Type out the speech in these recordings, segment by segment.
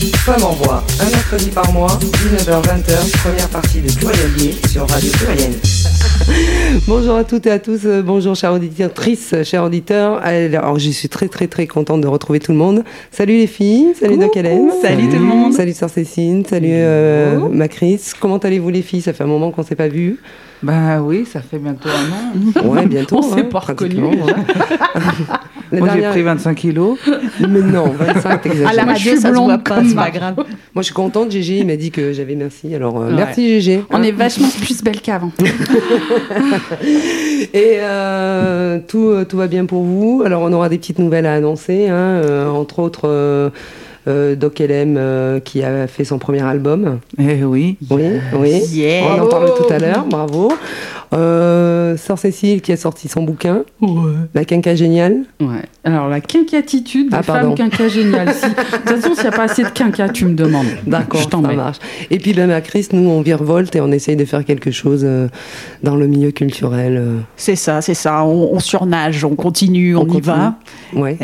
Femme en voix, un mercredi par mois, 19h-20h, première partie de Pluriel sur Radio Pluriel. bonjour à toutes et à tous, euh, bonjour chère auditrice, chers auditeurs. Alors je suis très très très contente de retrouver tout le monde. Salut les filles, salut Doc Hélène. Salut, tout le monde. Salut Sœur Cécile, salut euh, Macris. Comment allez-vous les filles? Ça fait un moment qu'on ne s'est pas vues. Bah oui, ça fait bientôt un an. Ouais, bientôt. On s'est hein, pas reconnus. Moi, j'ai pris 25 kilos. Mais non, 25, t'exagères. À la radio, ça se voit pas, c'est pas grave. Moi, je suis contente, Gégé, il m'a dit que j'avais merci. Alors, euh, merci, Gégé. On est vachement plus belle qu'avant. Et euh, tout, euh, tout va bien pour vous? Alors, on aura des petites nouvelles à annoncer, hein, entre autres euh, Doc LM euh, qui a fait son premier album. Eh oui. Oui, oui. On en parle tout à l'heure, bravo. Euh, Sœur Cécile qui a sorti son bouquin, La Quinca Géniale. Ouais. Alors, la quinquatitude des ah, femmes quinca géniales. de toute façon, s'il n'y a pas assez de quinca, tu me demandes. D'accord, ça marche. Et puis, ben, à Chris, nous, on virevolte et on essaye de faire quelque chose euh, dans le milieu culturel. C'est ça, c'est ça. On, surnage, on continue, on, y va. Ouais.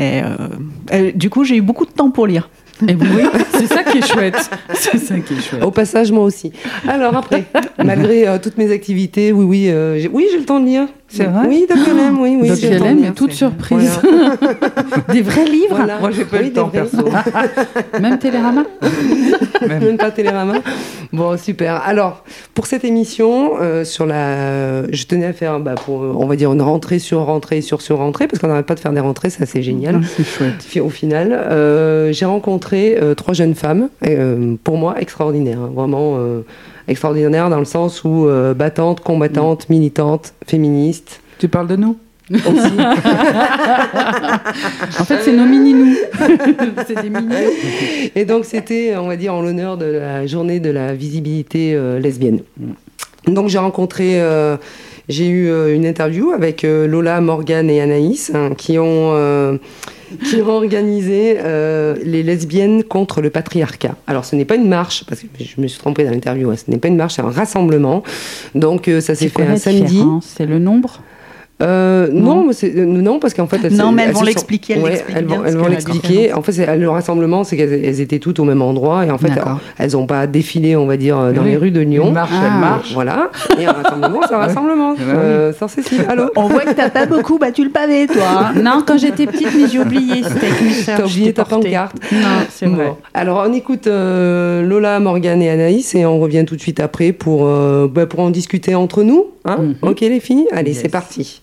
Et, du coup, j'ai eu beaucoup de temps pour lire. Et oui, c'est ça qui est chouette. C'est ça qui est chouette. Au passage, moi aussi. Alors après, malgré euh, toutes mes activités, oui, oui, euh, oui, j'ai le temps de lire. C'est vrai Oui, même, oui, oui. Donc toute surprise. des vrais livres Moi, j'ai pas eu le temps, perso. même Télérama même. pas Télérama Bon, super. Alors, pour cette émission, euh, sur la... je tenais à faire, bah, pour, on va dire, une rentrée sur rentrée sur sur rentrée, parce qu'on n'arrête pas de faire des rentrées, ça c'est génial. c'est chouette. Au final, euh, j'ai rencontré euh, trois jeunes femmes, pour moi, extraordinaires. Hein, vraiment extraordinaire dans le sens où euh, battante, combattante, mm. militante, féministe. Tu parles de nous aussi. en fait, c'est nos mini-nous. c'est des mini Et donc, c'était, on va dire, en l'honneur de la journée de la visibilité euh, lesbienne. Donc, j'ai rencontré, euh, j'ai eu une interview avec Lola, Morgane et Anaïs, hein, qui ont qui ont organisé euh, les lesbiennes contre le patriarcat. Alors ce n'est pas une marche, parce que je me suis trompée dans l'interview, hein, ce n'est pas une marche, c'est un rassemblement. Donc euh, ça s'est fait un samedi. C'est le nombre? Euh, non, euh, non, parce qu'en fait, elles, non, mais elles, vont l'expliquer. Elles, vont, elles vont l'expliquer. En fait, le rassemblement, c'est qu'elles étaient toutes au même endroit et en fait, elles n'ont pas défilé, on va dire, dans les rues de Lyon. Une marche, ah. marche. Voilà. Et un rassemblement, c'est un rassemblement. euh, sans Cécile. Alors, on voit que t'as pas beaucoup battu le pavé, toi. non, quand j'étais petite, mais j'ai oublié. C'était T'as oublié ta pancarte. Non, c'est vrai. Alors, on écoute euh, Lola, Morgane et Anaïs et on revient tout de suite après pour, bah, pour en discuter entre nous. Hein mhm. Ok, les filles Allez, c'est parti.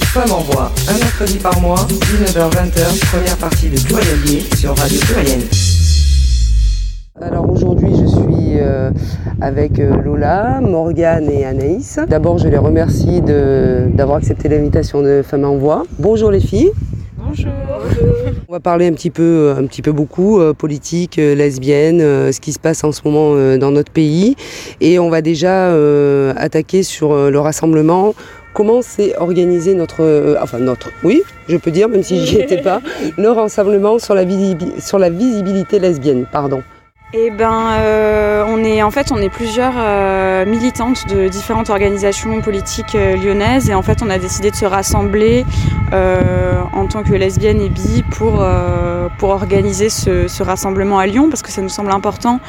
Femme en voix, un mercredi par mois, 19h-20h, première partie de Pluriel sur Radio Pluriel. Alors aujourd'hui, je suis euh, avec euh, Lola, Morgane et Anaïs. D'abord, je les remercie d'avoir accepté l'invitation de Femme en voix. Bonjour les filles. Bonjour. On va parler un petit peu, un petit peu beaucoup euh, politique, lesbienne, ce qui se passe en ce moment dans notre pays. Et on va déjà attaquer sur le rassemblement comment s'est organisé notre, euh, enfin notre, oui, je peux dire, même si j'y étais pas, le rassemblement sur la, sur la visibilité lesbienne, pardon. Eh ben, euh, on est en fait on est plusieurs euh, militantes de différentes organisations politiques euh, lyonnaises et en fait on a décidé de se rassembler en tant que lesbiennes et bi pour pour organiser ce, ce, rassemblement à Lyon parce que ça nous semble important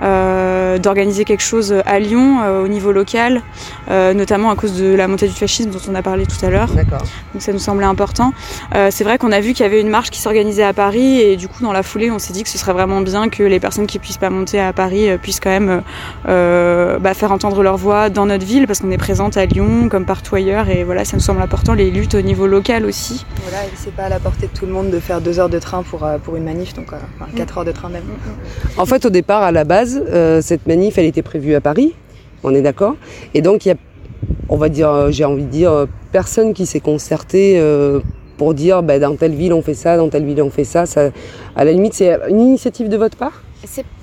d'organiser quelque chose à Lyon au niveau local, notamment à cause de la montée du fascisme dont on a parlé tout à l'heure. Donc ça nous semblait important. C'est vrai qu'on a vu qu'il y avait une marche qui s'organisait à Paris et du coup dans la foulée on s'est dit que ce serait vraiment bien que les personnes qui puissent pas monter à Paris euh, puissent quand même euh, euh, bah, faire entendre leur voix dans notre ville parce qu'on est présente à Lyon comme partout ailleurs et voilà ça nous semble important les luttes au niveau local aussi. Voilà et c'est pas à la portée de tout le monde de faire deux heures de train pour, pour une manif donc enfin, quatre heures de train même. En fait au départ à la base cette manif elle était prévue à Paris on est d'accord. Et donc il y a on va dire j'ai envie de dire personne qui s'est concerté pour dire bah, dans telle ville on fait ça, dans telle ville on fait ça. À la limite, c'est une initiative de votre part?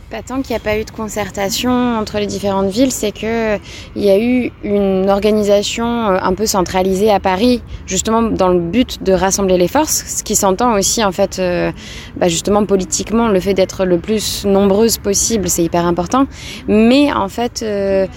Pas tant qu'il n'y a pas eu de concertation entre les différentes villes, c'est que il y a eu une organisation euh, un peu centralisée à Paris, justement dans le but de rassembler les forces, ce qui s'entend aussi en fait, euh, bah justement politiquement, le fait d'être le plus nombreuse possible, c'est hyper important. Mais en fait, euh,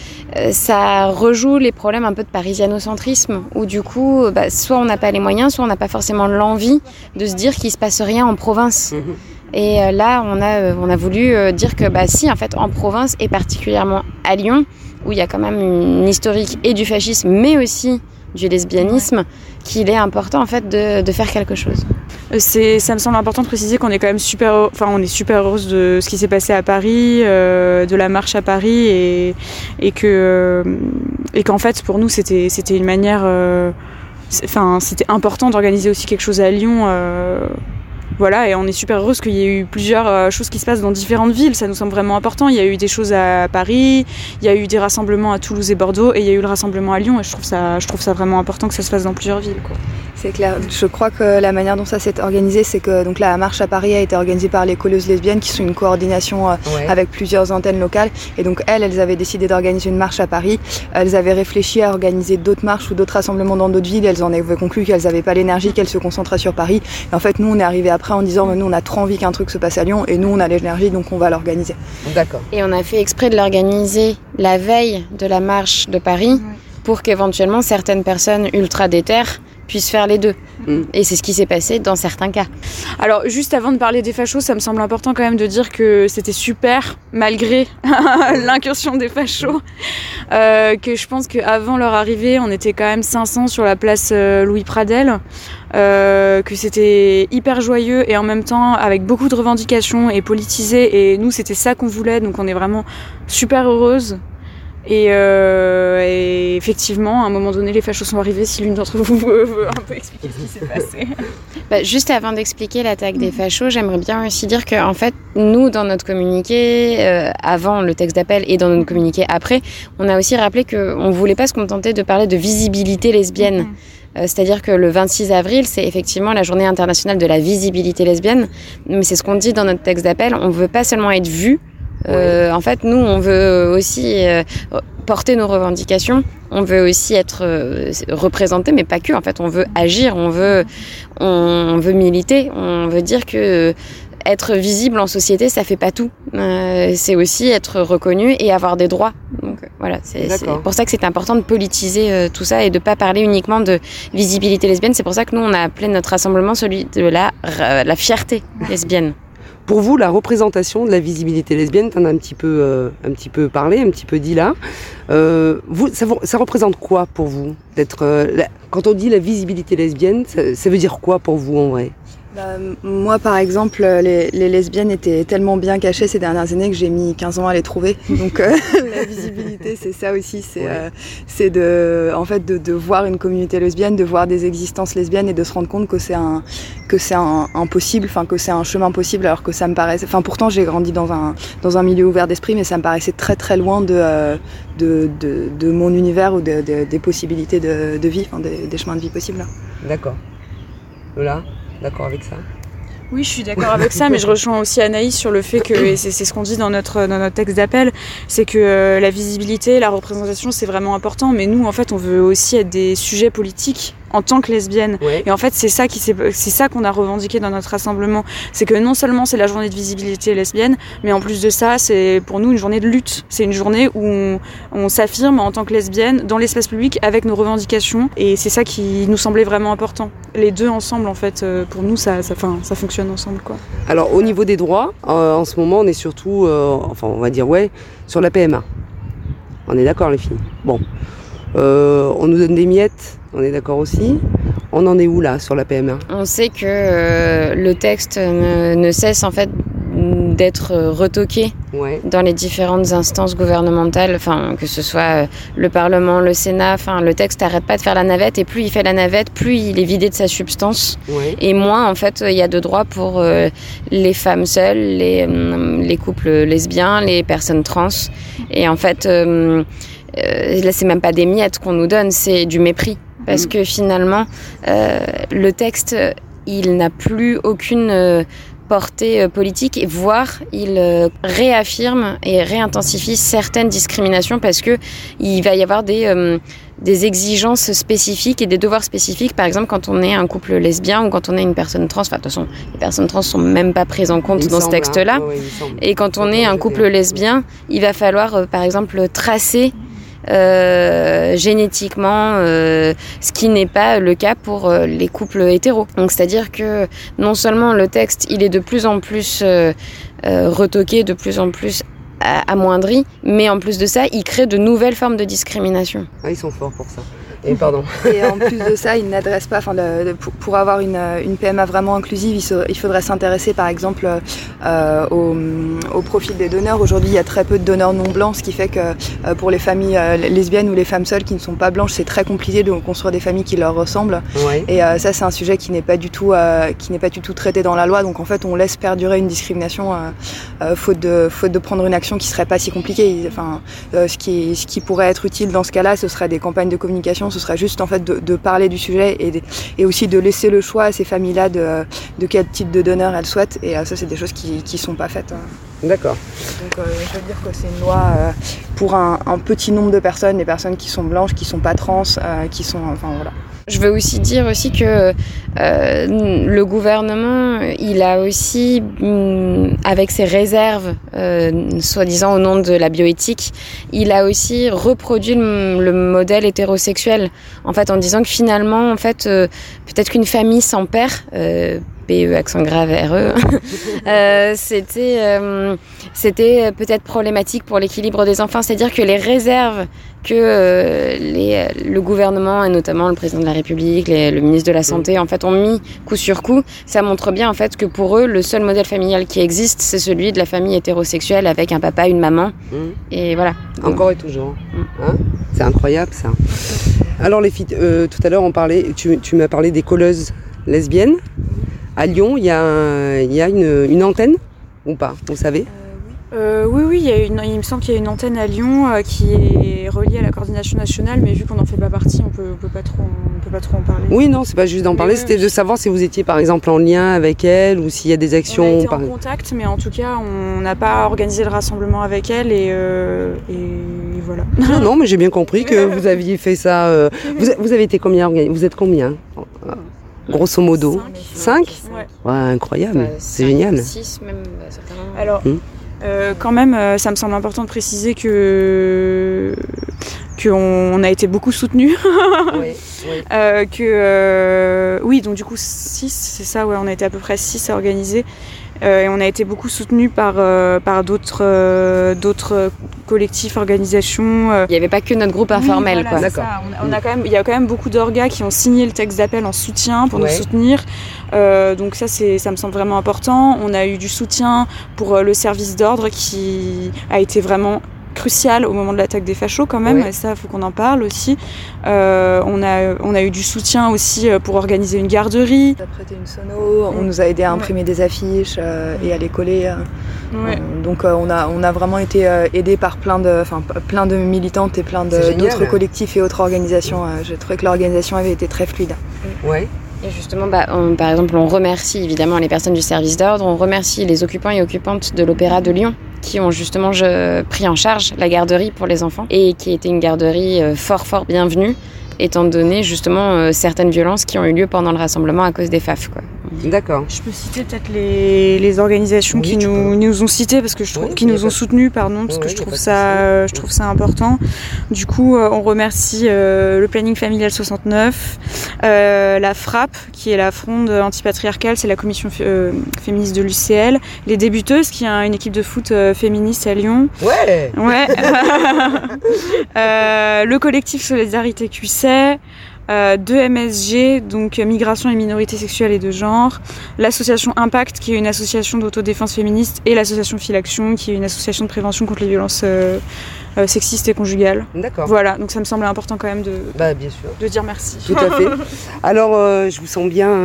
ça rejoue les problèmes un peu de parisianocentrisme, où du coup, bah, soit on n'a pas les moyens, soit on n'a pas forcément l'envie de se dire qu'il se passe rien en province. Mmh Et euh, là, on a, euh, on a voulu euh, dire que bah si, en fait, en province et particulièrement à Lyon, où il y a quand même une historique et du fascisme, mais aussi du lesbianisme, qu'il est important en fait de, de faire quelque chose. C'est, ça me semble important de préciser qu'on est quand même super, enfin on est super heureuse de ce qui s'est passé à Paris, euh, de la marche à Paris et, et que et qu'en fait pour nous c'était c'était une manière, enfin c'était important d'organiser aussi quelque chose à Lyon. Euh, voilà, et on est super heureuse qu'il y ait eu plusieurs euh, choses qui se passent dans différentes villes. Ça nous semble vraiment important. Il y a eu des choses à Paris, il y a eu des rassemblements à Toulouse et Bordeaux, et il y a eu le rassemblement à Lyon. Et je trouve ça, je trouve ça vraiment important que ça se fasse dans plusieurs villes. Quoi. C'est clair. Je crois que la manière dont ça s'est organisé, c'est que donc la marche à Paris a été organisée par les colleuses lesbiennes, qui sont une coordination euh, ouais. avec plusieurs antennes locales. Et donc elles, elles avaient décidé d'organiser une marche à Paris. Elles avaient réfléchi à organiser d'autres marches ou d'autres rassemblements dans d'autres villes. Elles en avaient conclu qu'elles n'avaient pas l'énergie, qu'elles se concentraient sur Paris. Et en fait, nous, on est arrivé après en disant, nous, on a trop envie qu'un truc se passe à Lyon, et nous, on a l'énergie, donc on va l'organiser. D'accord. Et on a fait exprès de l'organiser la veille de la marche de Paris, ouais. pour qu'éventuellement certaines personnes ultra déterres puissent faire les deux. Mmh. Et c'est ce qui s'est passé dans certains cas. Alors, juste avant de parler des fachos, ça me semble important quand même de dire que c'était super, malgré l'incursion des fachos, euh, que je pense qu'avant leur arrivée, on était quand même 500 sur la place euh, Louis Pradel, euh, que c'était hyper joyeux et en même temps avec beaucoup de revendications et politisé. Et nous, c'était ça qu'on voulait, donc on est vraiment super heureuse et, euh, et, effectivement, à un moment donné, les fachos sont arrivés. Si l'une d'entre vous veut, veut, un peu expliquer ce qui s'est passé. Bah, juste avant d'expliquer l'attaque des fachos, j'aimerais bien aussi dire que, en fait, nous, dans notre communiqué, euh, avant le texte d'appel et dans notre communiqué après, on a aussi rappelé qu'on ne voulait pas se contenter de parler de visibilité lesbienne. Euh, C'est-à-dire que le 26 avril, c'est effectivement la journée internationale de la visibilité lesbienne. Mais c'est ce qu'on dit dans notre texte d'appel. On ne veut pas seulement être vu, euh, en fait, nous, on veut aussi euh, porter nos revendications. On veut aussi être euh, représenté, mais pas que. En fait, on veut agir, on veut, on veut militer, on veut dire que être visible en société, ça fait pas tout. Euh, c'est aussi être reconnu et avoir des droits. Donc voilà, c'est pour ça que c'est important de politiser euh, tout ça et de pas parler uniquement de visibilité lesbienne. C'est pour ça que nous, on a appelé notre rassemblement celui de la, la fierté lesbienne. Pour vous, la représentation de la visibilité lesbienne, tu en as un petit peu, euh, parlé, un petit peu dit là. Euh, ça, représente quoi pour vous euh, Quand on dit la visibilité lesbienne, ça veut dire quoi pour vous en vrai? Bah, moi, par exemple, les, les, lesbiennes étaient tellement bien cachées ces dernières années que j'ai mis 15 ans à les trouver. Donc, euh, la visibilité, c'est ça aussi. C'est ouais. euh, de, en fait, de, de, voir une communauté lesbienne, de voir des existences lesbiennes et de se rendre compte que c'est un, que c'est un, un, possible, enfin que c'est un chemin possible, alors que ça me paraissait. Enfin, pourtant, j'ai grandi dans un, dans un milieu ouvert d'esprit, mais ça me paraissait très très loin de, euh, de, de, de, mon univers ou de, des possibilités de, de vie, enfin, des, des chemins de vie possibles. D'accord. Lola? D'accord avec ça? Oui, je suis d'accord avec ça, mais je rejoins aussi Anaïs sur le fait que, et c'est ce qu'on dit dans notre, dans notre texte d'appel, c'est que euh, la visibilité, la représentation, c'est vraiment important, mais nous, en fait, on veut aussi être des sujets politiques en tant que lesbienne. Ouais. Et en fait, c'est ça qui c'est ça qu'on a revendiqué dans notre rassemblement, c'est que non seulement c'est la journée de visibilité lesbienne, mais en plus de ça, c'est pour nous une journée de lutte. C'est une journée où on, on s'affirme en tant que lesbienne dans l'espace public avec nos revendications, et c'est ça qui nous semblait vraiment important. Les deux ensemble, en fait, euh, pour nous, ça, ça, fin, ça fonctionne ensemble, quoi. Alors, au niveau des droits, euh, en ce moment, on est surtout, euh, enfin, on va dire ouais, sur la PMA. On est d'accord, les filles? Bon. Euh, on nous donne des miettes, on est d'accord aussi. On en est où là sur la PMA On sait que euh, le texte ne, ne, cesse en fait d'être retoqué ouais. dans les différentes instances gouvernementales, enfin que ce soit le Parlement, le Sénat, enfin le texte n'arrête pas de faire la navette. Et plus il fait la navette, plus il est vidé de sa substance. Ouais. et moins en fait il y a de droits pour euh, les femmes seules, les, les couples lesbiens, les personnes trans. Et en fait euh, euh, là c'est même pas des miettes qu'on nous donne, c'est du mépris parce mmh. que finalement euh, le texte il n'a plus aucune euh, portée politique, voire il euh, réaffirme et réintensifie certaines discriminations parce que il va y avoir des, euh, des exigences spécifiques et des devoirs spécifiques. Par exemple, quand on est un couple lesbien ou quand on est une personne trans, enfin de toute façon, les personnes trans sont même pas prises en compte il dans ce texte-là. Hein. Et quand on est un couple lesbien, il va falloir, euh, par exemple, tracer euh, génétiquement, euh, ce qui n'est pas le cas pour euh, les couples hétéros. Donc c'est-à-dire que non seulement le texte, il est de plus en plus retoqué, de plus en plus amoindri, mais en plus de ça, il crée de nouvelles formes de discrimination. Ah, ils sont forts pour ça. Et pardon. Et en plus de ça, il n'adresse pas, enfin, pour, avoir une, une, PMA vraiment inclusive, il, faudrait s'intéresser par exemple euh, au, au, profil des donneurs. Aujourd'hui, il y a très peu de donneurs non blancs, ce qui fait que euh, pour les familles euh, lesbiennes ou les femmes seules qui ne sont pas blanches, c'est très compliqué de construire des familles qui leur ressemblent. Et ça, c'est un sujet qui n'est pas du tout, qui n'est pas du tout traité dans la loi. Donc en fait, on laisse perdurer une discrimination faute de faute de prendre une action qui serait pas si compliquée. Enfin, ce qui ce qui pourrait être utile dans ce cas-là, ce serait des campagnes de communication ce serait juste en fait de, parler du sujet et, et, aussi de laisser le choix à ces familles-là de, de quel type de donneur elles souhaitent. Et euh, ça, c'est des choses qui ne sont pas faites. Hein. D'accord. Donc euh, je veux dire que c'est une loi euh, pour un, petit nombre de personnes, des personnes qui sont blanches, qui sont pas trans, qui sont, enfin voilà. Je veux aussi dire aussi que euh, le gouvernement, il a aussi, mm, avec ses réserves, euh, soi-disant au nom de la bioéthique, il a aussi reproduit le, modèle hétérosexuel, en fait, en disant que finalement, en fait, euh, peut-être qu'une famille sans père PE accent grave RE, euh, c'était euh, c'était peut-être problématique pour l'équilibre des enfants, c'est-à-dire que les réserves que euh, les, le gouvernement et notamment le président de la République, le ministre de la Santé en fait ont mis coup sur coup, ça montre bien en fait que pour eux le seul modèle familial qui existe c'est celui de la famille hétérosexuelle avec un papa, une maman mmh. et voilà. Encore et toujours. Mmh. Hein? C'est incroyable ça. Alors les filles, tout à l'heure on parlait, tu, tu m'as parlé des colleuses lesbiennes à Lyon, il y a, il y a une, une, antenne ou pas Vous savez? Euh, oui, oui, il, y a une, il me semble qu'il y a une antenne à Lyon euh, qui est reliée à la coordination nationale, mais vu qu'on n'en fait pas partie, on peut, peut pas trop, on peut pas trop en parler. Oui, non, c'est pas juste d'en parler, c'était de savoir si vous étiez par exemple en lien avec elle ou s'il y a des actions. On a été en contact, mais en tout cas, on n'a pas organisé le rassemblement avec elle et, euh, et voilà. Non, non, mais j'ai bien compris que vous aviez fait ça. Vous, vous, avez été combien Vous êtes combien? Grosso modo 5 ouais. incroyable, c'est génial. 6 même, certainement. Alors, hmm. euh, quand même, euh, ça me semble important de préciser que qu'on a été beaucoup soutenu. oui, oui. Euh, que euh, oui, donc du coup 6, c'est ça, ouais, on a été à peu près 6 à organiser. Euh, et on a été beaucoup soutenu par, euh, par d'autres, euh, d'autres collectifs, organisations. Il n'y avait pas que notre groupe informel. quoi. D'accord. On, a quand même, il y a quand même beaucoup d'orgas qui ont signé le texte d'appel en soutien pour nous soutenir. donc ça, c'est, ça me semble vraiment important. On a eu du soutien pour le service d'ordre qui a été vraiment crucial au moment de l'attaque des fachos quand même, et ça, il faut qu'on en parle aussi. Euh, on, a, on a eu du soutien aussi euh, pour organiser une garderie. On a prêté une sono, on nous a aidé à imprimer des affiches euh, et à les coller. donc on, a, on a vraiment été aidé par plein de, plein de militantes et plein d'autres collectifs et autres organisations. J'ai trouvé que l'organisation avait été très fluide. Ouais. Et justement, bah, par exemple, on remercie évidemment les personnes du service d'ordre, on remercie les occupants et occupantes de l'Opéra de Lyon qui ont justement pris en charge la garderie pour les enfants et qui était une garderie euh, fort fort bienvenue étant donné justement euh, certaines violences qui ont eu lieu pendant le rassemblement à cause des FAF. D'accord. Je peux citer peut-être les, les, organisations qui nous, nous, ont cités parce que je trouve, qui nous ont soutenus, pardon, parce que je trouve ça, je trouve ça important. Du coup, euh, on remercie euh, le Planning Familial 69, euh, la FRAP, qui est la fronde antipatriarcale, c'est la commission féministe de l'UCL, les débuteuses, qui est une équipe de foot féministe à Lyon. Ouais. Ouais. le collectif Solidarité QC. Euh, de MSG, donc Migration et Minorités Sexuelles et de Genre, l'association Impact, qui est une association d'autodéfense féministe, et l'association Filaction, qui est une association de prévention contre les violences euh, euh, sexistes et conjugales. D'accord. Voilà, donc ça me semblait important quand même de, bah, bien sûr. de dire merci. Tout à fait. Alors, je vous sens bien,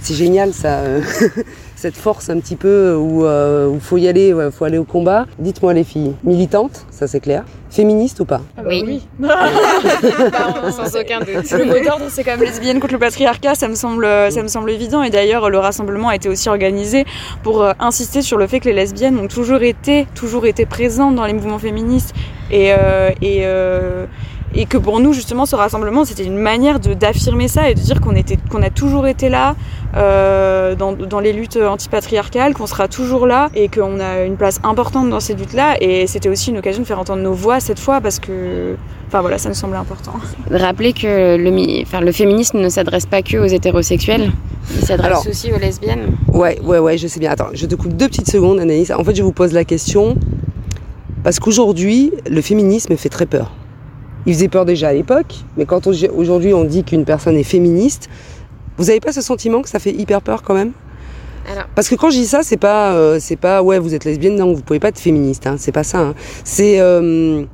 c'est génial ça. cette force un petit peu où il faut y aller, il faut aller au combat. Dites-moi les filles, militantes, ça c'est clair. Féministe ou pas ah bah Oui. oui. sans aucun doute. Le mot d'ordre, c'est quand même lesbienne contre le patriarcat, ça me semble, ça me semble évident. Et d'ailleurs, le rassemblement a été aussi organisé pour euh, insister sur le fait que les lesbiennes ont toujours été, toujours été présentes dans les mouvements féministes et, euh, et euh, et que pour nous justement ce rassemblement c'était une manière d'affirmer ça et de dire qu'on était qu'on a toujours été là euh, dans, dans, les luttes antipatriarcales, qu'on sera toujours là et qu'on a une place importante dans ces luttes-là. Et c'était aussi une occasion de faire entendre nos voix cette fois parce que, enfin voilà, ça nous semblait important. Rappeler que le, enfin, le féminisme ne s'adresse pas que aux hétérosexuels, il s'adresse aussi aux lesbiennes. Ouais, ouais, ouais, je sais bien. Attends, je te coupe deux petites secondes, Anaïs. En fait, je vous pose la question parce qu'aujourd'hui, le féminisme fait très peur. Il faisait peur déjà à l'époque, mais quand aujourd'hui on dit qu'une personne est féministe, vous n'avez pas ce sentiment que ça fait hyper peur quand même? Parce que quand je dis ça, c'est pas, euh, c'est pas ouais, vous êtes lesbienne, non, vous pouvez pas être féministe, hein, c'est pas ça. Hein. C'est euh,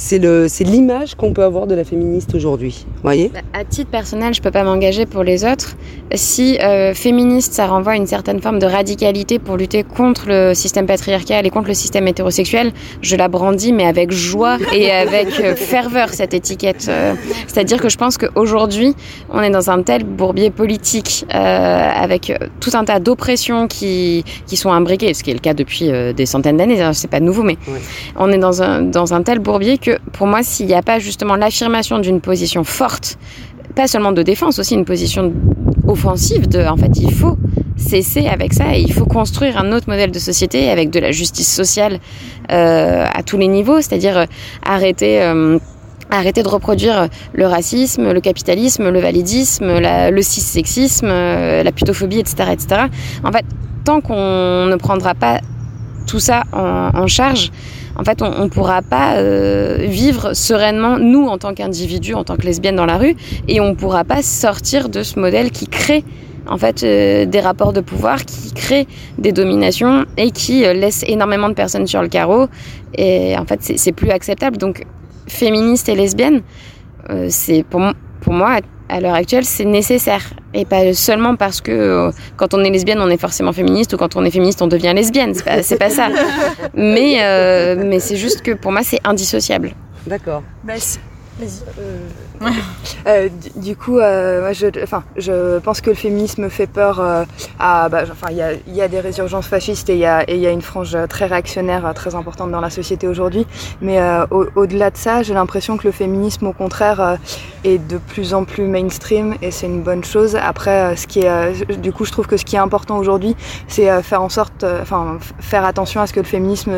c'est l'image qu'on peut avoir de la féministe aujourd'hui. voyez? Bah, À titre personnel, je peux pas m'engager pour les autres. Si euh, féministe, ça renvoie à une certaine forme de radicalité pour lutter contre le système patriarcal et contre le système hétérosexuel, je la brandis, mais avec joie et avec euh, ferveur, cette étiquette. Euh, c'est-à-dire que je pense qu'aujourd'hui, on est dans un tel bourbier politique, avec tout un tas d'oppressions qui, qui sont imbriquées, ce qui est le cas depuis des centaines d'années, hein, c'est pas nouveau, mais on est dans un, dans un tel bourbier que pour moi, s'il n'y a pas justement l'affirmation d'une position forte, pas seulement de défense, aussi une position offensive en fait, il faut cesser avec ça et il faut construire un autre modèle de société avec de la justice sociale euh, à tous les niveaux, c'est-à-dire euh, arrêter euh, arrêter de reproduire le racisme, le capitalisme, le validisme, le cissexisme, la putophobie, etc., etc. En fait, tant qu'on ne prendra pas tout ça en charge, en fait, on ne pourra pas euh, vivre sereinement, nous, en tant qu'individus, en tant que lesbiennes dans la rue, et on ne pourra pas sortir de ce modèle qui crée en fait euh, des rapports de pouvoir qui crée des dominations et qui euh, laisse énormément de personnes sur le carreau. Et en fait c'est plus acceptable. Donc féministe et lesbienne c'est pour, pour moi à l'heure actuelle, c'est nécessaire. Et pas seulement parce que euh, quand on est lesbienne, on est forcément féministe, ou quand on est féministe, on devient lesbienne. C'est pas, pas ça. Mais, euh, mais c'est juste que pour moi, c'est indissociable. D'accord. Bah, vas-y. Euh, du, coup, euh, je, enfin, je pense que le féminisme fait peur euh, à. Bah, enfin, il y a, y a, des résurgences fascistes et il y y a, une frange très réactionnaire, très importante dans la société aujourd'hui. Mais au-delà de ça, j'ai l'impression que le féminisme, au contraire, est de plus en plus mainstream et c'est une bonne chose. Après, ce qui est, du coup, je trouve que ce qui est important aujourd'hui, c'est faire en sorte, enfin, faire attention à ce que le féminisme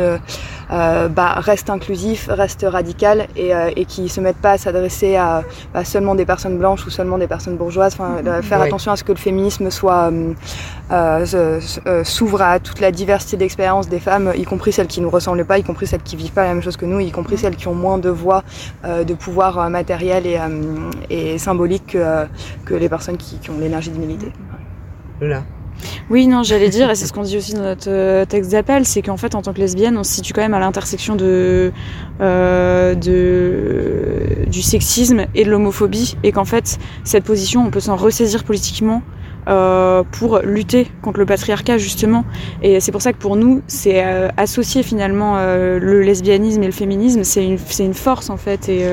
bah, reste inclusif, reste radical et, et qui se mette pas à s'adresser à pas seulement des personnes blanches ou seulement des personnes bourgeoises. Enfin, faire attention à ce que le féminisme soit euh, euh, euh, s'ouvre à toute la diversité d'expériences des femmes, y compris celles qui ne nous ressemblent pas, y compris celles qui vivent pas la même chose que nous, y compris celles qui ont moins de voix, de pouvoir matériel et, et symbolique que, que, les personnes qui, qui ont l'énergie de militer. Là. Oui, non, j'allais dire, et c'est ce qu'on dit aussi dans notre euh, texte d'appel, c'est qu'en fait, en tant que lesbienne, on se situe quand même à l'intersection euh, du sexisme et de l'homophobie, et qu'en fait, cette position, on peut s'en ressaisir politiquement euh, pour lutter contre le patriarcat justement. Et c'est pour ça que pour nous, c'est associer finalement le lesbianisme et le féminisme, c'est une, force en fait, et,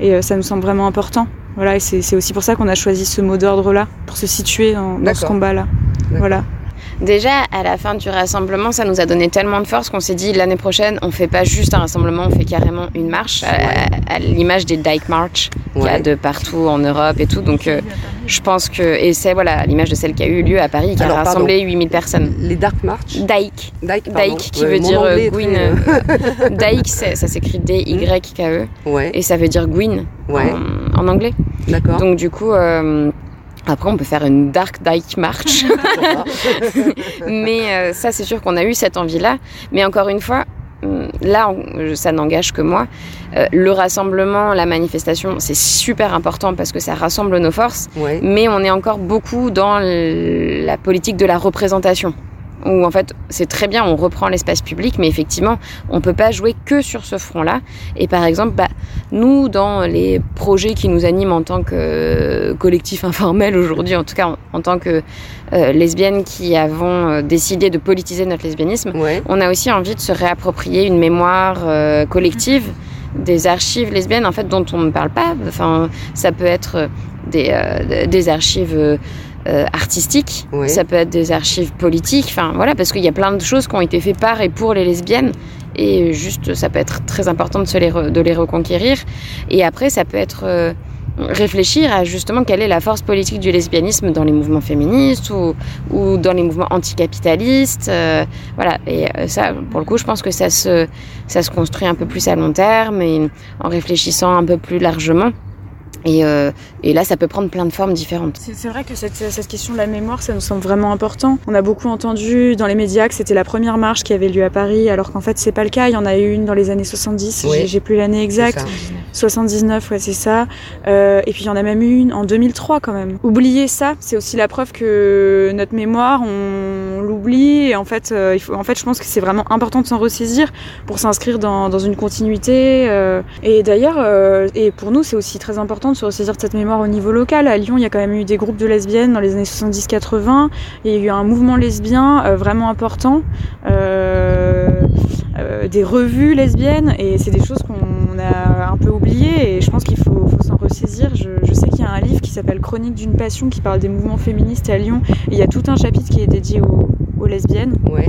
et ça nous semble vraiment important. Voilà, et c'est aussi pour ça qu'on a choisi ce mot d'ordre-là, pour se situer dans, dans ce combat-là. Voilà. Déjà, à la fin du rassemblement, ça nous a donné tellement de force qu'on s'est dit l'année prochaine, on fait pas juste un rassemblement, on fait carrément une marche, à, l'image des Dyke March qu'il y a de partout en Europe et tout. Donc, euh, je pense que. Et c'est voilà, l'image de celle qui a eu lieu à Paris, qui a rassemblé 8000 personnes. Les Dark March Dyke. Dyke, Dyke qui veut dire euh, Gwyn. Euh, Dyke, ça s'écrit D-Y-K-E. Ouais. Et ça veut dire Gwyn en, en, anglais. D'accord. Donc, du coup. Après, on peut faire une Dark Dyke March. Mais euh, ça, c'est sûr qu'on a eu cette envie-là. Mais encore une fois, hum, là, ça n'engage que moi. Euh, le rassemblement, la manifestation, c'est super important parce que ça rassemble nos forces. Mais on est encore beaucoup dans la politique de la représentation où en fait c'est très bien, on reprend l'espace public, mais effectivement on peut pas jouer que sur ce front-là. Et par exemple, bah, nous dans les projets qui nous animent en tant que collectif informel aujourd'hui, en tout cas en, tant que euh, lesbiennes qui avons euh, décidé de politiser notre lesbianisme, on a aussi envie de se réapproprier une mémoire euh, collective des archives lesbiennes en fait dont on ne parle pas. Enfin, ça peut être des, des archives artistiques, ça peut être des archives politiques, enfin voilà, parce qu'il y a plein de choses qui ont été faites par et pour les lesbiennes et juste ça peut être très important de, se les, de les reconquérir. Et après, ça peut être euh, réfléchir à justement quelle est la force politique du lesbianisme dans les mouvements féministes ou, ou dans les mouvements anticapitalistes. Euh, voilà, et euh, ça, pour le coup, je pense que ça se, ça se construit un peu plus à long terme et en réfléchissant un peu plus largement. Et, euh, et, là, ça peut prendre plein de formes différentes. C'est vrai que cette, cette, question de la mémoire, ça nous semble vraiment important. On a beaucoup entendu dans les médias que c'était la première marche qui avait lieu à Paris, alors qu'en fait, c'est pas le cas. Il y en a eu une dans les années 70, j'ai plus l'année exacte. 79, ouais, c'est ça. Euh, et puis il y en a même une en 2003 quand même. Oublier ça, c'est aussi la preuve que notre mémoire, on, l'oublie. Et en fait, euh, il faut, en fait, je pense que c'est vraiment important de s'en ressaisir pour s'inscrire dans, dans, une continuité. Euh. et d'ailleurs, et pour nous, c'est aussi très important de se ressaisir de cette mémoire au niveau local. À Lyon, il y a quand même eu des groupes de lesbiennes dans les années 70-80. Il y a eu un mouvement lesbien euh, vraiment important, euh, euh, des revues lesbiennes, et c'est des choses qu'on a un peu oubliées, et je pense qu'il faut, s'en ressaisir. Je, sais qu'il y a un livre qui s'appelle Chronique d'une passion qui parle des mouvements féministes à Lyon, il y a tout un chapitre qui est dédié aux, aux lesbiennes. Ouais.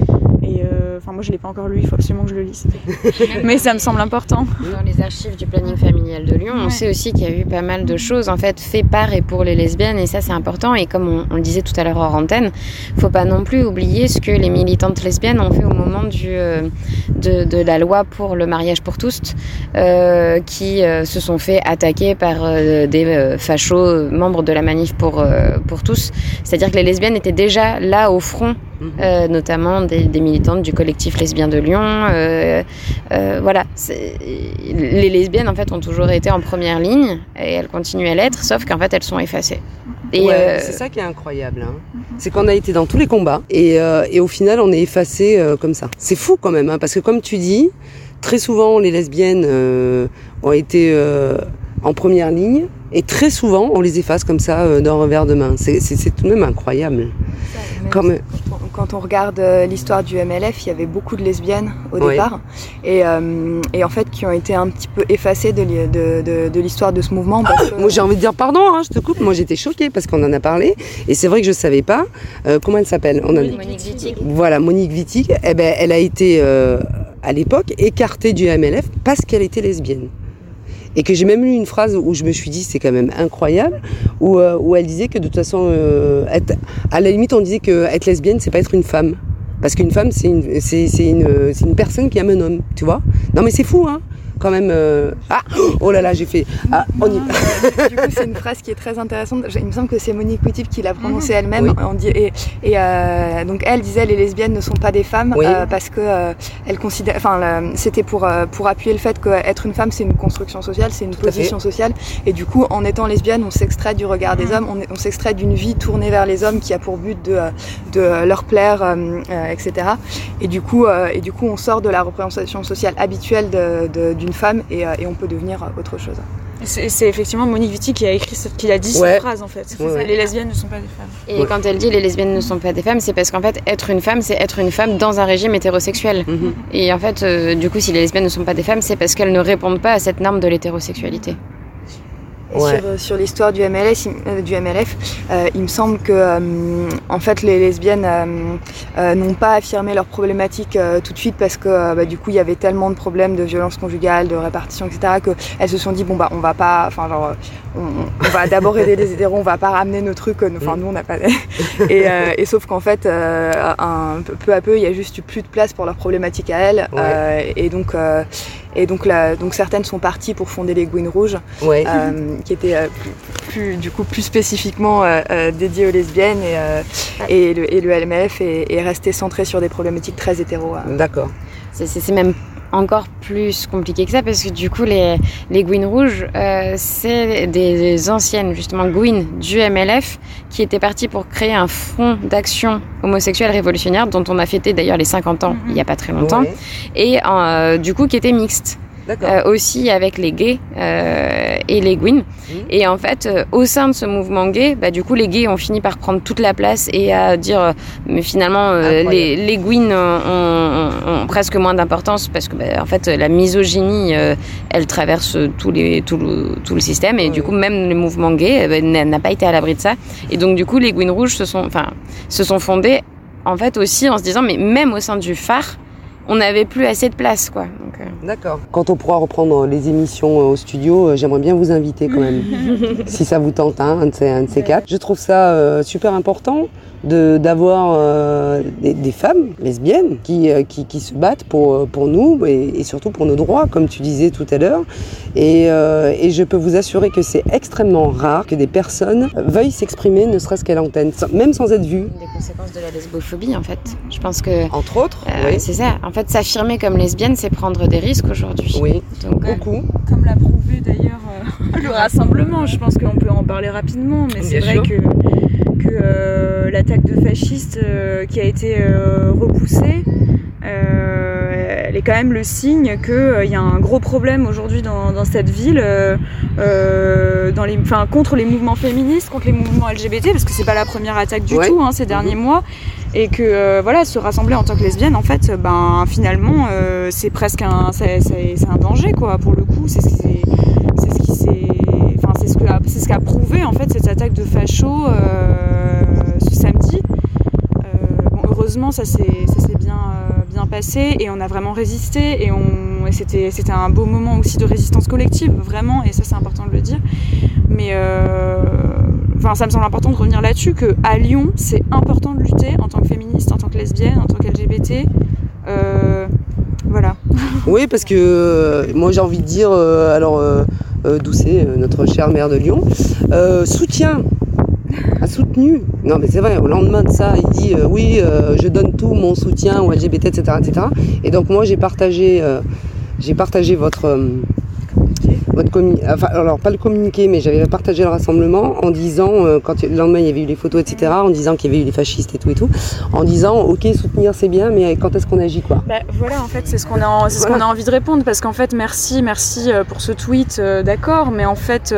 Et enfin, moi, je l'ai pas encore lu. Il faut absolument que je le lise. Mais ça me semble important. Dans les archives du planning familial de Lyon, on sait aussi qu'il y a eu pas mal de choses en fait fait par et pour les lesbiennes, et ça, c'est important. Et comme on, on, le disait tout à l'heure hors antenne, faut pas non plus oublier ce que les militantes lesbiennes ont fait au moment du euh, de, de, la loi pour le mariage pour tous, euh, qui euh, se sont fait attaquer par euh, des euh, fachos membres de la manif pour pour tous. C'est-à-dire que les lesbiennes étaient déjà là au front euh, notamment des, des, du collectif lesbien de Lyon. Euh, euh, voilà, les lesbiennes en fait ont toujours été en première ligne et elles continuent à l'être, sauf qu'en fait elles sont effacées. Et ouais, euh... c'est ça qui est incroyable. Hein. C'est qu'on a été dans tous les combats et, et au final on est effacé comme ça. C'est fou quand même, hein, parce que comme tu dis, très souvent les lesbiennes ont été en première ligne et très souvent on les efface comme ça d'un revers de main. C'est tout de même incroyable. Comme... Quand on regarde euh, l'histoire du MLF, il y avait beaucoup de lesbiennes au oui. départ, et, euh, et, en fait qui ont été un petit peu effacées de, de, de, de l'histoire de ce mouvement. Parce que... Moi j'ai envie de dire pardon, hein, je te coupe. Moi j'étais choquée parce qu'on en a parlé, et c'est vrai que je savais pas euh, comment elle s'appelle. A... Monique Wittig. Voilà, Monique Wittig. Eh ben, elle a été euh, à l'époque écartée du MLF parce qu'elle était lesbienne et que j'ai même lu une phrase où je me suis dit c'est quand même incroyable où, euh, où elle disait que de toute façon euh, à la limite on disait que être lesbienne c'est pas être une femme. Parce qu'une femme c'est une c'est une c'est une personne qui aime un homme tu vois. Non mais c'est fou hein quand même. Euh... Ah Oh là là, j'ai fait. Ah, on y... du coup, c'est une phrase qui est très intéressante. Il me semble que c'est Monique Wittig qui l'a prononcée elle-même. Oui. Et, et euh, donc, elle disait les lesbiennes ne sont pas des femmes oui. euh, parce que elle considère. Enfin, c'était pour, pour appuyer le fait qu'être une femme, c'est une construction sociale, c'est une Tout position sociale. Et du coup, en étant lesbienne, on s'extrait du regard des hommes, on, on s'extrait d'une vie tournée vers les hommes qui a pour but de, de leur plaire, etc. Et du, coup, et du coup, on sort de la représentation sociale habituelle d'une de, de, femme et, euh, et, on peut devenir autre chose. C'est effectivement Monique Wittig qui a écrit, cette, qui a dit ouais. cette phrase en fait. Ouais, ouais. Les lesbiennes ne sont pas des femmes. Et quand elle dit les lesbiennes ne sont pas des femmes, c'est parce qu'en fait être une femme, c'est être une femme dans un régime hétérosexuel. Mm -hmm. Et en fait, euh, du coup, si les lesbiennes ne sont pas des femmes, c'est parce qu'elles ne répondent pas à cette norme de l'hétérosexualité. Ouais. sur, l'histoire du MLS, euh, du MLF, euh, il me semble que euh, en fait les lesbiennes euh, n'ont pas affirmé leurs problématiques tout de suite parce que bah, du coup il y avait tellement de problèmes de violence conjugale, de répartition, etc. que elles se sont dit bon bah on va pas, enfin genre on, on va d'abord aider les hétéros, on va pas ramener nos trucs, enfin nous on n'a pas et, et, sauf qu'en fait un, peu à peu il y a juste plus de place pour leurs problématiques à elles ouais. et donc et donc, là, donc certaines sont parties pour fonder les Gouines Rouges, ouais. euh, qui étaient euh, plus, plus, du coup plus spécifiquement euh, euh dédiées aux lesbiennes et, euh, et, le, et le LMF est, est, resté centré sur des problématiques très hétéro. D'accord. C'est même encore plus compliqué que ça parce que du coup les, les Gouines rouges euh, c'est des anciennes justement Gouines du MLF qui étaient parties pour créer un front d'action homosexuelle révolutionnaire dont on a fêté d'ailleurs les 50 ans mm -hmm. il n'y a pas très longtemps ouais. et euh, du coup qui était mixte aussi avec les gays et les Gwyn. Mmh. Et en fait, au sein de ce mouvement gay, bah, du coup, les gays ont fini par prendre toute la place et à dire, mais finalement, les, les Gwyn ont, presque moins d'importance parce que, bah, en fait, la misogynie, elle traverse tous les, tout, le, tout le système et du coup, même le mouvement gay bah, n'a pas été à l'abri de ça. Et donc, du coup, les Gwyn rouges se sont, enfin, se sont fondés en fait aussi en se disant mais même au sein du phare on n'avait plus assez de place quoi. Euh. D'accord. Quand on pourra reprendre les émissions euh, au studio, euh, j'aimerais bien vous inviter quand même, si ça vous tente, hein, un, de ces, un, de ces, quatre. Je trouve ça super important d'avoir euh, des, des, femmes lesbiennes qui, euh, qui, qui, se battent pour, pour nous et, et, surtout pour nos droits, comme tu disais tout à l'heure. Et, euh, et, je peux vous assurer que c'est extrêmement rare que des personnes veuillent s'exprimer, ne serait-ce qu'à l'antenne, même sans être vues. Des conséquences de la lesbophobie, en fait. Je pense que. Entre autres. Euh, oui. C'est ça. En fait, s'affirmer comme lesbienne, c'est prendre des risques aujourd'hui. Oui. Donc, beaucoup. Comme l'a prouvé d'ailleurs le rassemblement. Je pense qu'on peut en parler rapidement, mais c'est vrai que que euh, l'attaque de fascistes euh, qui a été euh, repoussée, elle est quand même le signe qu'il y a un gros problème aujourd'hui dans, dans, cette ville dans les, contre les mouvements féministes, contre les mouvements LGBT, parce que c'est pas la première attaque du tout hein, ces derniers mhm. mois, et que voilà, se rassembler en tant que lesbienne, en fait, ben finalement, c'est presque un, c'est, un danger quoi. Pour le coup, c'est ce qui c'est ce qu'a prouvé en fait cette attaque de facho euh, ce samedi. Euh, bon, heureusement, ça s'est euh, bien passé et on a vraiment résisté et, c'était un beau moment aussi de résistance collective, vraiment, et ça c'est important de le dire. Mais enfin, ça me semble important de revenir là-dessus que à Lyon, c'est important de lutter en tant que féministe, en tant que lesbienne, en tant qu'LGBT. voilà. Oui, parce que moi j'ai envie de dire, alors euh, Doucet, euh, notre chère maire de Lyon, euh, soutient a soutenu. Non, mais c'est vrai, au lendemain de ça, il dit oui, je donne tout mon soutien aux LGBT, etc. etc. Et donc, moi, j'ai partagé, j'ai partagé votre, enfin, alors pas le communiqué, mais j'avais partagé le rassemblement en disant, euh, quand le lendemain il y avait eu les photos, etc., en disant qu'il y avait eu les fascistes et tout et tout, en disant, ok, soutenir c'est bien, mais quand est-ce qu'on agit quoi? Bah, Voilà, en fait, c'est ce qu'on a, ce qu'on a envie de répondre, parce qu'en fait, merci, merci euh, pour ce tweet, euh, d'accord, mais en fait,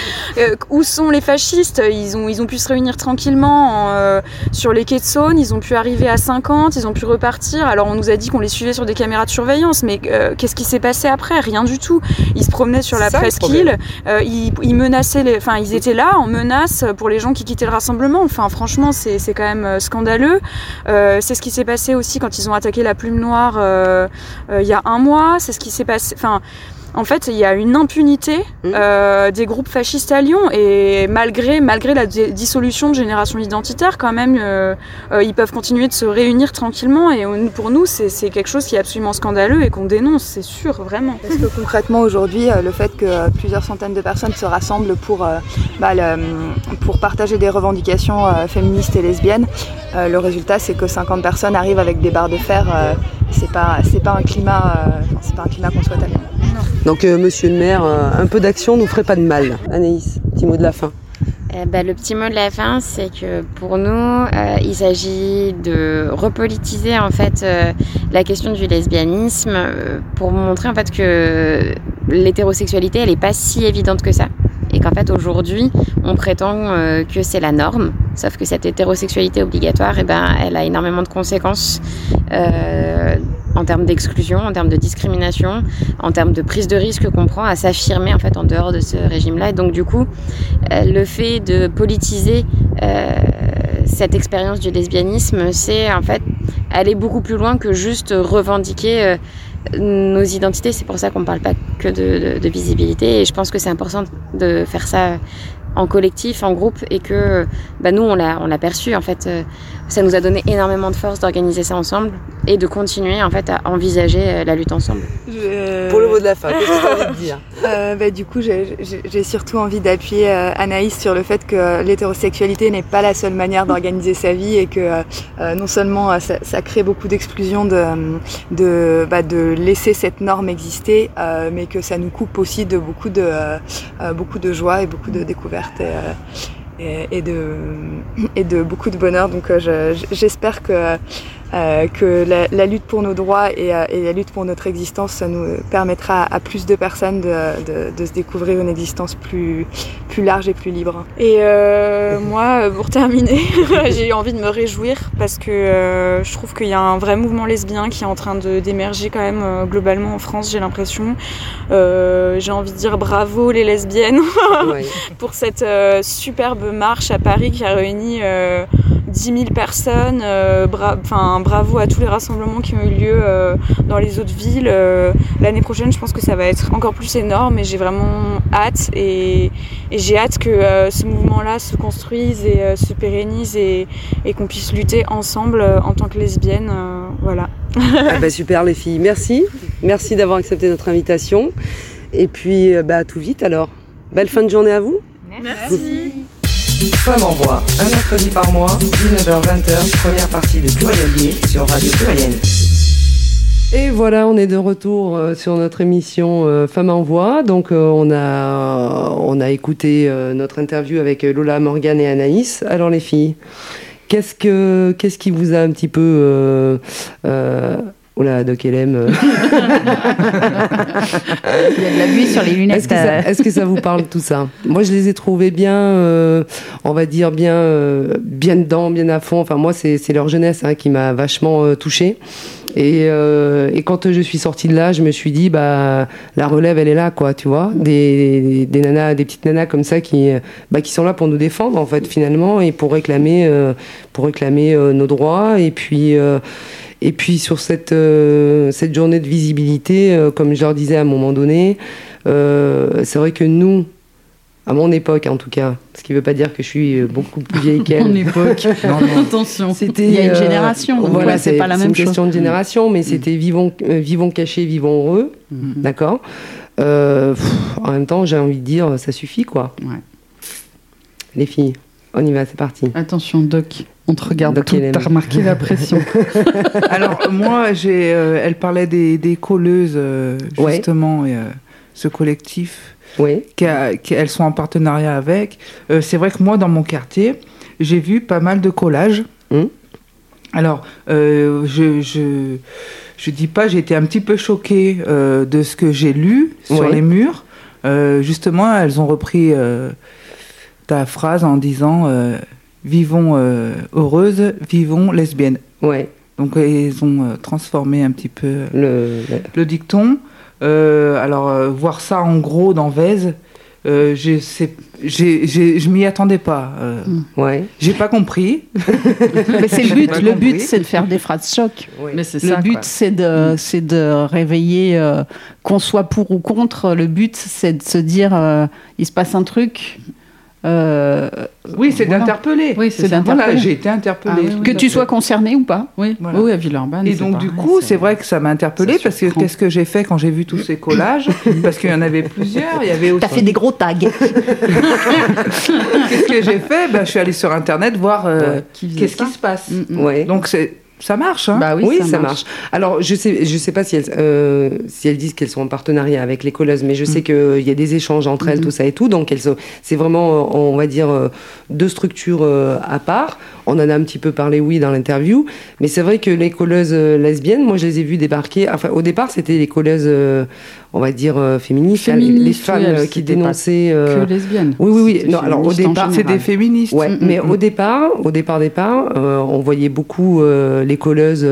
où sont les fascistes? Ils ont, ils ont pu se réunir tranquillement sur les quais de Saône, ils ont pu arriver à 50, ils ont pu repartir. Alors on nous a dit qu'on les suivait sur des caméras de surveillance, mais qu'est-ce qui s'est passé après? Rien du tout. Ils se promenaient sur la presqu'île. Euh, ils, menaçaient, les, enfin ils étaient là en menace pour les gens qui quittaient le rassemblement. Enfin franchement c'est quand même euh, scandaleux. Euh, c'est ce qui s'est passé aussi quand ils ont attaqué la Plume Noire il y a un mois. C'est ce qui s'est passé. Enfin en fait, il y a une impunité mmh. euh, des groupes fascistes à Lyon et malgré, malgré la dissolution de génération identitaire, quand même, euh, euh, ils peuvent continuer de se réunir tranquillement et pour nous, c'est quelque chose qui est absolument scandaleux et qu'on dénonce, c'est sûr, vraiment. Parce que concrètement, aujourd'hui, le fait que plusieurs centaines de personnes se rassemblent pour, bah, pour partager des revendications féministes et lesbiennes, le résultat, c'est que 50 personnes arrivent avec des barres de fer. c'est pas, pas un climat, c'est pas un climat qu'on souhaite à Lyon. Donc, euh, monsieur le maire, euh, un peu d'action nous ferait pas de mal. Anaïs, petit mot de la fin. Eh ben, le petit mot de la fin, c'est que pour nous, euh, il s'agit de repolitiser en fait la question du lesbianisme pour montrer en fait que l'hétérosexualité, elle n'est pas si évidente que ça qu'en fait aujourd'hui on prétend que c'est la norme, sauf que cette hétérosexualité obligatoire, eh ben, elle a énormément de conséquences en termes d'exclusion, en termes de discrimination, en termes de prise de risque qu'on prend à s'affirmer en fait en dehors de ce régime-là. Et donc du coup, euh, le fait de politiser euh, cette expérience du lesbianisme, c'est en fait aller beaucoup plus loin que juste revendiquer euh, nos identités. C'est pour ça qu'on ne parle pas que de, visibilité. Et je pense que c'est important de faire ça en collectif, en groupe, et que bah, nous, on l'a, on l'a perçu. En fait, euh, ça nous a donné énormément de force d'organiser ça ensemble et de continuer en fait à envisager euh, la lutte ensemble. Pour le mot de la fin, qu'est-ce que tu as envie de dire euh, bah, Du coup, j'ai, surtout envie d'appuyer Anaïs sur le fait que l'hétérosexualité n'est pas la seule manière d'organiser sa vie et que non seulement ça, ça, crée beaucoup d'exclusion de, de, bah, de laisser cette norme exister, mais que ça nous coupe aussi de beaucoup de, beaucoup de joie et beaucoup de découvertes et, et, de, et de beaucoup de bonheur. Donc euh, j'espère que que la, lutte pour nos droits et, la lutte pour notre existence, ça nous permettra à, plus de personnes de, de, se découvrir une existence plus, plus large et plus libre. Et moi, pour terminer, j'ai envie de me réjouir parce que je trouve qu'il y a un vrai mouvement lesbien qui est en train d'émerger quand même globalement en France, j'ai l'impression. j'ai envie de dire bravo les lesbiennes pour cette superbe marche à Paris qui a réuni 10 euh, 000 personnes. Euh, enfin, bravo à tous les rassemblements qui ont eu lieu euh, dans les autres villes. L'année prochaine, je pense que ça va être encore plus énorme et j'ai vraiment hâte. Et, j'ai hâte que ce mouvement-là se construise et se pérennise et, qu'on puisse lutter ensemble en tant que lesbiennes. voilà. Ah bah, super les filles, merci. Merci d'avoir accepté notre invitation. Et puis, bah, tout vite alors. Belle fin de journée à vous. Merci. Femme en voix, un mercredi par mois, 19h-20h, première partie de Pluriel sur Radio Pluriel. Et voilà, on est de retour euh, sur notre émission euh, Femme en voix. Donc euh, on a on a écouté notre interview avec Lola, Morgane et Anaïs. Alors les filles, qu'est-ce que qu'est-ce qui vous a un petit peu Oula, Doc LM. Euh. Il y a de la buée sur les lunettes. Est-ce que, ça, vous parle tout ça? Moi, je les ai trouvés bien, euh, on va dire bien, euh, bien dedans, bien à fond. Enfin, moi, c'est leur jeunesse hein, qui m'a vachement touchée. Et, quand je suis sortie de là, je me suis dit, bah, la relève, elle est là, quoi, tu vois. Des, des, nanas, des petites nanas comme ça qui, bah, qui sont là pour nous défendre, en fait, finalement, et pour réclamer, pour réclamer nos droits. Et puis, et puis sur cette, euh, cette journée de visibilité, euh, comme je leur disais à un moment donné, euh, c'est vrai que nous, à mon époque en tout cas, ce qui ne veut pas dire que je suis beaucoup plus vieille qu'elle. mon époque, non, non. attention. Il y a une génération, donc voilà, c'est pas la même chose. C'est une question de génération, mais mm. c'était vivons, vivons cachés, vivons heureux, mm. d'accord En même temps, j'ai envie de dire, ça suffit quoi. Ouais. Les filles, on y va, c'est parti. Attention, Doc. On te regarde Tu t'as remarqué la pression. Alors moi, j'ai, euh, elle parlait des, des colleuses euh, justement, et, euh, ce collectif. Oui. Qu'elles sont en partenariat avec. c'est vrai que moi, dans mon quartier, j'ai vu pas mal de collages. Hum. Alors, je, je, je dis pas, j'ai été un petit peu choquée de ce que j'ai lu sur les murs. justement, elles ont repris ta phrase en disant vivons euh, heureuses, vivons lesbiennes. Ouais. Donc ils ont euh, transformé un petit peu le, le dicton. Euh, alors voir ça en gros dans Vèze, euh, je m'y attendais pas. Euh, hmm. ouais. J'ai pas compris. Mais c'est le but. Le but, c'est de faire des phrases choc. Mais le but, c'est de, c'est de réveiller, qu'on soit pour ou contre. Le but, c'est de se dire, il se passe un truc. Euh, oui, c'est d'interpeller. Oui, c'est Voilà, j'ai été interpellée. Ah que tu sois concerné ou pas. Oui, oui à Villeurbanne. Et donc, du coup, c'est vrai que ça m'a interpellée parce que qu'est-ce que j'ai fait quand j'ai vu tous ces collages? Parce qu'il y en avait plusieurs. Il y avait aussi... T'as fait des gros tags. qu'est-ce que j'ai fait? Ben, Je suis allée sur Internet voir euh, qu'est-ce qui se passe. Mm, mm. Ouais. Donc, c'est ça marche, hein? Bah oui, ça, marche. Alors, je sais, je sais pas si elles, euh, si elles disent qu'elles sont en partenariat avec les colleuses, mais je sais mm. qu'il y a des échanges entre elles, mm-hmm. tout ça et tout. Donc, c'est vraiment, on va dire, euh, deux structures euh, à part. On en a un petit peu parlé, oui, dans l'interview. Mais c'est vrai que les colleuses lesbiennes, moi, je les ai vues débarquer. Enfin, au départ, c'était les colleuses on va dire euh, féministes, les femmes euh, qui dénonçaient euh, que lesbiennes. Oui oui oui. Non, alors au départ c'est des féministes. Ouais, mais au départ, au départ départ, on voyait beaucoup les colleuses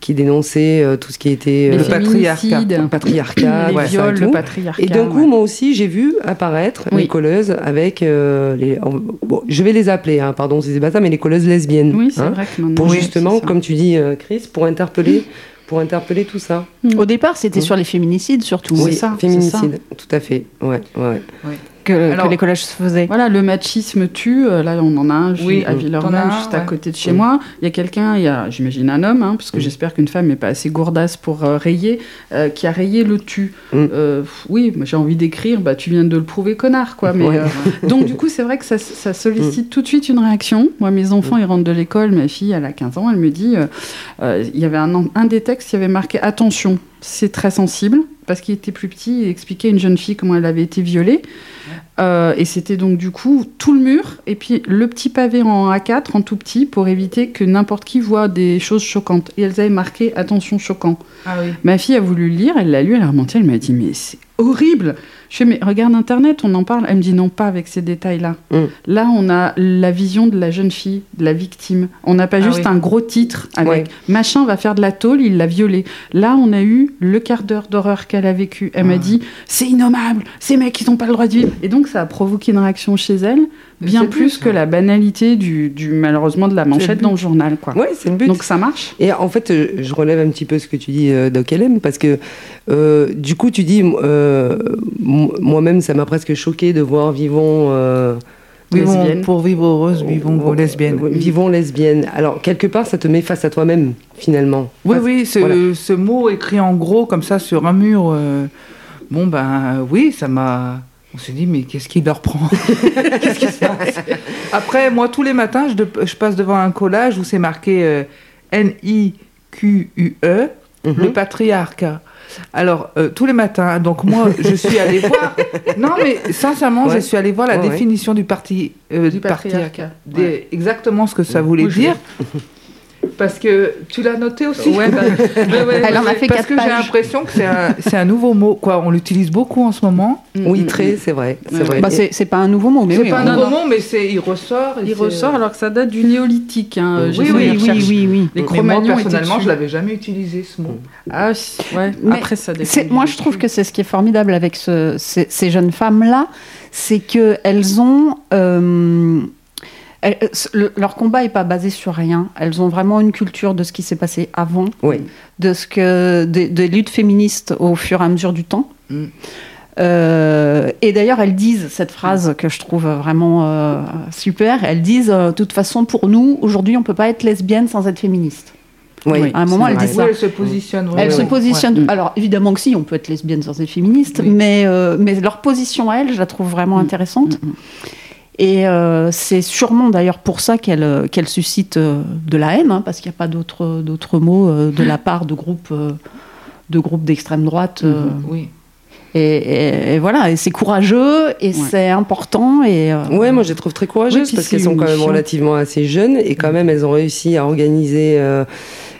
qui dénonçaient tout ce qui était le patriarcat, le patriarcat, les viols, le patriarcat. Et d'un coup, moi aussi, j'ai vu apparaître les colleuses avec les. Bon, je vais les appeler, hein, pardon si c'est pas ça, mais les colleuses lesbiennes. Oui, c'est hein, vrai que Pour justement, comme tu dis, Chris, pour interpeller pour interpeller tout ça. Au départ, c'était mm. sur les féminicides surtout. Oui, ça, féminicide, tout à fait. Ouais, ouais. ouais que, les collages se faisaient. Voilà, le machisme tue. Euh, là, on en a un oui, à Villeurbanne, juste à côté de chez moi. Il y a quelqu'un, il y a, j'imagine, un homme, hein, parce que j'espère qu'une femme n'est pas assez gourdasse pour euh, rayer, euh, qui a rayé le tu. Mm. oui, j'ai envie d'écrire, bah, tu viens de le prouver, connard, quoi. Mais, donc, du coup, c'est vrai que ça, ça sollicite mm. tout de suite une réaction. Moi, mes enfants, mm. ils rentrent de l'école, ma fille, elle a 15 ans, elle me dit, il y avait un, un des textes qui avait marqué attention, c'est très sensible parce qu'il était plus petit, il expliquait à une jeune fille comment elle avait été violée. Euh, et c'était donc du coup tout le mur et puis le petit pavé en A4 en tout petit pour éviter que n'importe qui voit des choses choquantes. Et elles avaient marqué attention choquant. Ah oui. Ma fille a voulu le lire, elle l'a lu, elle a remonté, elle m'a dit mais c'est horrible. Je fais, mais regarde Internet, on en parle. Elle me dit non, pas avec ces détails-là. Mm. Là, on a la vision de la jeune fille, de la victime. On n'a pas Ah juste oui. un gros titre avec machin va faire de la tôle, il l'a violée. Là, on a eu le quart d'heure d'horreur qu'elle a vécu. Elle m'a Ah. dit c'est innommable, ces mecs, ils n'ont pas le droit de vivre. Et donc, ça a provoqué une réaction chez elle, bien plus but, que la banalité du, du malheureusement de la manchette dans le journal. Quoi. Ouais, c'est le but. Donc, ça marche. Et en fait, euh, je relève un petit peu ce que tu dis, euh, Doc LM, parce que euh, du coup, tu dis, euh, m- moi-même, ça m'a presque choqué de voir Vivons. euh, Vivons Lesbienne. pour vivre heureuse, vivons euh, lesbiennes. Vivons lesbiennes. Alors, quelque part, ça te met face à toi-même, finalement. Oui, Face- oui, ce, voilà. ce mot écrit en gros comme ça sur un mur, euh, bon ben oui, ça m'a... On s'est dit, mais qu'est-ce qui leur prend? Qu'est-ce qui se passe? Après, moi, tous les matins, je, de- je passe devant un collage où c'est marqué euh, N-I-Q-U-E, Mhm. le patriarcat. Alors, euh, tous les matins, donc moi, je suis allée voir... Non, mais sincèrement, Ouais. je suis allée voir la Ouais, ouais. définition du, parti, euh, Du patriarcat. Des- Ouais. Exactement ce que ça voulait dire. Parce que tu l'as noté aussi Ouais, bah, ouais, ouais, Elle en a fait parce que j'ai l'impression que c'est un, nouveau mot. Quoi, on l'utilise beaucoup en ce moment. Oui, Mm, très, mm. c'est vrai. C'est Ouais. vrai. Bah, c'est pas un nouveau mot, mais c'est oui. pas un non, nouveau non. mot, mais il ressort. et Il ressort alors que ça date du néolithique. Hein. Oui, Oui, oui, oui, oui, oui. Les Mais moi, personnellement, je l'avais jamais utilisé ce mot. Ah, ouais. Mais Après, ça Moi, je trouve que c'est ce qui est formidable avec ce- ces, ces jeunes femmes-là, c'est qu'elles ont. euh, elles- le- leur combat n'est pas basé sur rien. Elles ont vraiment une culture de ce qui s'est passé avant, Oui. de ce que des, des luttes féministes au fur et à mesure du temps. Mm. Euh, et d'ailleurs, elles disent cette phrase que je trouve vraiment euh, super. Elles disent, euh, de toute façon, pour nous, aujourd'hui, on peut pas être lesbienne sans être féministe. Oui. Oui. À un moment, elles disent Oui, ça. elle se positionne. Elles ouais, se. Ouais. Alors évidemment que si, on peut être lesbienne sans être féministe, Oui. mais, euh, mais leur position à elles, je la trouve vraiment Mm. intéressante. Mm, mm. Et euh, c'est sûrement d'ailleurs pour ça qu'elle euh, qu'elle suscite euh, de la haine, hein, parce qu'il n'y a pas d'autres mots de la part de groupes de groupes d'extrême droite. euh, Oui. Et, et- et voilà, et c'est courageux et c'est important. Et euh, Ouais, moi je les trouve très courageuses parce qu'elles sont quand même relativement assez jeunes et quand même elles ont réussi à organiser, euh,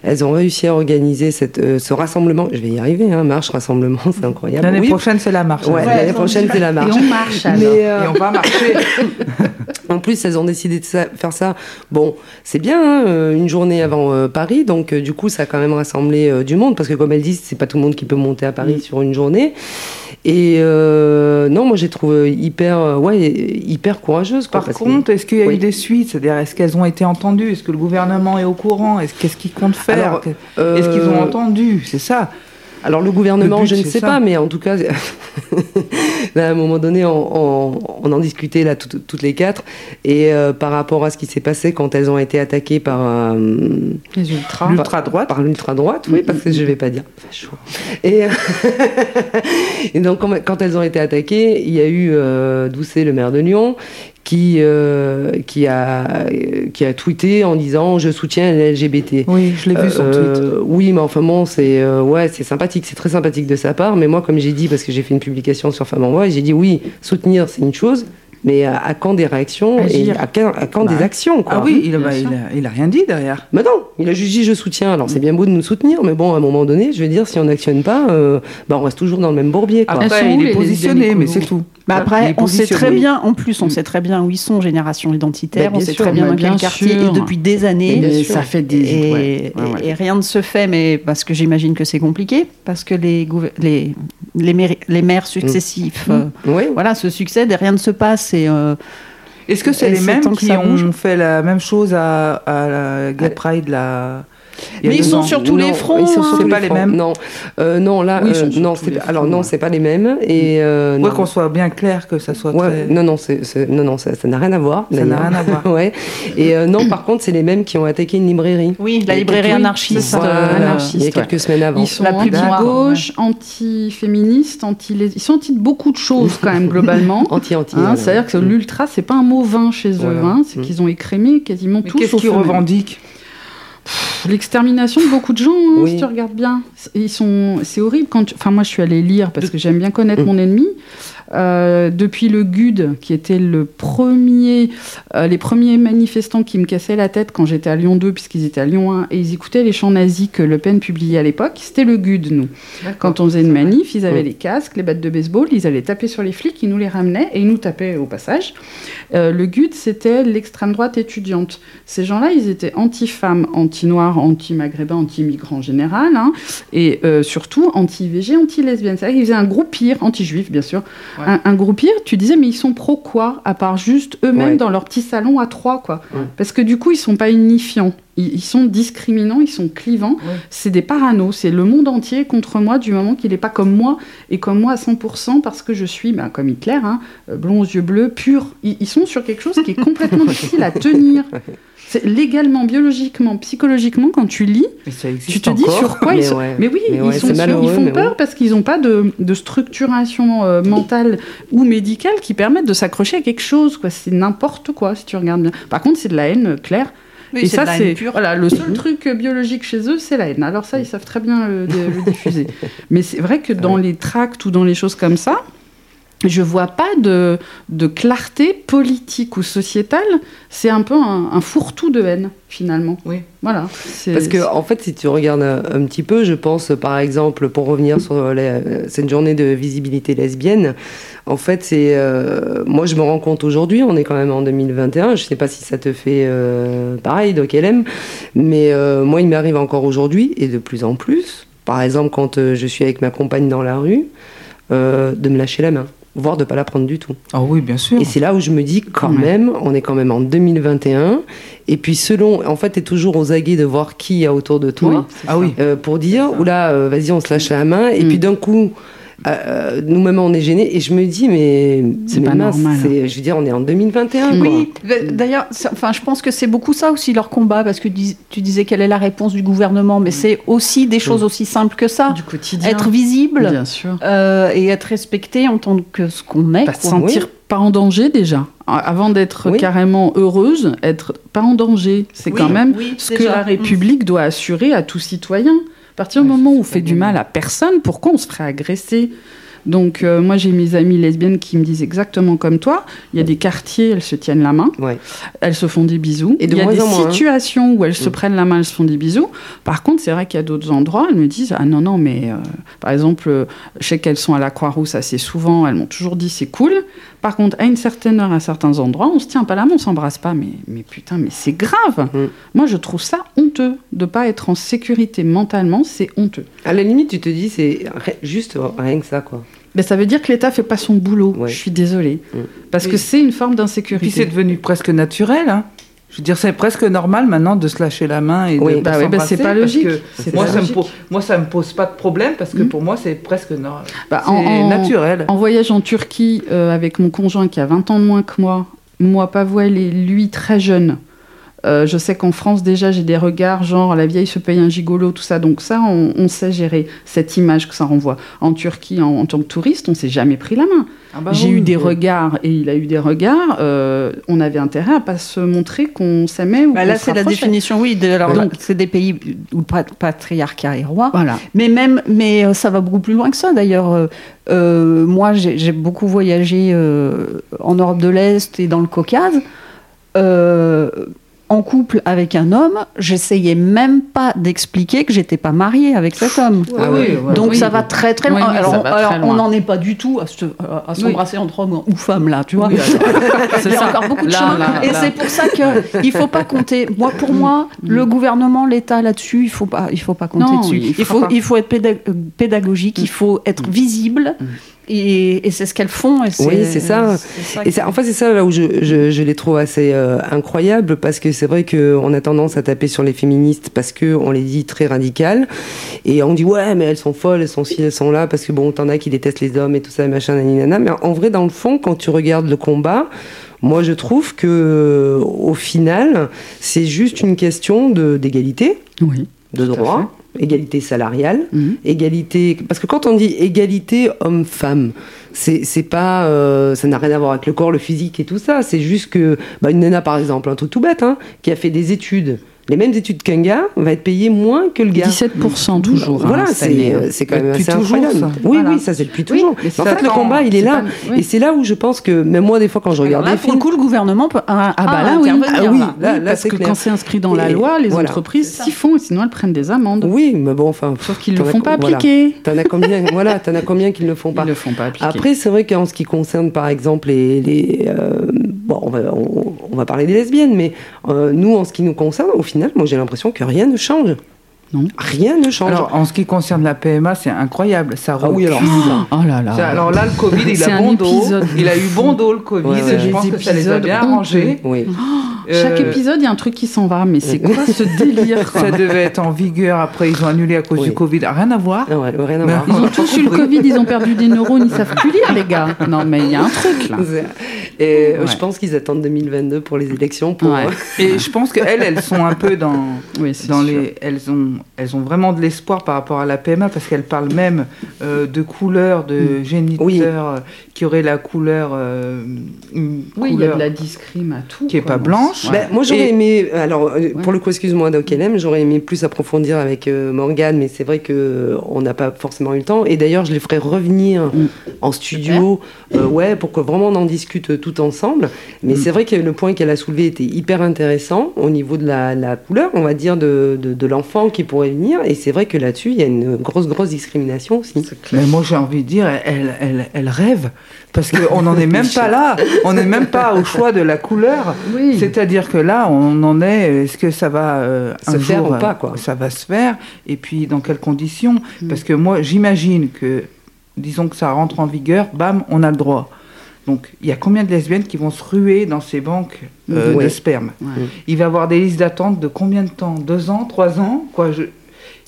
elles ont réussi à organiser cette, euh, ce rassemblement. Je vais y arriver, hein, marche rassemblement, c'est incroyable. L'année Oui. prochaine, c'est la marche. Ouais, hein. l'année prochaine c'est la marche. Et on marche alors. Mais, euh, Et on va marcher. En plus, elles ont décidé de faire ça. Bon, c'est bien, hein, euh, une journée avant euh, Paris, donc euh, du coup, ça a quand même rassemblé euh, du monde, parce que comme elles disent, c'est pas tout le monde qui peut monter à Paris Mm. sur une journée. Et non, moi, j'ai trouvé hyper, ouais, hyper courageuse. Quoi, Par que- contre, est-ce qu'il y a Oui. eu des suites? C'est-à-dire, est-ce qu'elles ont été entendues? Est-ce que le gouvernement est au courant? Est-ce qu'est-ce qu'ils comptent faire? Est-ce qu'ils ont entendu? C'est ça. Alors le gouvernement, Le but, je ne sais ça. pas, mais en tout cas, là, à un moment donné, on, on- on en discutait là toutes, toutes les quatre, et euh, par rapport à ce qui s'est passé quand elles ont été attaquées par euh, Les. L'ultra droite. par l'ultra droite, oui, parce que je vais pas dire. Facho. Et, et donc quand, quand elles ont été attaquées, il y a eu euh, Doucet, le maire de Lyon, qui euh, qui a qui a tweeté en disant je soutiens les LGBT. Oui, je l'ai vu son tweet. Euh, Oui, mais enfin bon, c'est euh, ouais, c'est sympathique, c'est très sympathique de sa part. Mais moi, comme j'ai dit, parce que j'ai fait une publication sur Femmes en Voix, j'ai dit oui, soutenir c'est une chose, mais à, à quand des réactions et à quand, à quand Bah, des actions quoi. Ah oui, il, bah, sûr. il, a, il a rien dit derrière. Mais non, il a juste dit je soutiens. Alors c'est bien beau de nous soutenir, mais bon, à un moment donné, je veux dire, si on n'actionne pas, euh, bah, on reste toujours dans le même bourbier. Quoi. Après, il est positionné, mais c'est tout. Bah après, on sait très bien, en plus, on Mm. sait très bien où ils sont, génération identitaire, Bah, on sait sûr, très bien bah, dans quel quartier, et depuis des années. Ça fait des. Et, ouais, ouais, ouais. et- rien ne se fait, mais parce que j'imagine que c'est compliqué, parce que les, les, les, maires, les maires successifs Mm. euh, Oui. voilà, se succèdent et rien ne se passe. Et, euh, Est-ce que c'est les mêmes qui bouge. ont fait la même chose à, à la Gay Pride là il y a Mais ils sont ans sur tous les fronts, ils sont hein. sur C'est tous pas les mêmes Non, Euh, non là, euh, non, alors non, c'est pas les mêmes. Et euh, qu'on soit bien clair que ça soit Ouais, très... non, non, non, non, ça ça n'a rien à voir. Ça n'a rien à voir. ouais. Et euh, non, par contre, c'est les mêmes qui ont attaqué une librairie. oui, la librairie anarchiste. Il y a quelques semaines avant. Ils sont La plus anti-gauche, anti-féministes, anti ils sont anti de beaucoup de choses quand même globalement. Anti, anti. Hein, C'est-à-dire que l'ultra, c'est pas un mot vain chez eux. Hein, c'est Mm. qu'ils ont écrémé quasiment Mais tout. qu'est-ce qu'ils revendiquent? L'extermination de beaucoup de gens, hein, si tu regardes bien. Ils sont, c'est horrible quand. Enfin, moi, je suis allée lire parce que j'aime bien connaître mm. mon ennemi. Euh, depuis le GUD, qui était le premier, euh, les premiers manifestants qui me cassaient la tête quand j'étais à Lyon 2, puisqu'ils étaient à Lyon 1, et ils écoutaient les chants nazis que Le Pen publiait à l'époque, c'était le GUD, nous. Quand on faisait une manif, ils avaient les casques, les battes de baseball, ils allaient taper sur les flics, ils nous les ramenaient, et ils nous tapaient au passage. Euh, le GUD, c'était l'extrême droite étudiante. Ces gens-là, ils étaient anti-femmes, anti-noirs, anti-maghrébins, anti-migrants en général, hein, et surtout anti-VG, anti-lesbiennes. C'est-à-dire qu'ils faisaient un gros pire, anti-juif, bien sûr, un, groupe pire, tu disais, mais ils sont pro quoi À part juste eux-mêmes dans leur petit salon à trois, quoi? Parce que du coup, ils sont pas unifiants. Ils, sont discriminants, ils sont clivants. C'est des paranos. C'est le monde entier contre moi du moment qu'il n'est pas comme moi et comme moi à 100% parce que je suis, ben, comme Hitler, hein, blond aux yeux bleus, pur. ils sont sur quelque chose qui est complètement difficile à tenir. Légalement, biologiquement, psychologiquement, quand tu lis, tu te dis sur quoi ils sont. Mais oui, ils, sont ils font peur parce qu'ils n'ont pas de, structuration euh, mentale ou médicale qui permettent de s'accrocher à quelque chose. C'est n'importe quoi si tu regardes bien. Par contre, c'est de la haine euh, claire. et ça, c'est voilà, le seul truc biologique chez eux, c'est la haine. Alors ça, ils savent très bien le, le diffuser. Mais c'est vrai que dans les tracts ou dans les choses comme ça, je vois pas de, de, clarté politique ou sociétale. C'est un peu un, fourre-tout de haine, finalement. Oui. Voilà. Parce que, en fait, si tu regardes un, petit peu, je pense, par exemple, pour revenir sur cette journée de visibilité lesbienne, en fait, c'est. Euh, moi, je me rends compte aujourd'hui, on est quand même en 2021, je sais pas si ça te fait euh, pareil, Doc LM, mais euh, moi, il m'arrive encore aujourd'hui, et de plus en plus, par exemple, quand je suis avec ma compagne dans la rue, de me lâcher la main voire de ne pas la prendre du tout. Ah oui, bien sûr. Et c'est là où je me dis, quand même, on est quand même en 2021. Et puis, selon, en fait, tu es toujours aux aguets de voir qui y a autour de toi. ah oui. Euh, pour dire, oula, euh, vas-y, on se lâche la main. Et mm. puis, d'un coup, euh, nous-mêmes on est gênés et je me dis mais c'est pas normal. Hein. Je veux dire on est en 2021. Oui, d'ailleurs, enfin je pense que c'est beaucoup ça aussi leur combat parce que tu disais quelle est la réponse du gouvernement, mais c'est aussi des choses aussi simples que ça. Du quotidien. Être visible, bien sûr, euh, et être respecté en tant que ce qu'on est. Pas se sentir pas en danger déjà. Avant d'être carrément heureuse, être pas en danger, c'est quand même ce que la République doit assurer à tout citoyen. À partir du moment où on fait du mal à personne, pourquoi on se ferait agresser? Donc euh, moi j'ai mes amies lesbiennes qui me disent exactement comme toi. Il y a des quartiers, elles se tiennent la main, elles se font des bisous. Et il y a des hein. situations où elles se mm. prennent la main, elles se font des bisous. Par contre, c'est vrai qu'il y a d'autres endroits, elles me disent ah non non mais euh, par exemple, je sais qu'elles sont à la Croix-Rousse assez souvent, elles m'ont toujours dit c'est cool. Par contre, à une certaine heure, à certains endroits, on se tient pas la main, on s'embrasse pas. Mais, mais putain, mais c'est grave. Mm. Moi, je trouve ça honteux de pas être en sécurité mentalement. C'est honteux. À la limite, tu te dis, c'est juste rien que ça, quoi. Mais ça veut dire que l'État fait pas son boulot. Je suis désolée. Mm. Parce que c'est une forme d'insécurité. Puis c'est devenu presque naturel. Hein. Je veux dire, c'est presque normal maintenant de se lâcher la main et de bah oui, bah c'est pas logique. moi, ça me moi, ça me pose pas de problème parce que mm. pour moi, c'est presque bah, naturel. En, voyage en Turquie euh, avec mon conjoint qui a 20 ans de moins que moi, moi pas voilé, lui très jeune, euh, je sais qu'en France, déjà, j'ai des regards genre la vieille se paye un gigolo, tout ça. Donc, ça, on, sait gérer cette image que ça renvoie. En Turquie, en, tant que touriste, on s'est jamais pris la main. Ah bah j'ai eu des regards et il a eu des regards. Euh, on avait intérêt à pas se montrer qu'on s'aimait ou bah Là, c'est la définition, oui. donc, c'est des pays où le patriarcat est roi. Voilà. Mais même, mais euh, ça va beaucoup plus loin que ça. D'ailleurs, moi, j'ai beaucoup voyagé en Europe de l'Est et dans le Caucase. Euh, en couple avec un homme, j'essayais même pas d'expliquer que j'étais pas mariée avec cet homme. Ah Donc ça va très très loin. alors, on n'en est pas du tout à, s'embrasser entre hommes ou femmes là, tu vois. Il y a encore beaucoup de chemin. Et c'est pour ça qu'il ne faut pas compter. Moi, pour moi, mm. le gouvernement, l'État là-dessus, il faut pas, il faut pas compter dessus. Il faut, il faut, être pédagogique, il faut être mm. visible. Et, c'est ce qu'elles font. Et oui, c'est ça. Et en fait, c'est ça là où je, je, les trouve assez euh, incroyables parce que c'est vrai qu'on a tendance à taper sur les féministes parce qu'on les dit très radicales. Et on dit, ouais, mais elles sont folles, elles sont ci, elles sont là parce que bon, t'en as qui détestent les hommes et tout ça, machin, naninana. Mais en vrai, dans le fond, quand tu regardes le combat, moi, je trouve que au final, c'est juste une question d'égalité, oui, de droit égalité salariale, mhm. égalité. Parce que quand on dit égalité homme-femme, c'est pas, euh, ça n'a rien à voir avec le corps, le physique et tout ça. C'est juste que bah, une nana par exemple, un truc tout bête, hein, qui a fait des études les mêmes études qu'un gars va être payé moins que le gars. 17% toujours. Voilà, hein, c'est quand même assez incroyable. Oui, oui, ça c'est depuis toujours. en fait, le combat, il est là. Et c'est là où je pense que, même moi, des fois, quand je regarde des films. Pour le coup, le gouvernement peut. Ah, bah là, oui. Ah, oui, là, parce que quand c'est inscrit dans la loi, les entreprises s'y font et sinon elles prennent des amendes. Oui, mais bon, enfin. Sauf qu'ils ne le font pas appliquer. T'en as combien Voilà, t'en as combien qui ne le font pas Ils ne le font pas appliquer. Après, c'est vrai qu'en ce qui concerne, par exemple, les. Euh, bon, on va, on va parler des lesbiennes, mais euh, nous, en ce qui nous concerne, au final, moi j'ai l'impression que rien ne change. Non. Rien ne change. Alors, en ce qui concerne la PMA, c'est incroyable. Ça ah oui, alors, oh là là. Alors là, le Covid, il a bon dos. Il a eu bon dos, le Covid. Je pense que ça les a bien arrangés. Oui. Chaque euh, épisode, il y a un truc qui s'en va. Mais c'est quoi ce délire Ça devait être en vigueur. Après, ils ont annulé à cause du Covid. Rien à voir. Ah ouais, rien à voir. Ils ont tous eu le Covid. Ils ont perdu des neurones. Ils savent plus lire, les gars. Non, mais il y a un truc là. Et euh, je pense qu'ils attendent 2022 pour les élections. Pour... Et je pense qu'elles, elles sont un peu dans, dans les. Elles ont, elles ont vraiment de l'espoir par rapport à la PMA parce qu'elles parlent même euh, de couleur, de mm. géniteurs qui aurait la couleur. oui, il y a de la discrime à tout. Qui n'est pas blanche. Ben, moi, j'aurais aimé. Alors, euh, pour le coup, excuse-moi, d'OKLM, j'aurais aimé plus approfondir avec euh, Morgane, mais c'est vrai qu'on euh, n'a pas forcément eu le temps. Et d'ailleurs, je les ferai revenir mm. en studio, ouais, pour que vraiment on en discute tout ensemble. Mais mm. c'est vrai que le point qu'elle a soulevé était hyper intéressant au niveau de la, couleur, on va dire, de, de, l'enfant qui pourrait venir. Et c'est vrai que là-dessus, il y a une grosse, grosse discrimination aussi. Mais moi, j'ai envie de dire, elle, elle, elle rêve. Parce qu'on n'en est même pas là. On n'est même pas au choix de la couleur. Oui. C'est-à-dire que là, on en est. Est-ce que ça va euh, se faire ou pas quoi. Ça va se faire? Et puis, dans quelles conditions? Mm. Parce que moi, j'imagine que, disons que ça rentre en vigueur, bam, on a le droit. Donc, il y a combien de lesbiennes qui vont se ruer dans ces banques euh, de sperme? Il va y avoir des listes d'attente de combien de temps? Deux ans? Trois ans? Quoi, je...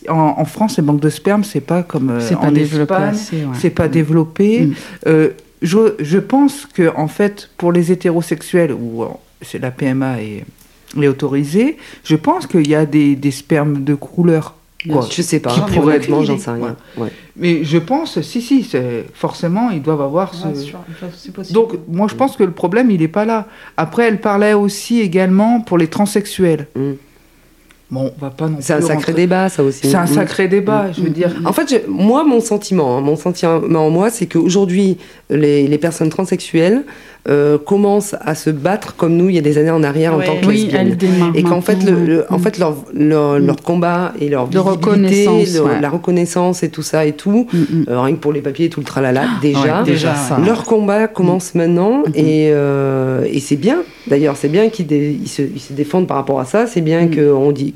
en, France, les banques de sperme, c'est pas comme euh, en pas Espagne, c'est pas développé. Mm. Je, pense que en fait, pour les hétérosexuels où c'est la PMA est, autorisée, je pense qu'il y a des, spermes de couleur. Quoi, je sais pas, qui pourraient être j'en sais rien. Mais je pense, si, si, forcément, ils doivent avoir ce. Donc, moi, je pense que le problème, il n'est pas là. Après, elle parlait aussi également pour les transsexuels. Mm. Bon, on va pas non C'est un sacré débat, ça aussi. C'est un mm. sacré débat, je veux mm. dire. En fait, moi, mon sentiment, hein, mon sentiment, moi, c'est qu'aujourd'hui, les, les personnes transsexuelles euh, commencent à se battre comme nous il y a des années en arrière en tant que oui, et qu'en fait, le, en fait leur, leur, leur, combat et leur visibilité, reconnaissance, la reconnaissance et tout ça et tout, euh, rien que pour les papiers et tout le tralala, déjà, déjà leur combat commence maintenant et, euh, et c'est bien. D'ailleurs, c'est bien qu'ils ils se, se, défendent par rapport à ça. C'est bien qu'on dit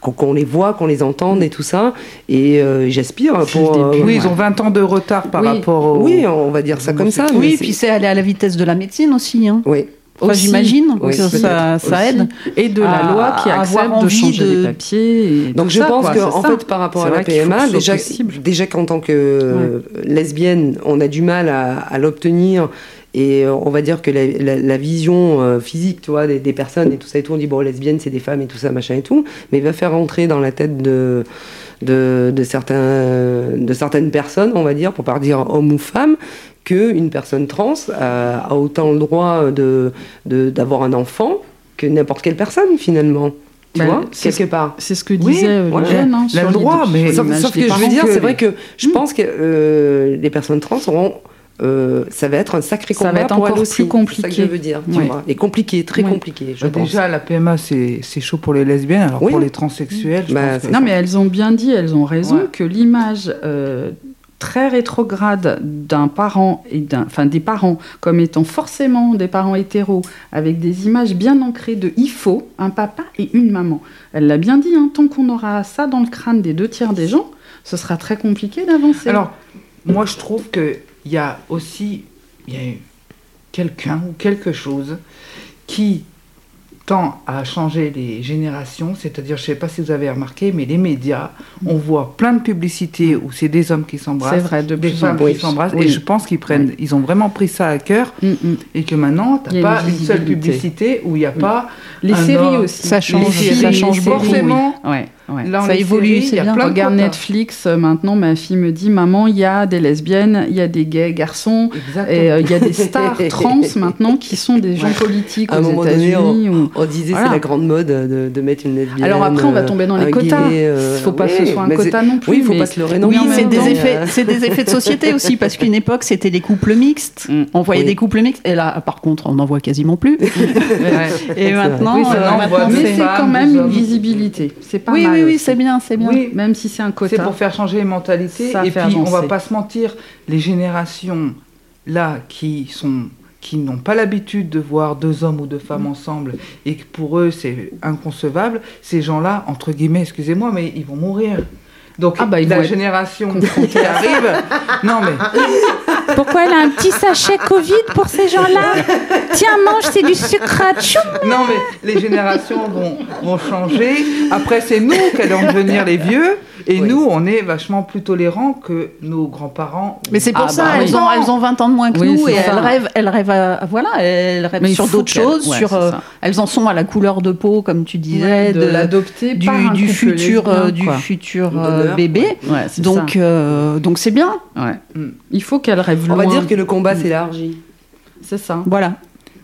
qu'on les voit, qu'on les entende et tout ça. Et j'aspire pour. oui, ils ont 20 ans de retard par rapport. Au... Oui, on va dire ça comme ça. Oui, puis c'est aller à la vitesse de la médecine aussi. Hein. Oui. J'imagine que ça, ça, aide. Et de la loi qui accepte de changer de... les papiers. Donc je pense qu'en fait, par rapport à la PMA, déjà, déjà qu'en tant que lesbienne, on a du mal à, l'obtenir. Et euh, on va dire que la, vision euh, physique tu vois, des, personnes et tout ça et tout, on dit bon, lesbienne, c'est des femmes et tout ça, machin et tout. Mais il va faire rentrer dans la tête de, de, de, certains, de certaines personnes, on va dire, pour pas dire homme ou femme, qu'une personne trans a, autant le droit de, d'avoir un enfant que n'importe quelle personne finalement. Tu bah, vois, quelque part. C'est ce que disait euh, le jeune. Hein, le droit, mais. Sauf, que je veux dire, c'est vrai que je hmm. pense que euh, les personnes trans auront. Euh, ça va être un sacré combat ça va être pour encore aussi. plus compliqué. C'est ça que je veux dire. Tu vois. Et compliqué, très compliqué. Je bah, Déjà, la PMA, c'est chaud pour les lesbiennes, alors pour les transsexuels. Bah, non, mais elles ont bien dit, elles ont raison, que l'image très rétrograde d'un parent et d'un, enfin des parents comme étant forcément des parents hétéros avec des images bien ancrées de il faut un papa et une maman. Elle l'a bien dit, hein, tant qu'on aura ça dans le crâne des deux tiers des gens, ce sera très compliqué d'avancer. Alors, moi je trouve qu'il y a aussi y a quelqu'un ou quelque chose qui à changer les générations, c'est-à-dire, je ne sais pas si vous avez remarqué, mais les médias, on voit plein de publicités où c'est des hommes qui s'embrassent, vrai, de des femmes qui s'embrassent, et je pense qu'ils prennent, ils ont vraiment pris ça à cœur, mm, mm. et que maintenant, tu n'as pas une, seule publicité où il n'y a pas les séries aussi, ça change, ça change forcément. Ça évolue, c'est bien. Regarde Netflix, euh, maintenant ma fille me dit Maman, il y a des lesbiennes, il y a des gays garçons, et euh, il y a des stars trans maintenant qui sont des gens politiques à aux États-Unis. On, on, disait c'est la grande mode de, de, mettre une lesbienne. Alors après, on va tomber dans les quotas. Il ne faut pas que ce soit un quota non plus. Oui, il ne faut pas se leurrer non Oui, c'est des, effets, des effets de société aussi, parce qu'une époque, c'était des couples mixtes. Mm. On voyait des couples mixtes, et là, par contre, on n'en voit quasiment plus. et maintenant, c'est quand même une visibilité. C'est pas Oui, oui, oui, c'est bien, c'est bien. Oui, même si c'est un quota. C'est pour faire changer les mentalités. et puis, on va pas se mentir, les générations là qui sont qui n'ont pas l'habitude de voir deux hommes ou deux femmes mm. ensemble et que pour eux c'est inconcevable, ces gens-là, entre guillemets, excusez-moi, mais ils vont mourir. Donc ah bah, la génération qui arrive, non mais pourquoi elle a un petit sachet Covid pour ces gens-là Tiens, mange, c'est du sucre. Non mais les générations vont, vont changer. Après c'est nous qui allons devenir les vieux. Et nous, on est vachement plus tolérants que nos grands-parents. Mais c'est pour ah ça, bah elles, ont, elles ont 20 ans de moins que nous et elles rêvent, elles rêvent, à, voilà, elles rêvent sur d'autres choses. sur, euh, elles en sont à la couleur de peau, comme tu disais, de, l'adopter du, du, futur, euh, du futur euh, bébé. donc, donc c'est bien. Mm. Il faut qu'elles rêvent loin. On va dire que le combat s'élargit. C'est ça. Voilà.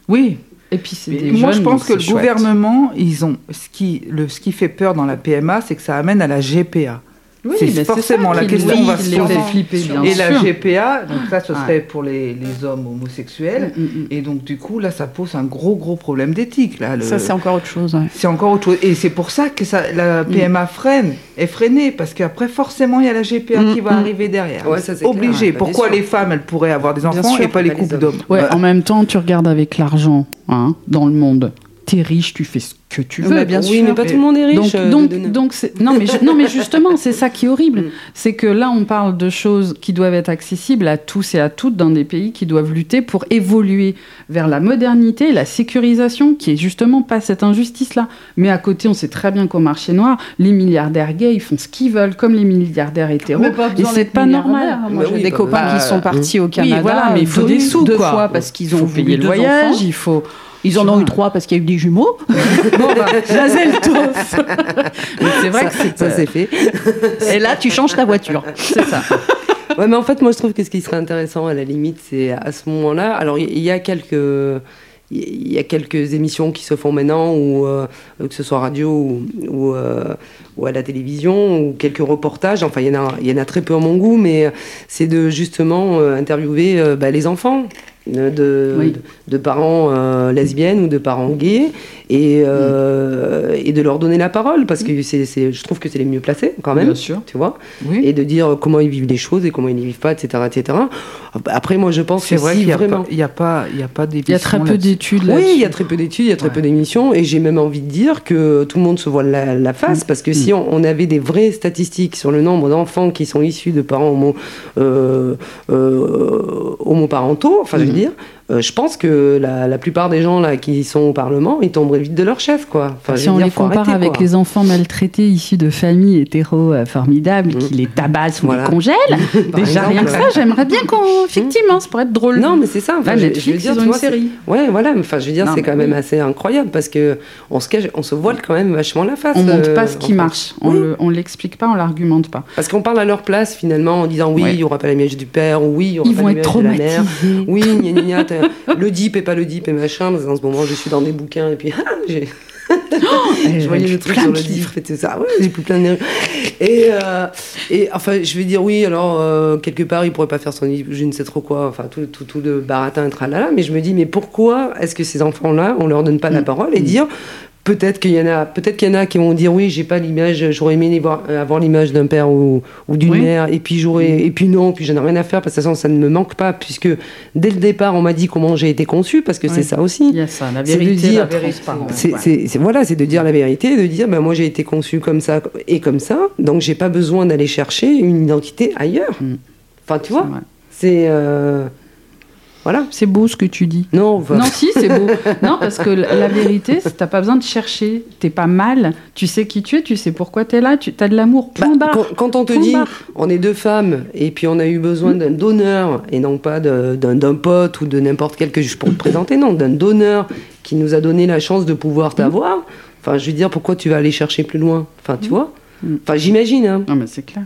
Oui, et puis moi, je pense que le gouvernement, ils ont ce qui, le, ce qui fait peur dans la PMA, c'est que ça amène à la GPA. Oui, c'est forcément la question va se Et la GPA, donc ça, ce serait pour les, les, hommes homosexuels. Mm, mm, mm. Et donc, du coup, là, ça pose un gros, gros problème d'éthique. Là, Ça, c'est encore autre chose. C'est encore autre chose. Et c'est pour ça que ça, la PMA freine, est freinée, parce qu'après, forcément, il y a la GPA qui va arriver derrière. Ouais, ça, Obligé. Bah, Pourquoi les femmes, elles pourraient avoir des enfants et pas les couples d'hommes ouais, En même temps, tu regardes avec l'argent hein, dans le monde t'es riche, tu fais ce que tu veux. bien sûr. Oui, mais pas tout le monde est riche. Donc, euh, donc, donc non, mais non, mais justement, c'est ça qui est horrible. Mm. C'est que là, on parle de choses qui doivent être accessibles à tous et à toutes dans des pays qui doivent lutter pour évoluer vers la modernité, la sécurisation, qui est justement pas cette injustice-là. Mais à côté, on sait très bien qu'au marché noir, les milliardaires gays, ils font ce qu'ils veulent, comme les milliardaires hétéros. et c'est pas normal. Moi, j'ai des bah, copains qui sont partis au Canada. voilà, mais il faut des sous, deux fois parce qu'ils ont payé le voyage. Il faut ils en ont eu trois parce qu'il y a eu des jumeaux. bon, bah, tous. Mais c'est vrai que ça s'est fait. Et là, tu changes ta voiture. C'est ça. Ouais, mais en fait, moi, je trouve que ce qui serait intéressant, à la limite, c'est à ce moment-là. Alors, il y a quelques il y a quelques émissions qui se font maintenant, ou, euh, que ce soit radio ou, ou, euh, ou, à la télévision, ou quelques reportages. Enfin, il y, en a, il y en a très peu à mon goût, mais c'est de justement euh, interviewer bah, les enfants de, de, parents euh, lesbiennes ou de parents gays et, euh, et de leur donner la parole parce que c'est, je trouve que c'est les mieux placés quand même. Bien sûr. Tu vois Et de dire comment ils vivent les choses et comment ils ne vivent pas, etc. etc. Après, moi, je pense c'est que vrai si qu'il n'y vraiment... a, pas, il y a pas Il y a très peu d'études Oui, il y a très peu d'études, il y a très peu d'émissions et j'ai même envie de dire que tout le monde se voit la, face parce que si mm. on, avait des vraies statistiques sur le nombre d'enfants qui sont issus de parents homo, euh, homoparentaux, enfin, mm. Dire, euh, je pense que la, plupart des gens là qui sont au Parlement, ils tomberaient vite de leur chef, quoi. si on les compare avec les enfants maltraités issus de familles hétéro euh, formidables qui les tabassent ou les congèlent, déjà rien que ça, j'aimerais bien qu'on, mm. effectivement, ça pourrait être drôle. Non, mais c'est ça. Enfin, je, veux dire, une série. Ouais, voilà. Enfin, je veux dire, c'est quand même assez incroyable parce que on se cache, on se voile quand même vachement la face. On montre pas euh, ce qui marche. On l'explique pas, on l'argumente pas. Parce qu'on parle à leur place finalement en disant oui, aura pas l'image du père ou oui, aura pas l'image de la mère. Oui, le dip et pas le dip et machin. Parce en ce moment, je suis dans des bouquins et puis ah, j'ai. Oh, je voyais le truc sur le dip et tout ça. Ouais, j'ai plus plein de. Et, euh, et enfin, je vais dire oui, alors, euh, quelque part, il pourrait pas faire son je ne sais trop quoi, enfin, tout, tout, tout le baratin, tralala. Mais je me dis, mais pourquoi est-ce que ces enfants-là, on leur donne pas la mm. parole et dire Peut-être qu'il y en a, peut-être qu'il y en a qui vont dire oui, j'ai pas l'image, j'aurais aimé voir, euh, avoir l'image d'un père ou, ou d'une mère, et puis j'aurais, et puis non, puis j'en ai rien à faire parce que de toute façon ça ne me manque pas puisque dès le départ on m'a dit comment j'ai été conçue parce que c'est ça aussi. Il y a ça, la vérité, dire, C'est, voilà, c'est de dire la vérité, de dire ben moi j'ai été conçue comme ça et comme ça, donc j'ai pas besoin d'aller chercher une identité ailleurs. Mm. Enfin tu vois, c'est euh, voilà. C'est beau ce que tu dis. Non, non si, c'est beau. non, parce que la vérité, tu n'as pas besoin de chercher. T'es pas mal. Tu sais qui tu es, tu sais pourquoi tu es là, tu as de l'amour. Bah, quand, on te dit, on est deux femmes, et puis on a eu besoin d'un donneur, et non pas d'un pote ou de n'importe quel que je pour te présenter, non, d'un donneur qui nous a donné la chance de pouvoir t'avoir. Enfin, je veux dire, pourquoi tu vas aller chercher plus loin? Enfin, tu vois? Enfin, j'imagine. Hein. Non, mais c'est clair.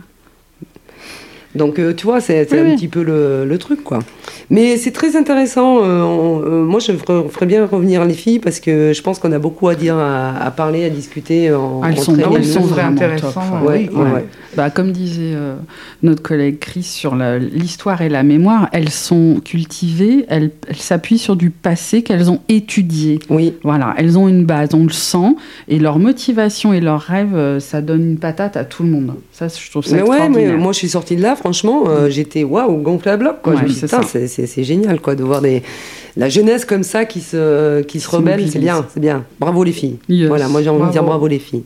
Donc, euh, tu vois, c'est un petit peu le, le, truc, quoi. Mais c'est très intéressant. Euh, euh, moi, je ferais, bien revenir les filles parce que je pense qu'on a beaucoup à dire, à, parler, à discuter. En, elles, sont, elles sont vraiment intéressantes. Ouais, bah, comme disait notre collègue Chris sur l'histoire et la mémoire, elles sont cultivées, elles s'appuient sur du passé qu'elles ont étudié. Oui. Voilà, elles ont une base, on le sent, et leur motivation et leurs rêves, ça donne une patate à tout le monde. Ça, je trouve ça mais Ouais, mais moi, je suis sortie de là franchement, euh, j'étais waouh, gonflé à bloc. Quoi. c'est génial quoi, de voir des... la jeunesse comme ça qui se, qui se rebelle. C'est bien, c'est bien. Bravo les filles. Voilà, moi j'ai envie de dire bravo les filles.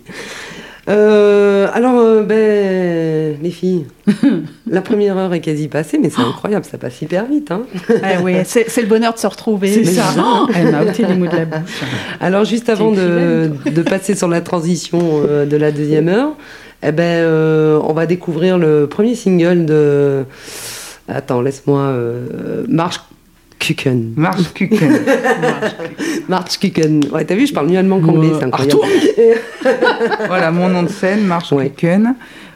Euh, alors, euh, ben, les filles, la première heure est quasi passée, mais c'est incroyable, ça passe hyper vite. Hein ah oui, c'est le bonheur de se retrouver. C'est ça. Elle m'a ôté les mots de la bouche. Alors, juste avant de, de, passer sur la transition de la deuxième heure, eh ben, euh, on va découvrir le premier single de. Attends, laisse-moi. Euh, March Kuken. March Kuken. March Kuken. Ouais, t'as vu, je parle mieux allemand qu'anglais, c'est incroyable. voilà, mon nom de scène, March Kuken.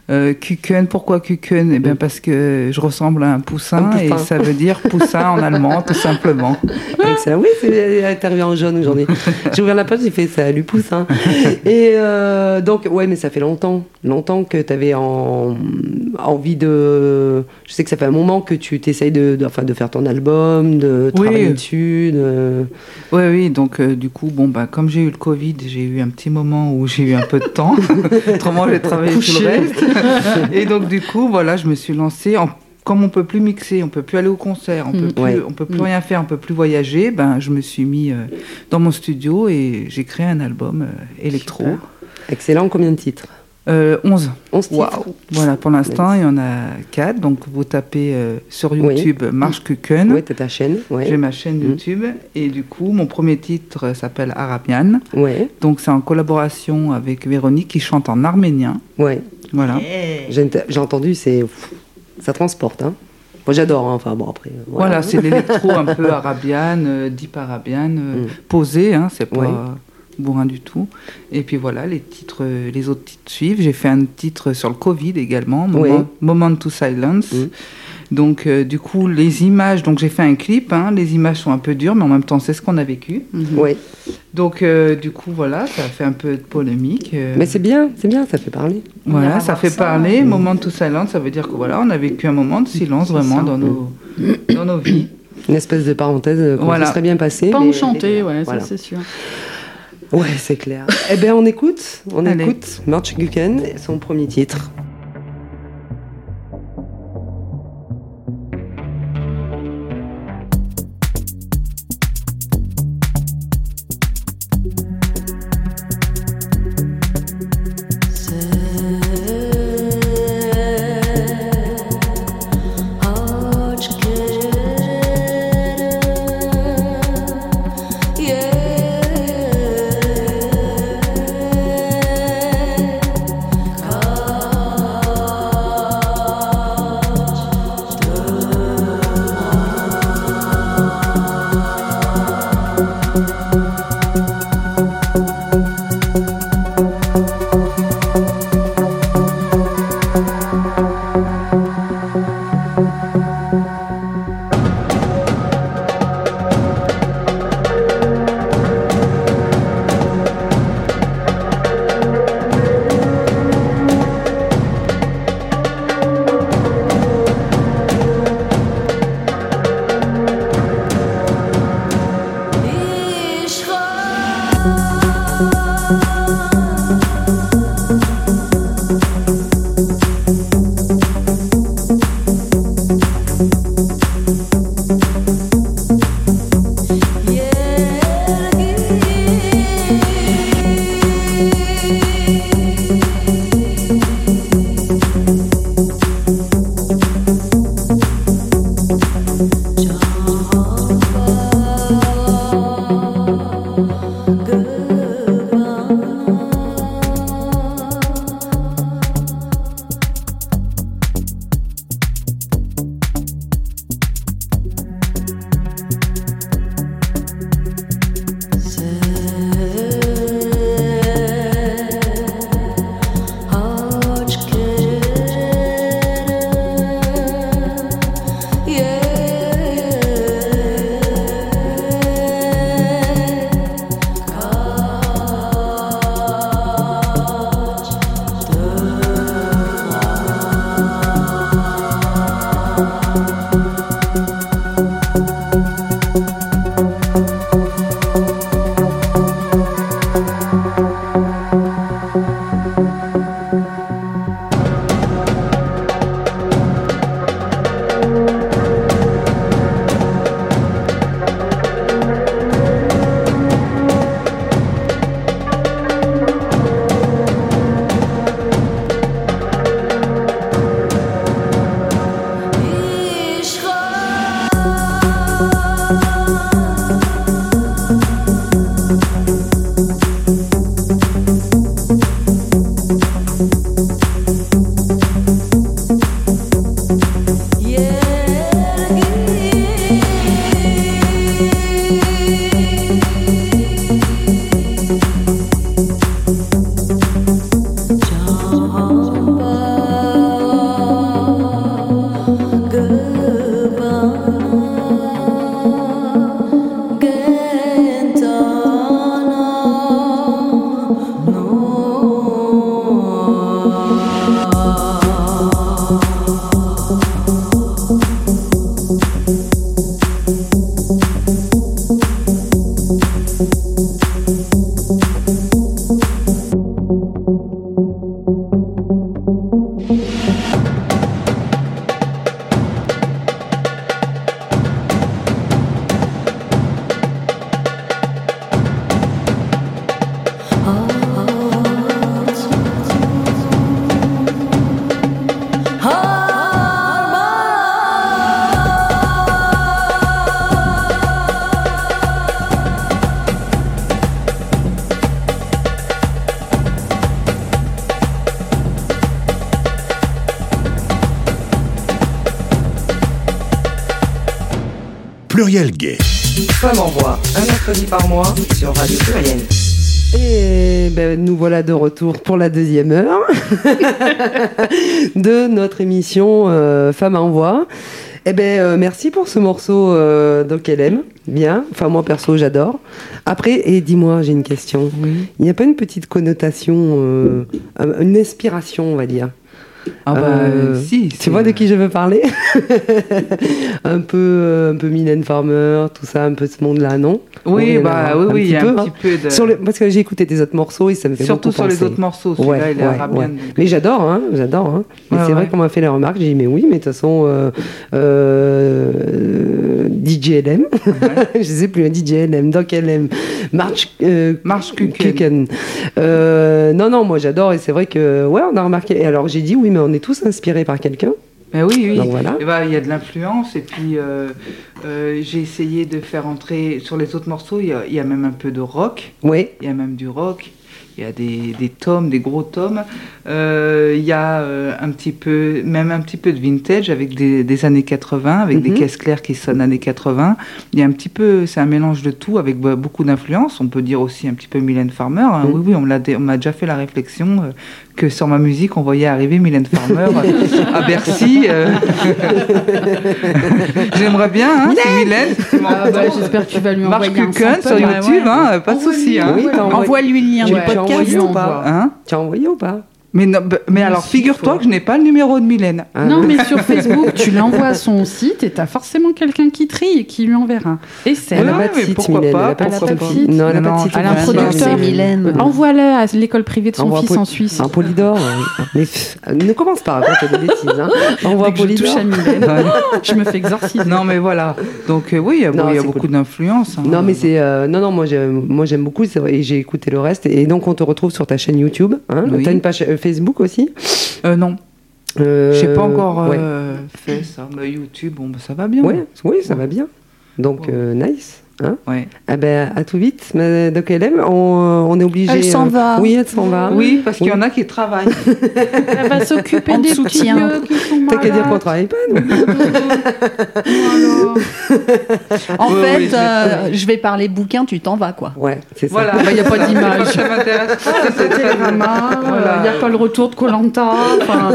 Euh, Kuken, pourquoi Kuken Eh bien parce que je ressemble à un poussin, et ça veut dire poussin en allemand, tout simplement. oui, c'est arrivé en jaune aujourd'hui. J'ai ouvert la page, j'ai fait salut poussin. et euh, donc, ouais, mais ça fait longtemps, longtemps que tu avais envie de. Je sais que ça fait un moment que tu t'essayes de, enfin, de faire ton album, de travailler dessus. Oui, oui, donc euh, du coup, bon, bah, comme j'ai eu le Covid, j'ai eu un petit moment où j'ai eu un peu de temps. Autrement, j'ai travaillé tout le reste. et donc, du coup, voilà, je me suis lancée. En, comme on peut plus mixer, on peut plus aller au concert, on peut mm. plus, on peut plus mm. rien faire, on peut plus voyager, ben, je me suis mis euh, dans mon studio et j'ai créé un album euh, électro. Excellent, combien de titres? 11. Euh, 11 titres. Voilà, pour l'instant, il y en a 4. Donc, vous tapez sur YouTube Marche Kuken. Oui, tu ta chaîne. J'ai ma chaîne mm. YouTube. Et du coup, mon premier titre s'appelle Arabian. Ouais. Donc, c'est en collaboration avec Véronique qui chante en arménien. Ouais. Voilà. J'ai entendu, c'est ça transporte. Hein. Moi j'adore, hein. enfin bon après. Voilà, c'est l'électro un peu arabiane, euh, deep arabiane, euh, mm. posé, hein, c'est pas bourrin du tout. Et puis voilà, les titres, les autres titres suivent. J'ai fait un titre sur le Covid également, Moment, to Silence. Mm. Donc, euh, du coup, les images, donc j'ai fait un clip, hein, les images sont un peu dures, mais en même temps, c'est ce qu'on a vécu. Mhm. Oui. Donc, euh, du coup, voilà, ça a fait un peu de polémique. Euh. Mais c'est bien, c'est bien, ça fait parler. Voilà, ça fait parler. Moment de tout silence, ça veut dire que voilà, on a vécu un moment de silence vraiment dans nos, dans nos vies. Une espèce de parenthèse qu'on voilà. serait bien passé. Pas enchanté, ouais, ça c'est sûr. Ouais, c'est clair. eh bien, on écoute, on écoute March Guken, son premier titre. Sur Radio Pluriel. Et ben, nous voilà de retour pour la deuxième heure de notre émission euh, Femme en voix. Eh ben, euh, merci pour ce morceau euh, qu'elle aime. Bien. Enfin, moi, perso, j'adore. Après, et dis-moi, j'ai une question. Il n'y a pas une petite connotation, euh, une inspiration, on va dire? Ah bah, euh, si, tu vois de qui je veux parler Un peu, euh, un peu Mylène Farmer, tout ça, un peu ce monde-là, non Oui, bah oui, oui, il y a un petit peu de... Sur parce que j'ai écouté tes autres morceaux et ça me fait Surtout sur les autres morceaux, celui-là, il est bien. Mais j'adore, hein, j'adore. Hein. c'est vrai qu'on m'a fait les remarques, j'ai dit, mais oui, mais de toute façon, euh, DJ LM, je sais plus, un DJ LM, Doc LM, March, March non, non, moi j'adore et c'est vrai que, ouais, on a remarqué. Et alors j'ai dit, oui, mais on est tous inspirés par quelqu'un. Ben oui, oui. voilà. Eh ben, il y a de l'influence et puis euh, euh, j'ai essayé de faire entrer sur les autres morceaux. Il y, a, même un peu de rock. Oui. Il y a même du rock. Il y a des, des tomes, des gros tomes. Euh, il y a un petit peu, même un petit peu de vintage avec des, années 80, avec des mhm. caisses claires qui sonnent années 80. Il y a un petit peu, c'est un mélange de tout avec beaucoup d'influence. On peut dire aussi un petit peu Mylène Farmer. Hein. Mhm. Oui, oui, on m'a déjà fait la réflexion que sur ma musique, on voyait arriver Mylène Farmer à Bercy. Euh. J'aimerais bien, hein, Mylène. Ah, bah, j'espère que tu vas lui envoyer Marc Kuken sur YouTube, hein, pas de souci. Hein. Envoie-lui le lien du podcast. Tu as envoyé ou pas? Mais, mais alors, figure-toi que je n'ai pas le numéro de Mylène. Ah, non, mais sur Facebook, tu l'envoies à son site et tu as forcément quelqu'un qui trie et qui lui enverra. Et c'est Elle n'a pas de site, Mylène. Elle n'a pas de site. Non, elle n'a pas de site. Elle a un producteur. Envoie-le à l'école privée de son fils en Suisse. Un polydor. mais ne commence pas à raconter des bêtises. Hein. Envoie Polydor. Je touche à Mylène. je me fais exorciser. Non, mais voilà. Donc, euh, oui, il y a beaucoup d'influence. Hein. Non, mais c'est. Euh, non, non, moi, j'aime beaucoup. Et j'ai écouté le reste. Et donc, on te retrouve sur ta chaîne YouTube. Tu as une page euh, Facebook aussi euh, Non. Euh, J'ai pas encore euh, fait ça. Mais YouTube, bon, bah, ça va bien. Ouais, oui, ça va bien. Donc, euh, nice. Hein ouais. Ah ben, à tout vite, donc elle on, on est obligé. Elle s'en va. Oui, elle s'en va. Oui, parce qu'il y en a qui travaillent. elle va s'occuper des sont T'as qu'à dire qu'on travaille pas, nous. en fait, euh, je vais parler bouquin, tu t'en vas, quoi. Ouais, c'est ça. Voilà, il n'y a pas d'image. ça m'intéresse. C'est Télérama, il n'y a pas le retour de Colanta. Enfin...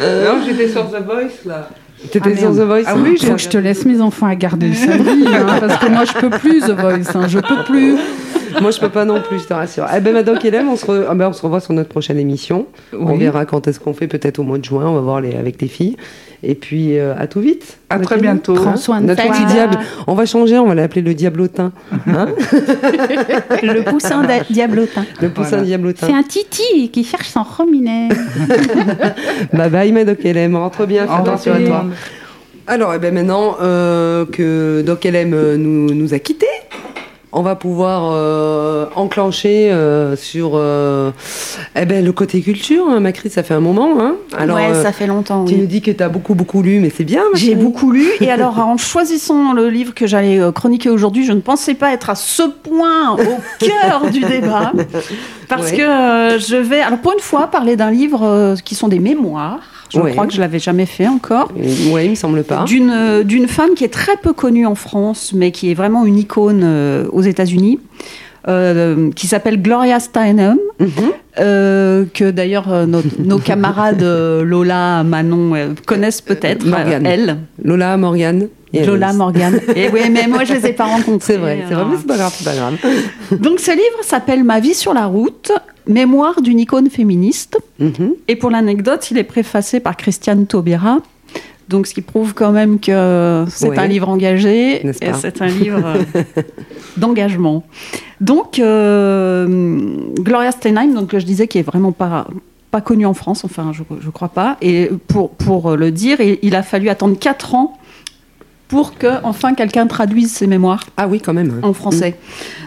non, j'étais sur The Voice, là. T'étais ah, sur The Voice Ah oui, faut que je te laisse mes enfants à garder le samedi, hein, parce que moi je peux plus The Voice, hein, je peux plus. Moi, je peux pas non plus, je te rassure. Eh ben, Madame Hélène, on se, ah ben, on se revoit sur notre prochaine émission. On verra quand est-ce qu'on fait, peut-être au mois de juin. On va voir les... avec les filles. Et puis, euh, à tout vite. À très bientôt. Prends soin de Notre petit diable. On va changer, on va l'appeler le diablotin. Hein le poussin diablotin. Le poussin diablotin. C'est un titi qui cherche son rominet. bye bye, Madame Hélène. Rentre bien, fais attention à toi. Alors, eh ben maintenant euh, que Doc LM nous, nous a quittés, on va pouvoir euh, enclencher euh, sur euh, eh ben, le côté culture. Hein, Macri, ça fait un moment. Hein alors, ouais, ça fait longtemps. Tu nous dis que tu as beaucoup, beaucoup lu, mais c'est bien. J'ai beaucoup lu. Et alors, en choisissant le livre que j'allais chroniquer aujourd'hui, je ne pensais pas être à ce point au cœur du débat. Parce que je vais, alors pour une fois, parler d'un livre qui sont des mémoires. Je crois que je l'avais jamais fait encore. Oui, il me semble pas. D'une euh, d'une femme qui est très peu connue en France, mais qui est vraiment une icône euh, aux États-Unis. Euh, qui s'appelle Gloria Steinem, mhm. que d'ailleurs nos, camarades Lola, Manon connaissent peut-être, elle. Lola, Morgane. Lola, Morgane. Et oui, mais moi je les ai pas rencontrés. C'est vrai, c'est vrai, mais c'est pas grave, c'est pas grave. Donc ce livre s'appelle Ma vie sur la route. Mémoire d'une icône féministe. Mhm. Et pour l'anecdote, il est préfacé par Christiane Taubira. Donc, ce qui prouve quand même que c'est un livre engagé et c'est un livre d'engagement. Donc, euh, Gloria Steinheim, donc je disais, qui est vraiment pas pas connue en France, enfin, je, ne crois pas. Et pour, pour le dire, il, il a fallu attendre 4 ans pour que enfin quelqu'un traduise ses mémoires. Ah oui, quand même. En français.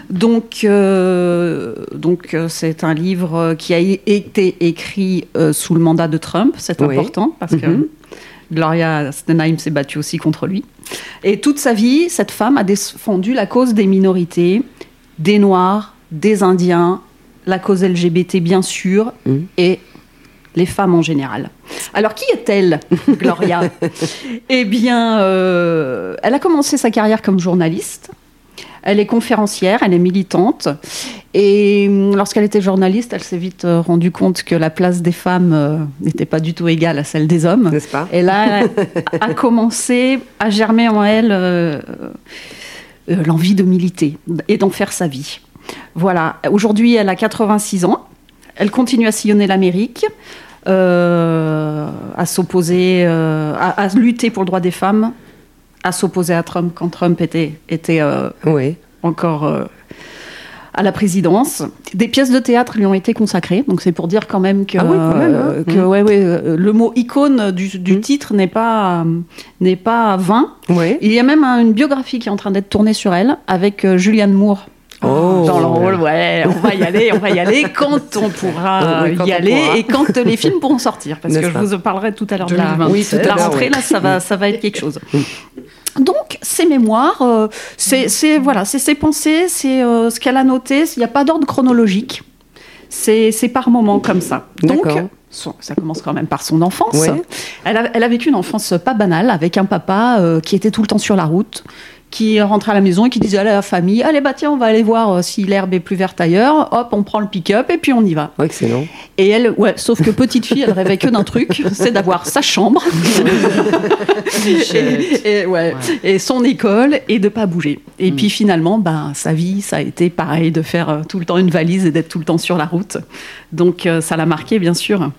Donc, euh, donc euh, c'est un livre qui a été écrit euh, sous le mandat de Trump. C'est important parce que mhm. Gloria Steinem s'est battue aussi contre lui. Et toute sa vie, cette femme a défendu la cause des minorités, des Noirs, des Indiens, la cause LGBT bien sûr, mhm. et les femmes en général. Alors qui est-elle, Gloria? Eh bien, euh, elle a commencé sa carrière comme journaliste. Elle est conférencière, elle est militante. Et hum, lorsqu'elle était journaliste, elle s'est vite euh, rendue compte que la place des femmes euh, n'était pas du tout égale à celle des hommes. N'est-ce pas? Et là, elle a commencé à germer en elle l'envie de militer et d'en faire sa vie. Voilà. Aujourd'hui, elle a 86 ans. Elle continue à sillonner l'Amérique. Euh, à s'opposer, euh, à, lutter pour le droit des femmes, à s'opposer à Trump quand Trump était, était euh, encore à la présidence. Des pièces de théâtre lui ont été consacrées, donc c'est pour dire quand même que, ah hein. que ouais, ouais, le mot icône du, mm. titre n'est pas, n'est pas vain. Il y a même une biographie qui est en train d'être tournée sur elle avec Julianne Moore. Oh. Dans le rôle, ouais, on va y aller, on va y aller quand on pourra y aller et quand les films pourront sortir. Parce que je vous parlerai tout à l'heure de la, rentrée, là, ça va, ça va être quelque chose. Donc, ses mémoires, euh, c'est voilà, ses pensées, c'est euh, ce qu'elle a noté. Il n'y a pas d'ordre chronologique. C'est par moments comme ça. Donc, ça commence quand même par son enfance. Elle, a, elle, a, vécu une enfance pas banale avec un papa euh, qui était tout le temps sur la route, qui rentrait à la maison et qui disait à la famille Allez, bah tiens, on va aller voir euh, si l'herbe est plus verte ailleurs. Hop, on prend le pick-up et puis on y va. excellent. Et elle, ouais, sauf que petite fille, elle rêvait que d'un truc c'est d'avoir sa chambre, et, ouais, et, son école et de pas bouger. Et mm. puis finalement, ben, sa vie, ça a été pareil de faire euh, tout le temps une valise et d'être tout le temps sur la route. Donc euh, ça l'a marqué, bien sûr.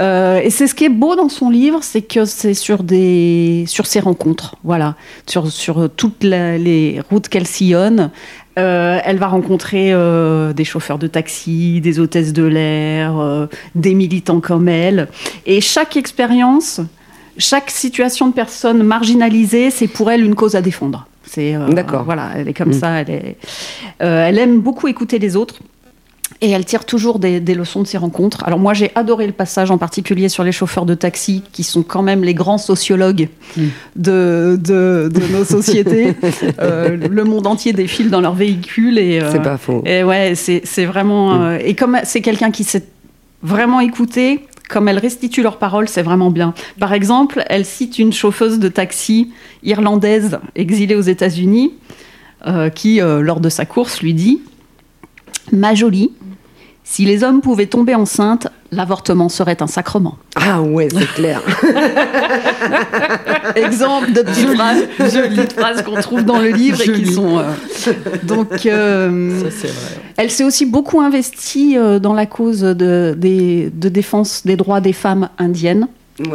Euh, et c'est ce qui est beau dans son livre, c'est que c'est sur des sur ses rencontres, voilà, sur sur toutes les routes qu'elle sillonne. Euh, elle va rencontrer euh, des chauffeurs de taxi, des hôtesses de l'air, des militants comme elle. Et chaque expérience, chaque situation de personne marginalisée, c'est pour elle une cause à défendre. C'est d'accord. Voilà, elle est comme mm. ça. Elle est. elle aime beaucoup écouter les autres. Et elle tire toujours des, leçons de ses rencontres. Alors moi, j'ai adoré le passage en particulier sur les chauffeurs de taxi, qui sont quand même les grands sociologues mm. de, de, nos sociétés. Euh, le monde entier défile dans leur véhicule. Et, euh, c'est pas faux. Et ouais, c'est, vraiment... Mm. Euh, et comme c'est quelqu'un qui sait vraiment écouter, comme elle restitue leurs paroles, c'est vraiment bien. Par exemple, elle cite une chauffeuse de taxi irlandaise exilée aux États-Unis, qui, lors de sa course, lui dit Ma jolie, si les hommes pouvaient tomber enceintes, l'avortement serait un sacrement. Ah ouais, c'est clair. Exemple de petites phrases, jolies phrases qu'on trouve dans le livre et qui sont. Euh, donc, euh, vrai. elle s'est aussi beaucoup investie euh, dans la cause de, de, défense des droits des femmes indiennes.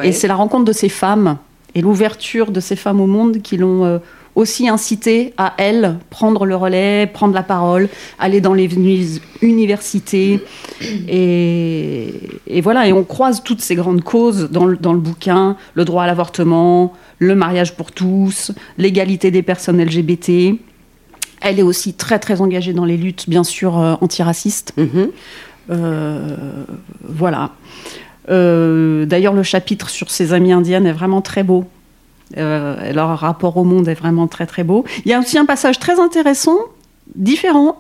Et c'est la rencontre de ces femmes et l'ouverture de ces femmes au monde qui l'ont aussi inciter à elle prendre le relais, prendre la parole, aller dans les universités. Et, voilà, et on croise toutes ces grandes causes dans le, dans le bouquin, le droit à l'avortement, le mariage pour tous, l'égalité des personnes LGBT. Elle est aussi très très engagée dans les luttes, bien sûr, euh, antiracistes. Mm-hmm. Euh, voilà. Euh, d'ailleurs, le chapitre sur ses amies indiennes est vraiment très beau. Euh, leur rapport au monde est vraiment très très beau. Il y a aussi un passage très intéressant, différent,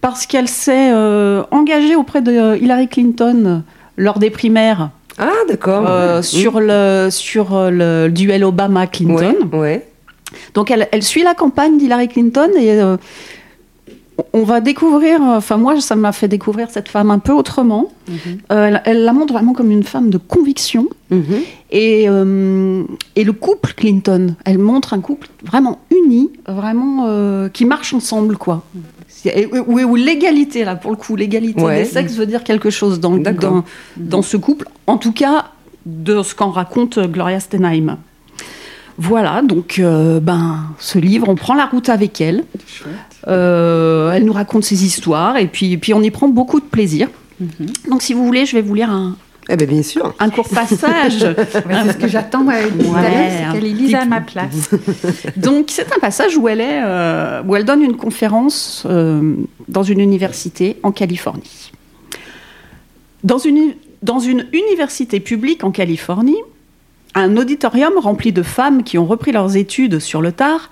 parce qu'elle s'est euh, engagée auprès de Hillary Clinton lors des primaires. Ah, d'accord. Euh, sur, le, sur le duel Obama-Clinton. Ouais, Donc elle, elle, suit la campagne d'Hillary Clinton et on va découvrir, enfin moi ça m'a fait découvrir cette femme un peu autrement. Mhm. Euh, elle, la montre vraiment comme une femme de conviction. Mhm. Et, euh, et, le couple Clinton, elle montre un couple vraiment uni, vraiment euh, qui marche ensemble quoi. Où, l'égalité là pour le coup, l'égalité des sexes veut dire quelque chose dans, dans, dans ce couple. En tout cas de ce qu'en raconte Gloria Stenheim. Voilà, donc ben, ce livre, on prend la route avec elle. Euh, elle nous raconte ses histoires et puis, puis on y prend beaucoup de plaisir. Mhm. Donc si vous voulez, je vais vous lire un, eh bien, bien sûr. Un court passage. c'est ce que j'attends ouais, c'est qu'elle lise à ma place. Donc, c'est un passage où elle, est, euh, où elle donne une conférence euh, dans une université en Californie. Dans une, dans une université publique en Californie, un auditorium rempli de femmes qui ont repris leurs études sur le tard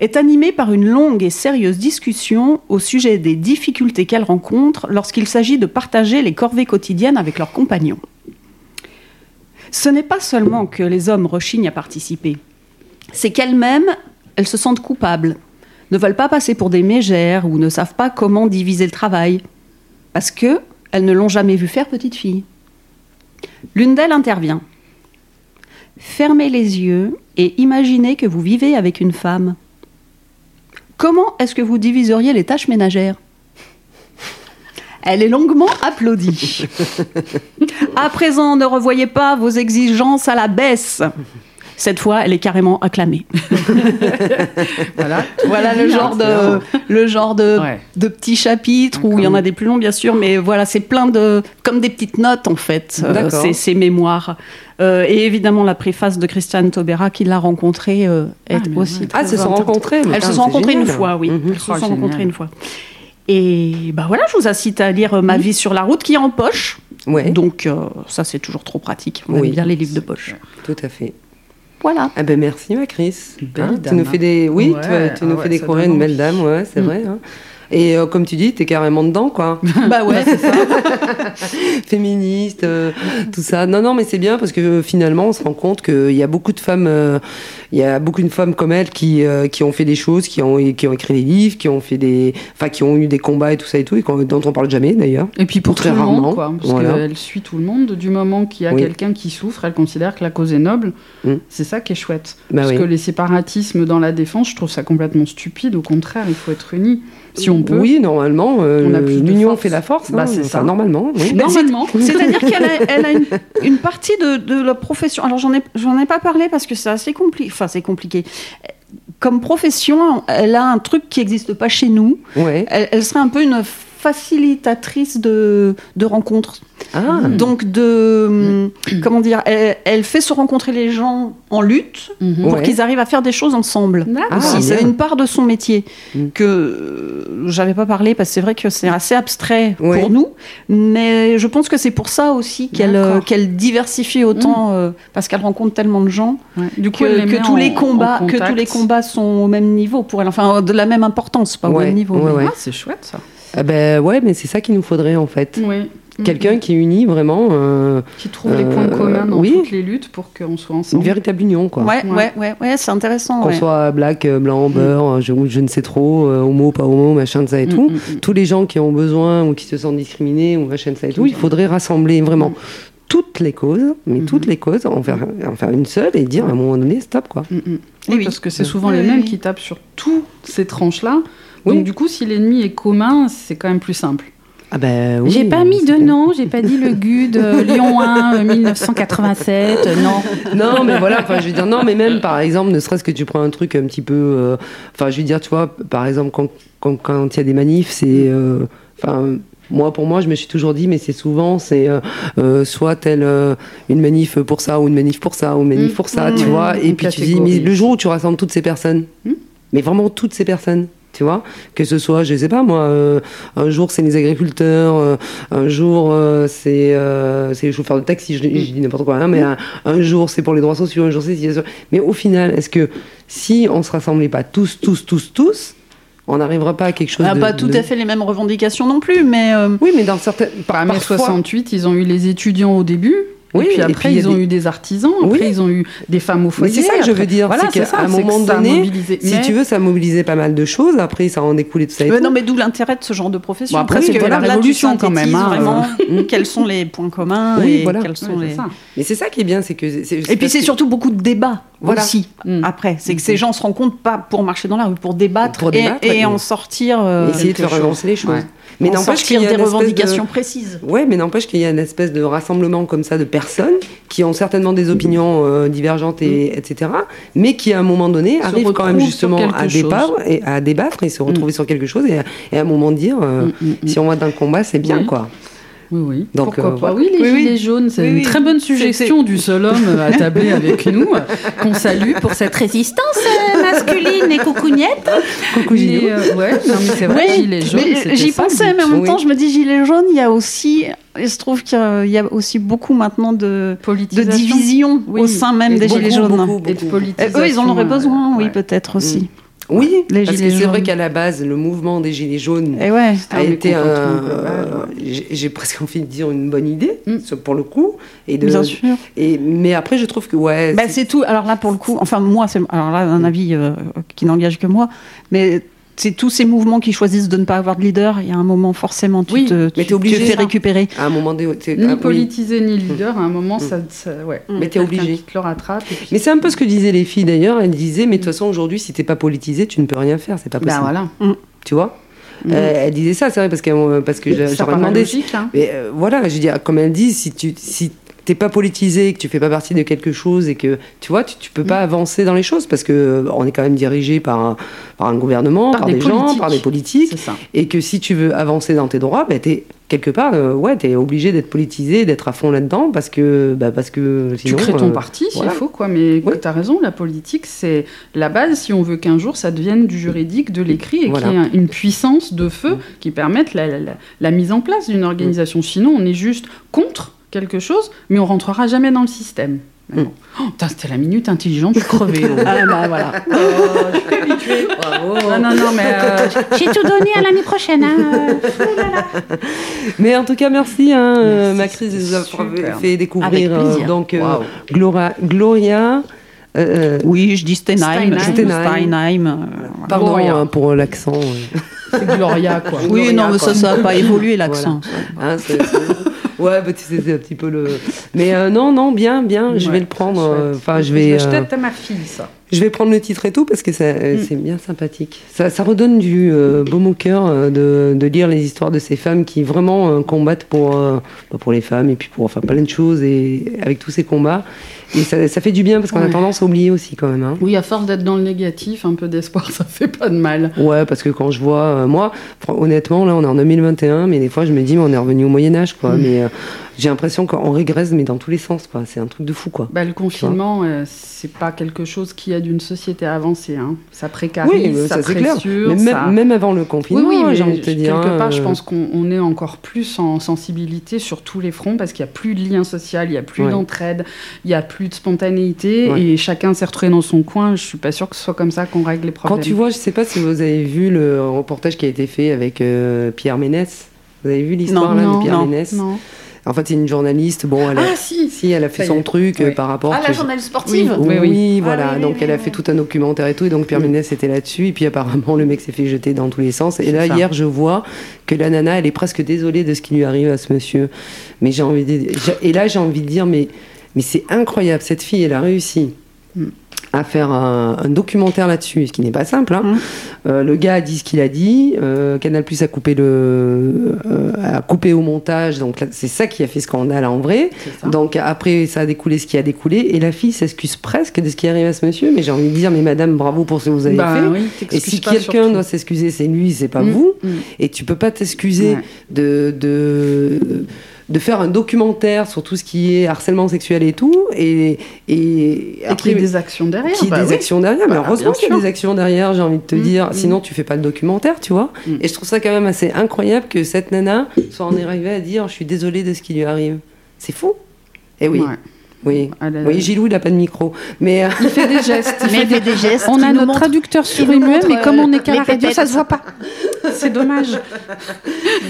est animée par une longue et sérieuse discussion au sujet des difficultés qu'elles rencontrent lorsqu'il s'agit de partager les corvées quotidiennes avec leurs compagnons. Ce n'est pas seulement que les hommes rechignent à participer, c'est qu'elles-mêmes, elles se sentent coupables, ne veulent pas passer pour des mégères ou ne savent pas comment diviser le travail, parce que elles ne l'ont jamais vu faire petite fille. L'une d'elles intervient. Fermez les yeux et imaginez que vous vivez avec une femme. Comment est-ce que vous diviseriez les tâches ménagères? Elle est longuement applaudie. à présent, ne revoyez pas vos exigences à la baisse. Cette fois, elle est carrément acclamée. voilà, voilà le genre de, le genre de, de petits chapitres où il y en a des plus longs, bien sûr, mais voilà, c'est plein de. comme des petites notes, en fait, euh, ces, mémoires. Euh, et évidemment, la préface de Christiane Taubera, qui l'a rencontrée, euh, est ah, aussi. Ah, elles se sont rencontrées Elles se sont rencontrées une fois, oui. Elles se sont rencontrées une fois. Et bah voilà, je vous incite à lire Ma vie sur la route qui est en poche. Ouais. Donc ça c'est toujours trop pratique. On aime bien les livres de poche. Tout à fait. Voilà. Ah ben merci ma Chris. Hein, tu nous fais des, oui, tu, nous ah fais découvrir une belle dame, ouais, c'est mm. vrai. Hein. Et euh, comme tu dis, t'es carrément dedans, quoi. bah ouais, c'est ça. Féministe, euh, tout ça. Non, non, mais c'est bien parce que euh, finalement, on se rend compte qu'il y a beaucoup de femmes, il y a beaucoup de femmes comme elle qui, qui ont fait des choses, qui ont, qui ont écrit des livres, qui ont fait des, enfin, qui ont eu des combats et tout ça et tout, et dont on parle jamais d'ailleurs. Et puis pour très tout le monde, quoi, parce qu'elle suit tout le monde. Du moment qu'il y a quelqu'un qui souffre, elle considère que la cause est noble. Mm. C'est ça qui est chouette. Bah parce que les séparatismes dans la défense, je trouve ça complètement stupide. Au contraire, il faut être unis. Si on peut. Oui, normalement, euh, l'union fait la force. Bah, hein. c'est ça. Normalement. Normalement. C'est-à-dire qu'elle a, elle a une, partie de, de, la profession. Alors, j'en ai, j'en ai pas parlé parce que c'est assez compliqué. Enfin, c'est compliqué. Comme profession, elle a un truc qui n'existe pas chez nous. Ouais. Elle, elle serait un peu une facilitatrice de, de rencontres. Ah. Donc, de, comment dire, elle, fait se rencontrer les gens en lutte mhm. pour qu'ils arrivent à faire des choses ensemble. Ah, c'est une part de son métier mm. que euh, j'avais pas parlé parce que c'est vrai que c'est assez abstrait pour nous, mais je pense que c'est pour ça aussi qu'elle euh, qu'elle diversifie autant mm. euh, parce qu'elle rencontre tellement de gens du coup, que, tous les combats que tous les combats sont au même niveau pour elle, enfin de la même importance, pas au même niveau. Ah, c'est chouette ça. Ah ben ouais, mais c'est ça qu'il nous faudrait en fait. Oui. Quelqu'un qui unit vraiment. Euh, qui trouve les points communs dans toutes les luttes pour qu'on soit ensemble. Une véritable union, quoi. Ouais, ouais, ouais, ouais, c'est intéressant. Qu'on soit black, euh, blanc, mm. beurre, je, je, ne sais trop, euh, homo, pas homo, machin de ça et mm, tout. Mm, Tous les gens qui ont besoin ou qui se sentent discriminés ou machin de ça et tout, il faudrait rassembler vraiment toutes les causes, mais toutes les causes, en faire, en faire une seule et dire à un moment donné, stop, quoi. Oui, parce que c'est souvent les mêmes qui tapent sur toutes ces tranches-là. Donc du coup, si l'ennemi est commun, c'est quand même plus simple. Ah ben, oui, j'ai pas mis de nom, j'ai pas dit le GUD Lyon 1 1987, non. Non, mais voilà, enfin je veux dire non, mais même par exemple, ne serait-ce que tu prends un truc un petit peu, euh, enfin je veux dire, tu vois, par exemple quand quand, quand il y a des manifs, c'est, euh, enfin moi pour moi je me suis toujours dit mais c'est souvent c'est euh, soit telle une manif pour ça ou une manif pour ça ou une manif mm. pour ça tu mm. vois et puis tu dis mais le jour où tu rassembles toutes ces personnes mm. mais vraiment toutes ces personnes tu vois que ce soit je sais pas moi euh, un jour c'est les agriculteurs euh, un jour euh, c'est c'est les chauffeurs de taxi je, dis n'importe quoi hein, mais un, jour c'est pour les droits sociaux un jour c'est mais au final est-ce que si on se rassemblait pas tous tous tous tous on n'arrivera pas à quelque chose. On n'a pas tout à fait les mêmes revendications non plus, mais. Oui, mais dans certaines. Par mai 68, ils ont eu les étudiants au début. Oui, et puis après, ils ont eu des artisans, après, ils ont eu des femmes au foyer. c'est ça que je veux dire, voilà, c'est qu'à un moment donné, si tu veux, ça a mobilisé pas mal de choses, après, ça en découlé tout ça. non, mais d'où l'intérêt de ce genre de profession. après, c'est la révolution quand même. Hein, vraiment, quels sont les points communs et quels sont les. Mais c'est ça qui est bien, c'est que. Et puis, c'est surtout beaucoup de débats aussi, mm. après. C'est que ces gens se rencontrent pas pour marcher dans la rue, pour débattre et en sortir. Euh, Essayer de faire avancer les choses. Mais n'empêche qu'il y a des revendications précises. Ouais, mais n'empêche qu'il y a une espèce de rassemblement comme ça de personnes qui ont certainement des opinions euh, divergentes et mm. etc. Mais qui à un moment donné arrivent quand même justement à débattre et à débattre et se retrouver mm. sur quelque chose et à, un moment dire euh, mm, si on va d'un combat c'est bien quoi. Oui, oui. Donc, Pourquoi euh, pas Oui, les gilets jaunes, c'est une très bonne suggestion du seul homme à tabler avec nous, qu'on salue pour cette résistance euh, masculine et coucougnette. Coucou gilet. Euh, ouais, non, mais c'est vrai, gilets jaunes. J'y pensais, mais en même temps, je me dis gilets jaunes, il y a aussi il se trouve qu'il y a aussi beaucoup maintenant de, de division au sein même des Gilets jaunes. et de eux, ils en auraient besoin, oui, peut-être aussi. Oui, les parce que c'est vrai qu'à la base, le mouvement des Gilets jaunes et ouais, a été, un, j'ai presque envie de dire une bonne idée, mm. pour le coup. Et de, Bien sûr. Et, mais après, je trouve que, ouais. Bah, c'est tout. Alors là, pour le coup, enfin, moi, c'est alors là, un avis euh, qui n'engage que moi, mais c'est tous ces mouvements qui choisissent de ne pas avoir de leader. Il y a un moment, forcément, tu, te, tu, obligé, tu te fais récupérer. À un moment Ni ah, politiser, ni leader, à un moment, ça, ouais. Mais t'es obligé. Qui te le rattrape. Mais c'est un peu ce que disaient les filles d'ailleurs. Elles disaient, mais de toute façon, aujourd'hui, si t'es pas politisé, tu ne peux rien faire. C'est pas bah, possible. Ben voilà. Tu vois? Mm. euh, elle disait ça, c'est vrai, parce que, parce que j'aurais demandé. Logique, hein. Mais euh, voilà, je veux dire, comme elle dit, si tu, si t'es pas politisé, que tu fais pas partie de quelque chose et que tu vois, tu, tu peux pas mm. avancer dans les choses parce que euh, on est quand même dirigé par un, par un gouvernement, par, des, gens, par des politiques, et que si tu veux avancer dans tes droits, ben t'es quelque part, euh, ouais, t'es obligé d'être politisé, d'être à fond là-dedans parce que, bah, parce que sinon, tu crées ton euh, parti s'il faut quoi. Mais tu t'as raison, la politique c'est la base si on veut qu'un jour ça devienne du juridique, de l'écrit et qu'il y ait une puissance de feu mm. qui permette la, la, mise en place d'une organisation. Sinon, on est juste contre quelque chose, mais on rentrera jamais dans le système. Oh, c'était la minute intelligente, je suis crevée. Oh. ah bah voilà. Oh, je suis habituée. Bravo. Non, non, non, mais. Euh, j'ai tout donné à l'année prochaine. Hein. mais en tout cas, merci, hein, euh, Macris, de nous avoir fait découvrir euh, donc, Gloria. Gloria oui, je dis Steinheim. Steinheim. Pardon hein, pour l'accent. C'est Gloria, quoi. Oui, non, mais ça, ça n'a pas évolué, l'accent. Hein, Ouais, bah, tu sais, c'est un petit peu le. Mais euh, non, non, bien, bien, je vais le prendre. Euh, enfin, je vais. Je euh, à ma fille, ça. Je vais prendre le titre et tout parce que mm. c'est bien sympathique. Ça, ça redonne du euh, baume au cœur de, de, lire les histoires de ces femmes qui vraiment combattent pour, bah, pour les femmes et puis pour enfin plein de choses et avec tous ces combats. Et ça, ça, fait du bien parce qu'on a tendance à oublier aussi quand même. Hein. Oui, à force d'être dans le négatif, un peu d'espoir, ça fait pas de mal. Ouais, parce que quand je vois, euh, moi, honnêtement, là, on est en 2021, mais des fois, je me dis, mais on est revenu au Moyen Âge, quoi. Mm. Mais euh, j'ai l'impression qu'on régresse, mais dans tous les sens, quoi. C'est un truc de fou, quoi. Bah, le confinement, euh, c'est pas quelque chose qui aide une société avancée. Hein. Ça précarise, oui, ça, ça pressure. Même, même, avant le confinement, oui, oui, j'ai envie de te dire. Quelque part, je pense qu'on est encore plus en sensibilité sur tous les fronts parce qu'il n'y a plus de lien social, il n'y a plus d'entraide, il n'y a plus de spontanéité et chacun s'est retrouvé dans son coin. Je suis pas sûre que ce soit comme ça qu'on règle les problèmes. Quand tu vois, je sais pas si vous avez vu le reportage qui a été fait avec euh, Pierre Ménès. Vous avez vu l'histoire là de Pierre Ménès non. En fait, c'est une journaliste. Bon, elle a, ah, si. si, elle a fait son truc euh, par rapport. Ah, la journaliste sportive. Oui, oui, ah, voilà. donc, elle a fait tout un documentaire et tout. Et donc, Pierre Ménès était là-dessus. Et puis, apparemment, le mec s'est fait jeter dans tous les sens. Et là, hier, je vois que la nana, elle est presque désolée de ce qui lui arrive à ce monsieur. Mais j'ai envie de... Et là, j'ai envie de dire, mais mais c'est incroyable, cette fille, elle a réussi à faire un, documentaire là-dessus, ce qui n'est pas simple. Hein. Mmh. Euh, le gars a dit ce qu'il a dit, euh, Canal Plus a coupé le, euh, a coupé au montage, donc c'est ça qui a fait scandale en vrai. Donc après ça a découlé ce qui a découlé, et la fille s'excuse presque de ce qui arrive à ce monsieur. Mais j'ai envie de dire, mais Madame, bravo pour ce que vous avez bah fait. et si quelqu'un doit s'excuser, c'est lui, c'est pas mmh. vous. Mmh. Et tu peux pas t'excuser de, de de faire un documentaire sur tout ce qui est harcèlement sexuel et tout, et, et, après, qu'il y ait des actions derrière. Qu'il y ait bah des actions derrière, mais bah, heureusement qu'il y a des actions derrière, j'ai envie de te mm, dire, mm. sinon tu fais pas le documentaire, tu vois. Mm. Et je trouve ça quand même assez incroyable que cette nana soit en arrivée à dire, je suis désolée de ce qui lui arrive. C'est fou. Et oui. Oui, oui Gilou, il n'a pas de micro. Mais euh, il fait des gestes. Il fait des, gestes. On a notre traducteur sur lui-même, mais comme on est qu'à la radio, ça se voit pas. C'est dommage.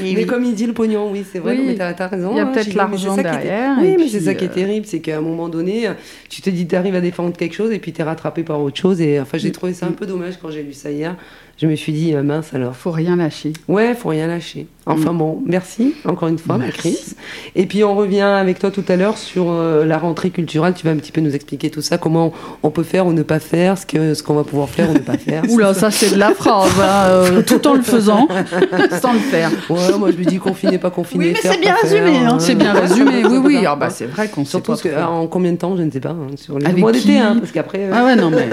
mais comme il dit le pognon, oui, c'est vrai. Oui. Mais as, raison. Il y a hein, peut-être l'argent derrière. Oui, mais c'est ça qui est euh, terrible, c'est qu'à un moment donné, tu te dis, tu arrives à défendre quelque chose et puis tu es rattrapé par autre chose. Et enfin, j'ai mm. trouvé ça un peu dommage quand j'ai lu ça hier je me suis dit, euh, mince alors. Faut rien lâcher. Ouais, faut rien lâcher. Enfin mm. bon, merci encore une fois, Chris. Et puis on revient avec toi tout à l'heure sur euh, la rentrée culturelle. Tu vas un petit peu nous expliquer tout ça, comment on peut faire ou ne pas faire, ce qu'on ce qu'on va pouvoir faire ou ne pas faire. Oula, ça c'est de la phrase, hein, euh, tout en le faisant, sans le faire. Ouais, moi je me dis confiné, pas confiné. Oui, mais c'est bien résumé. Hein. C'est bien résumé, oui, oui. Ah, bah, c'est vrai qu'on Surtout sait pas en combien de temps, je ne sais pas. Hein, sur les mois d'été, hein, parce qu'après. Ah ouais, non, mais.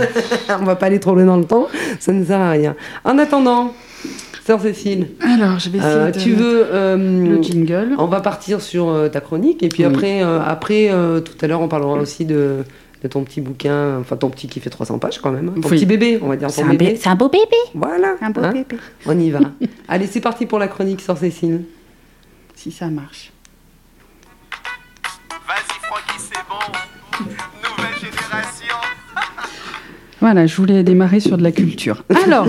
on va pas aller trop loin dans le temps, ça ne sert à rien. En attendant, Sœur Cécile. Alors, je vais essayer euh, Tu veux euh, le jingle On va partir sur euh, ta chronique et puis après, après tout à l'heure, on parlera aussi de, de, ton petit bouquin, enfin ton petit qui fait 300 pages quand même, hein. ton petit bébé, on va dire. C'est un, bébé. un beau bébé. Voilà. Un beau hein. bébé. On y va. Allez, c'est parti pour la chronique, Sœur Cécile. Si ça marche. Voilà, je voulais démarrer sur de la culture. Alors,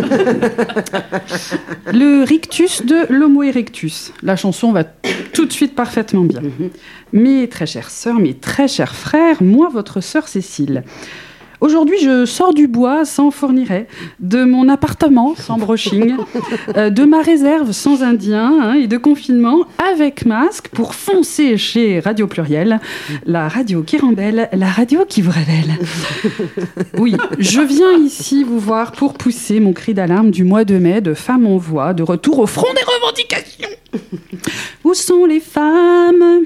le rictus de l'Homo erectus. La chanson va tout de suite parfaitement bien. Mhm. Mes très chères sœurs, mes très chers frères, moi, votre sœur Cécile. Aujourd'hui, je sors du bois sans fournirait, de mon appartement sans brushing, euh, de ma réserve sans indien hein, et de confinement avec masque pour foncer chez Radio Pluriel, la radio qui rembelle, la radio qui vous révèle. Oui, je viens ici vous voir pour pousser mon cri d'alarme du mois de mai de Femmes en Voix, de retour au front des revendications. Où sont les femmes?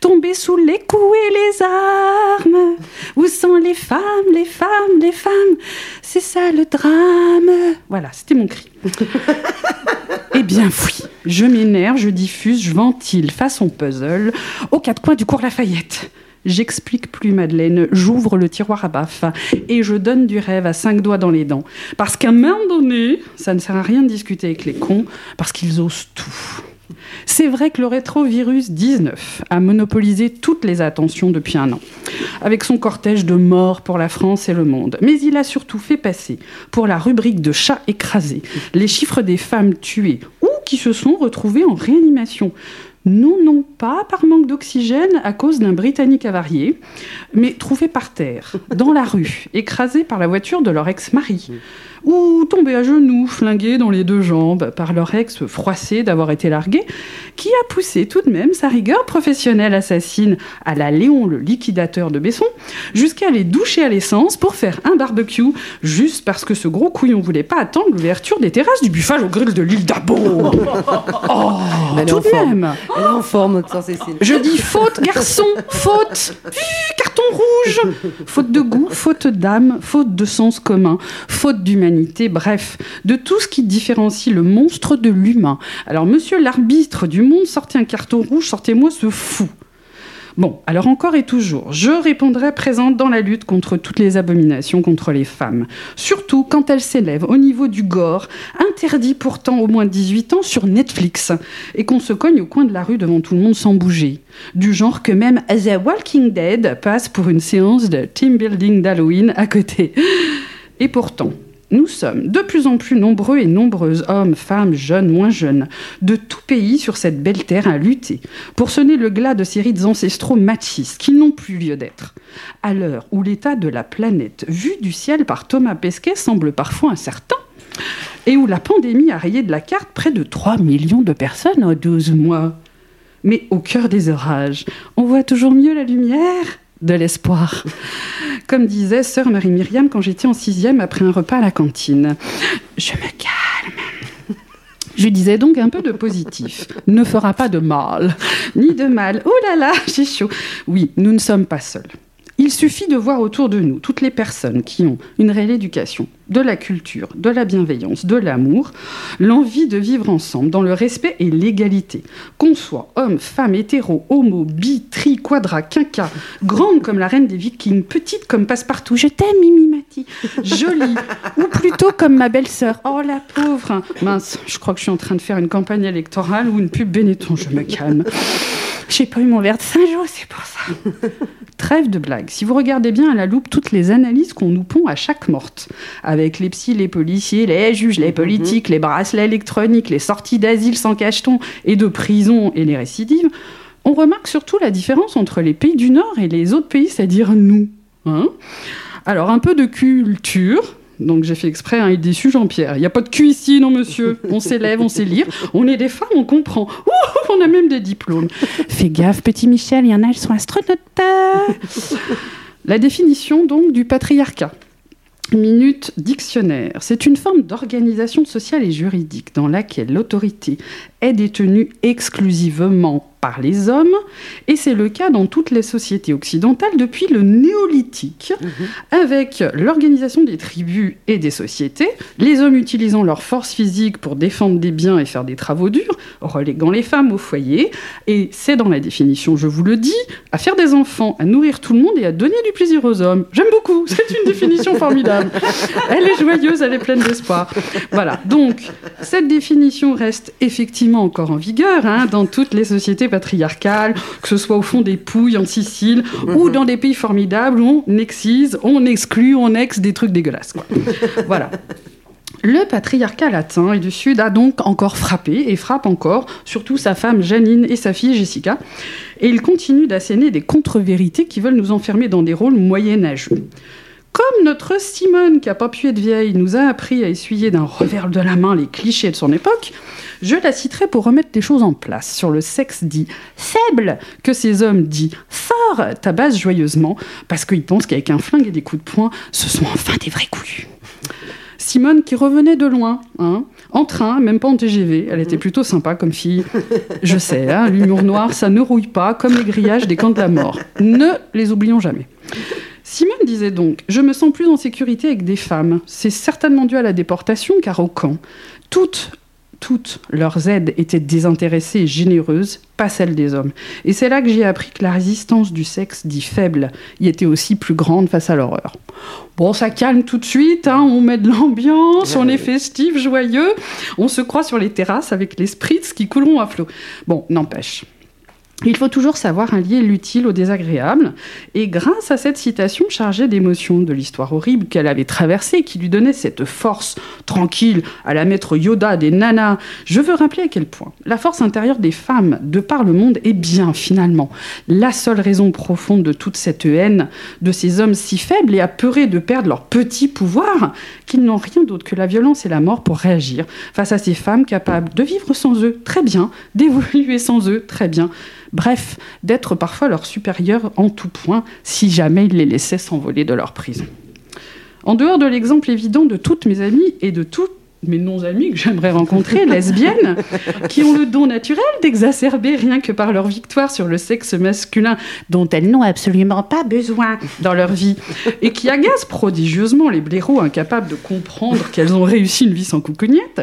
Tomber sous les coups et les armes. Où sont les femmes, les femmes, les femmes? C'est ça le drame. Voilà, c'était mon cri. eh bien, oui, je m'énerve, je diffuse, je ventile façon puzzle aux quatre coins du cours Lafayette. J'explique plus Madeleine, j'ouvre le tiroir à baffe et je donne du rêve à cinq doigts dans les dents. Parce qu'à un moment donné, ça ne sert à rien de discuter avec les cons, parce qu'ils osent tout. C'est vrai que le rétrovirus 19 a monopolisé toutes les attentions depuis un an, avec son cortège de morts pour la France et le monde. Mais il a surtout fait passer, pour la rubrique de chats écrasés, les chiffres des femmes tuées ou qui se sont retrouvées en réanimation. Non, non, pas par manque d'oxygène à cause d'un Britannique avarié, mais trouvées par terre, dans la rue, écrasées par la voiture de leur ex-mari ou tombés à genoux, flingués dans les deux jambes par leur ex froissé d'avoir été largué, qui a poussé tout de même sa rigueur professionnelle assassine à la Léon le liquidateur de Besson, jusqu'à les doucher à l'essence pour faire un barbecue, juste parce que ce gros couillon voulait pas attendre l'ouverture des terrasses du buffage au grill de l'île d'Abo. oh, Elle tout de même. Elle est en forme, Cécile. Je dis faute, garçon, faute, carton rouge, faute de goût, faute d'âme, faute de sens commun, faute d'humanité bref, de tout ce qui différencie le monstre de l'humain. Alors, monsieur l'arbitre du monde, sortez un carton rouge, sortez-moi ce fou. Bon, alors encore et toujours, je répondrai présente dans la lutte contre toutes les abominations contre les femmes, surtout quand elles s'élèvent au niveau du gore, interdit pourtant au moins 18 ans sur Netflix, et qu'on se cogne au coin de la rue devant tout le monde sans bouger. Du genre que même The Walking Dead passe pour une séance de team building d'Halloween à côté. Et pourtant, nous sommes de plus en plus nombreux et nombreuses, hommes, femmes, jeunes, moins jeunes, de tout pays sur cette belle terre à lutter pour sonner le glas de ces rites ancestraux machistes qui n'ont plus lieu d'être. À l'heure où l'état de la planète, vu du ciel par Thomas Pesquet, semble parfois incertain, et où la pandémie a rayé de la carte près de 3 millions de personnes en 12 mois. Mais au cœur des orages, on voit toujours mieux la lumière de l'espoir. Comme disait sœur Marie-Myriam quand j'étais en sixième après un repas à la cantine. Je me calme. Je disais donc un peu de positif. Ne fera pas de mal. Ni de mal. Oh là là, j'ai chaud. Oui, nous ne sommes pas seuls. Il suffit de voir autour de nous toutes les personnes qui ont une réelle éducation, de la culture, de la bienveillance, de l'amour, l'envie de vivre ensemble dans le respect et l'égalité. Qu'on soit homme, femme, hétéro, homo, bi, tri, quadra, quinca, grande comme la reine des vikings, petite comme passe-partout, je t'aime Mimi Mati, jolie, ou plutôt comme ma belle-sœur, oh la pauvre. Mince, je crois que je suis en train de faire une campagne électorale ou une pub Benetton, je me calme. J'ai pas eu mon verre de Saint-Jean, c'est pour ça. Trêve de blague. Si vous regardez bien à la loupe toutes les analyses qu'on nous pond à chaque morte, les psys, les policiers, les juges, les politiques, les bracelets électroniques, les sorties d'asile sans cacheton et de prison et les récidives, on remarque surtout la différence entre les pays du Nord et les autres pays, c'est-à-dire nous. Hein Alors un peu de culture, donc j'ai fait exprès, hein, il est déçu Jean-Pierre. Il n'y a pas de cul ici, non monsieur. On s'élève, on sait lire. On est des femmes, on comprend. Ouh, on a même des diplômes. Fais gaffe, petit Michel, il y en a, elles sont astronautes. La définition donc du patriarcat. Minute dictionnaire. C'est une forme d'organisation sociale et juridique dans laquelle l'autorité est détenue exclusivement par les hommes, et c'est le cas dans toutes les sociétés occidentales depuis le néolithique, mhm. avec l'organisation des tribus et des sociétés, les hommes utilisant leur force physique pour défendre des biens et faire des travaux durs, reléguant les femmes au foyer, et c'est dans la définition, je vous le dis, à faire des enfants, à nourrir tout le monde et à donner du plaisir aux hommes. J'aime beaucoup, c'est une définition formidable. Elle est joyeuse, elle est pleine d'espoir. Voilà, donc cette définition reste effectivement encore en vigueur hein, dans toutes les sociétés patriarcales, que ce soit au fond des Pouilles, en Sicile, ou dans des pays formidables où on excise, on exclut, on ex des trucs dégueulasses. voilà. Le patriarcat latin et du Sud a donc encore frappé et frappe encore, surtout sa femme Janine et sa fille Jessica. Et il continue d'asséner des contre-vérités qui veulent nous enfermer dans des rôles moyenâgeux. Comme notre Simone, qui n'a pas pu être vieille, nous a appris à essuyer d'un revers de la main les clichés de son époque, je la citerai pour remettre des choses en place sur le sexe dit faible que ces hommes dits forts tabassent joyeusement parce qu'ils pensent qu'avec un flingue et des coups de poing, ce sont enfin des vrais couilles. Simone qui revenait de loin, hein, en train, même pas en TGV. Elle était plutôt sympa comme fille. Je sais, hein, l'humour noir, ça ne rouille pas comme les grillages des camps de la mort. Ne les oublions jamais. Simone disait donc Je me sens plus en sécurité avec des femmes. C'est certainement dû à la déportation, car au camp, toutes toutes leurs aides étaient désintéressées et généreuses, pas celles des hommes. Et c'est là que j'ai appris que la résistance du sexe dit faible y était aussi plus grande face à l'horreur. Bon, ça calme tout de suite, hein, on met de l'ambiance, on est festif, joyeux, on se croit sur les terrasses avec les spritz qui couleront à flot. Bon, n'empêche. Il faut toujours savoir allier l'utile au désagréable, et grâce à cette citation chargée d'émotions de l'histoire horrible qu'elle avait traversée, qui lui donnait cette force tranquille à la maître Yoda des nanas, je veux rappeler à quel point la force intérieure des femmes de par le monde est bien finalement la seule raison profonde de toute cette haine de ces hommes si faibles et apeurés de perdre leur petit pouvoir qu'ils n'ont rien d'autre que la violence et la mort pour réagir face à ces femmes capables de vivre sans eux très bien, d'évoluer sans eux très bien bref, d'être parfois leur supérieur en tout point si jamais ils les laissaient s'envoler de leur prison. En dehors de l'exemple évident de toutes mes amies et de toutes mes non-amis que j'aimerais rencontrer, lesbiennes, qui ont le don naturel d'exacerber rien que par leur victoire sur le sexe masculin dont elles n'ont absolument pas besoin dans leur vie, et qui agacent prodigieusement les blaireaux incapables de comprendre qu'elles ont réussi une vie sans coucougnette,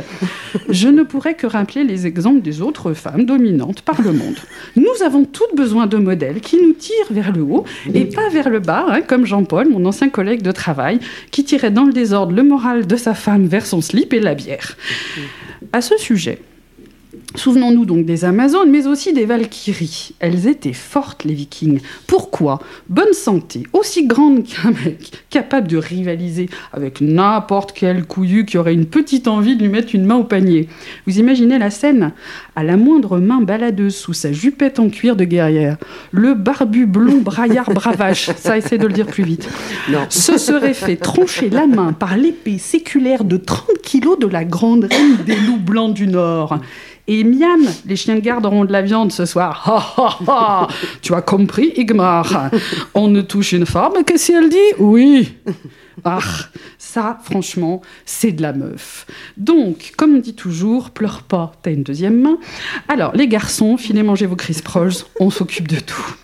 je ne pourrais que rappeler les exemples des autres femmes dominantes par le monde. Nous avons toutes besoin de modèles qui nous tirent vers le haut et pas vers le bas, hein, comme Jean-Paul, mon ancien collègue de travail, qui tirait dans le désordre le moral de sa femme vers son slip et la bière. À ce sujet, Souvenons-nous donc des Amazones, mais aussi des Valkyries. Elles étaient fortes, les Vikings. Pourquoi Bonne santé, aussi grande qu'un mec, capable de rivaliser avec n'importe quel couillu qui aurait une petite envie de lui mettre une main au panier. Vous imaginez la scène À la moindre main baladeuse sous sa jupette en cuir de guerrière, le barbu blond braillard bravache, ça essaie de le dire plus vite, se serait fait troncher la main par l'épée séculaire de 30 kilos de la grande reine des loups blancs du Nord. Et miam, les chiens de garde auront de la viande ce soir. Tu as compris, Igmar On ne touche une femme que si elle dit oui. Ah, ça, franchement, c'est de la meuf. Donc, comme on dit toujours, pleure pas, t'as une deuxième main. Alors, les garçons, filez manger vos Chris Proles, on s'occupe de tout.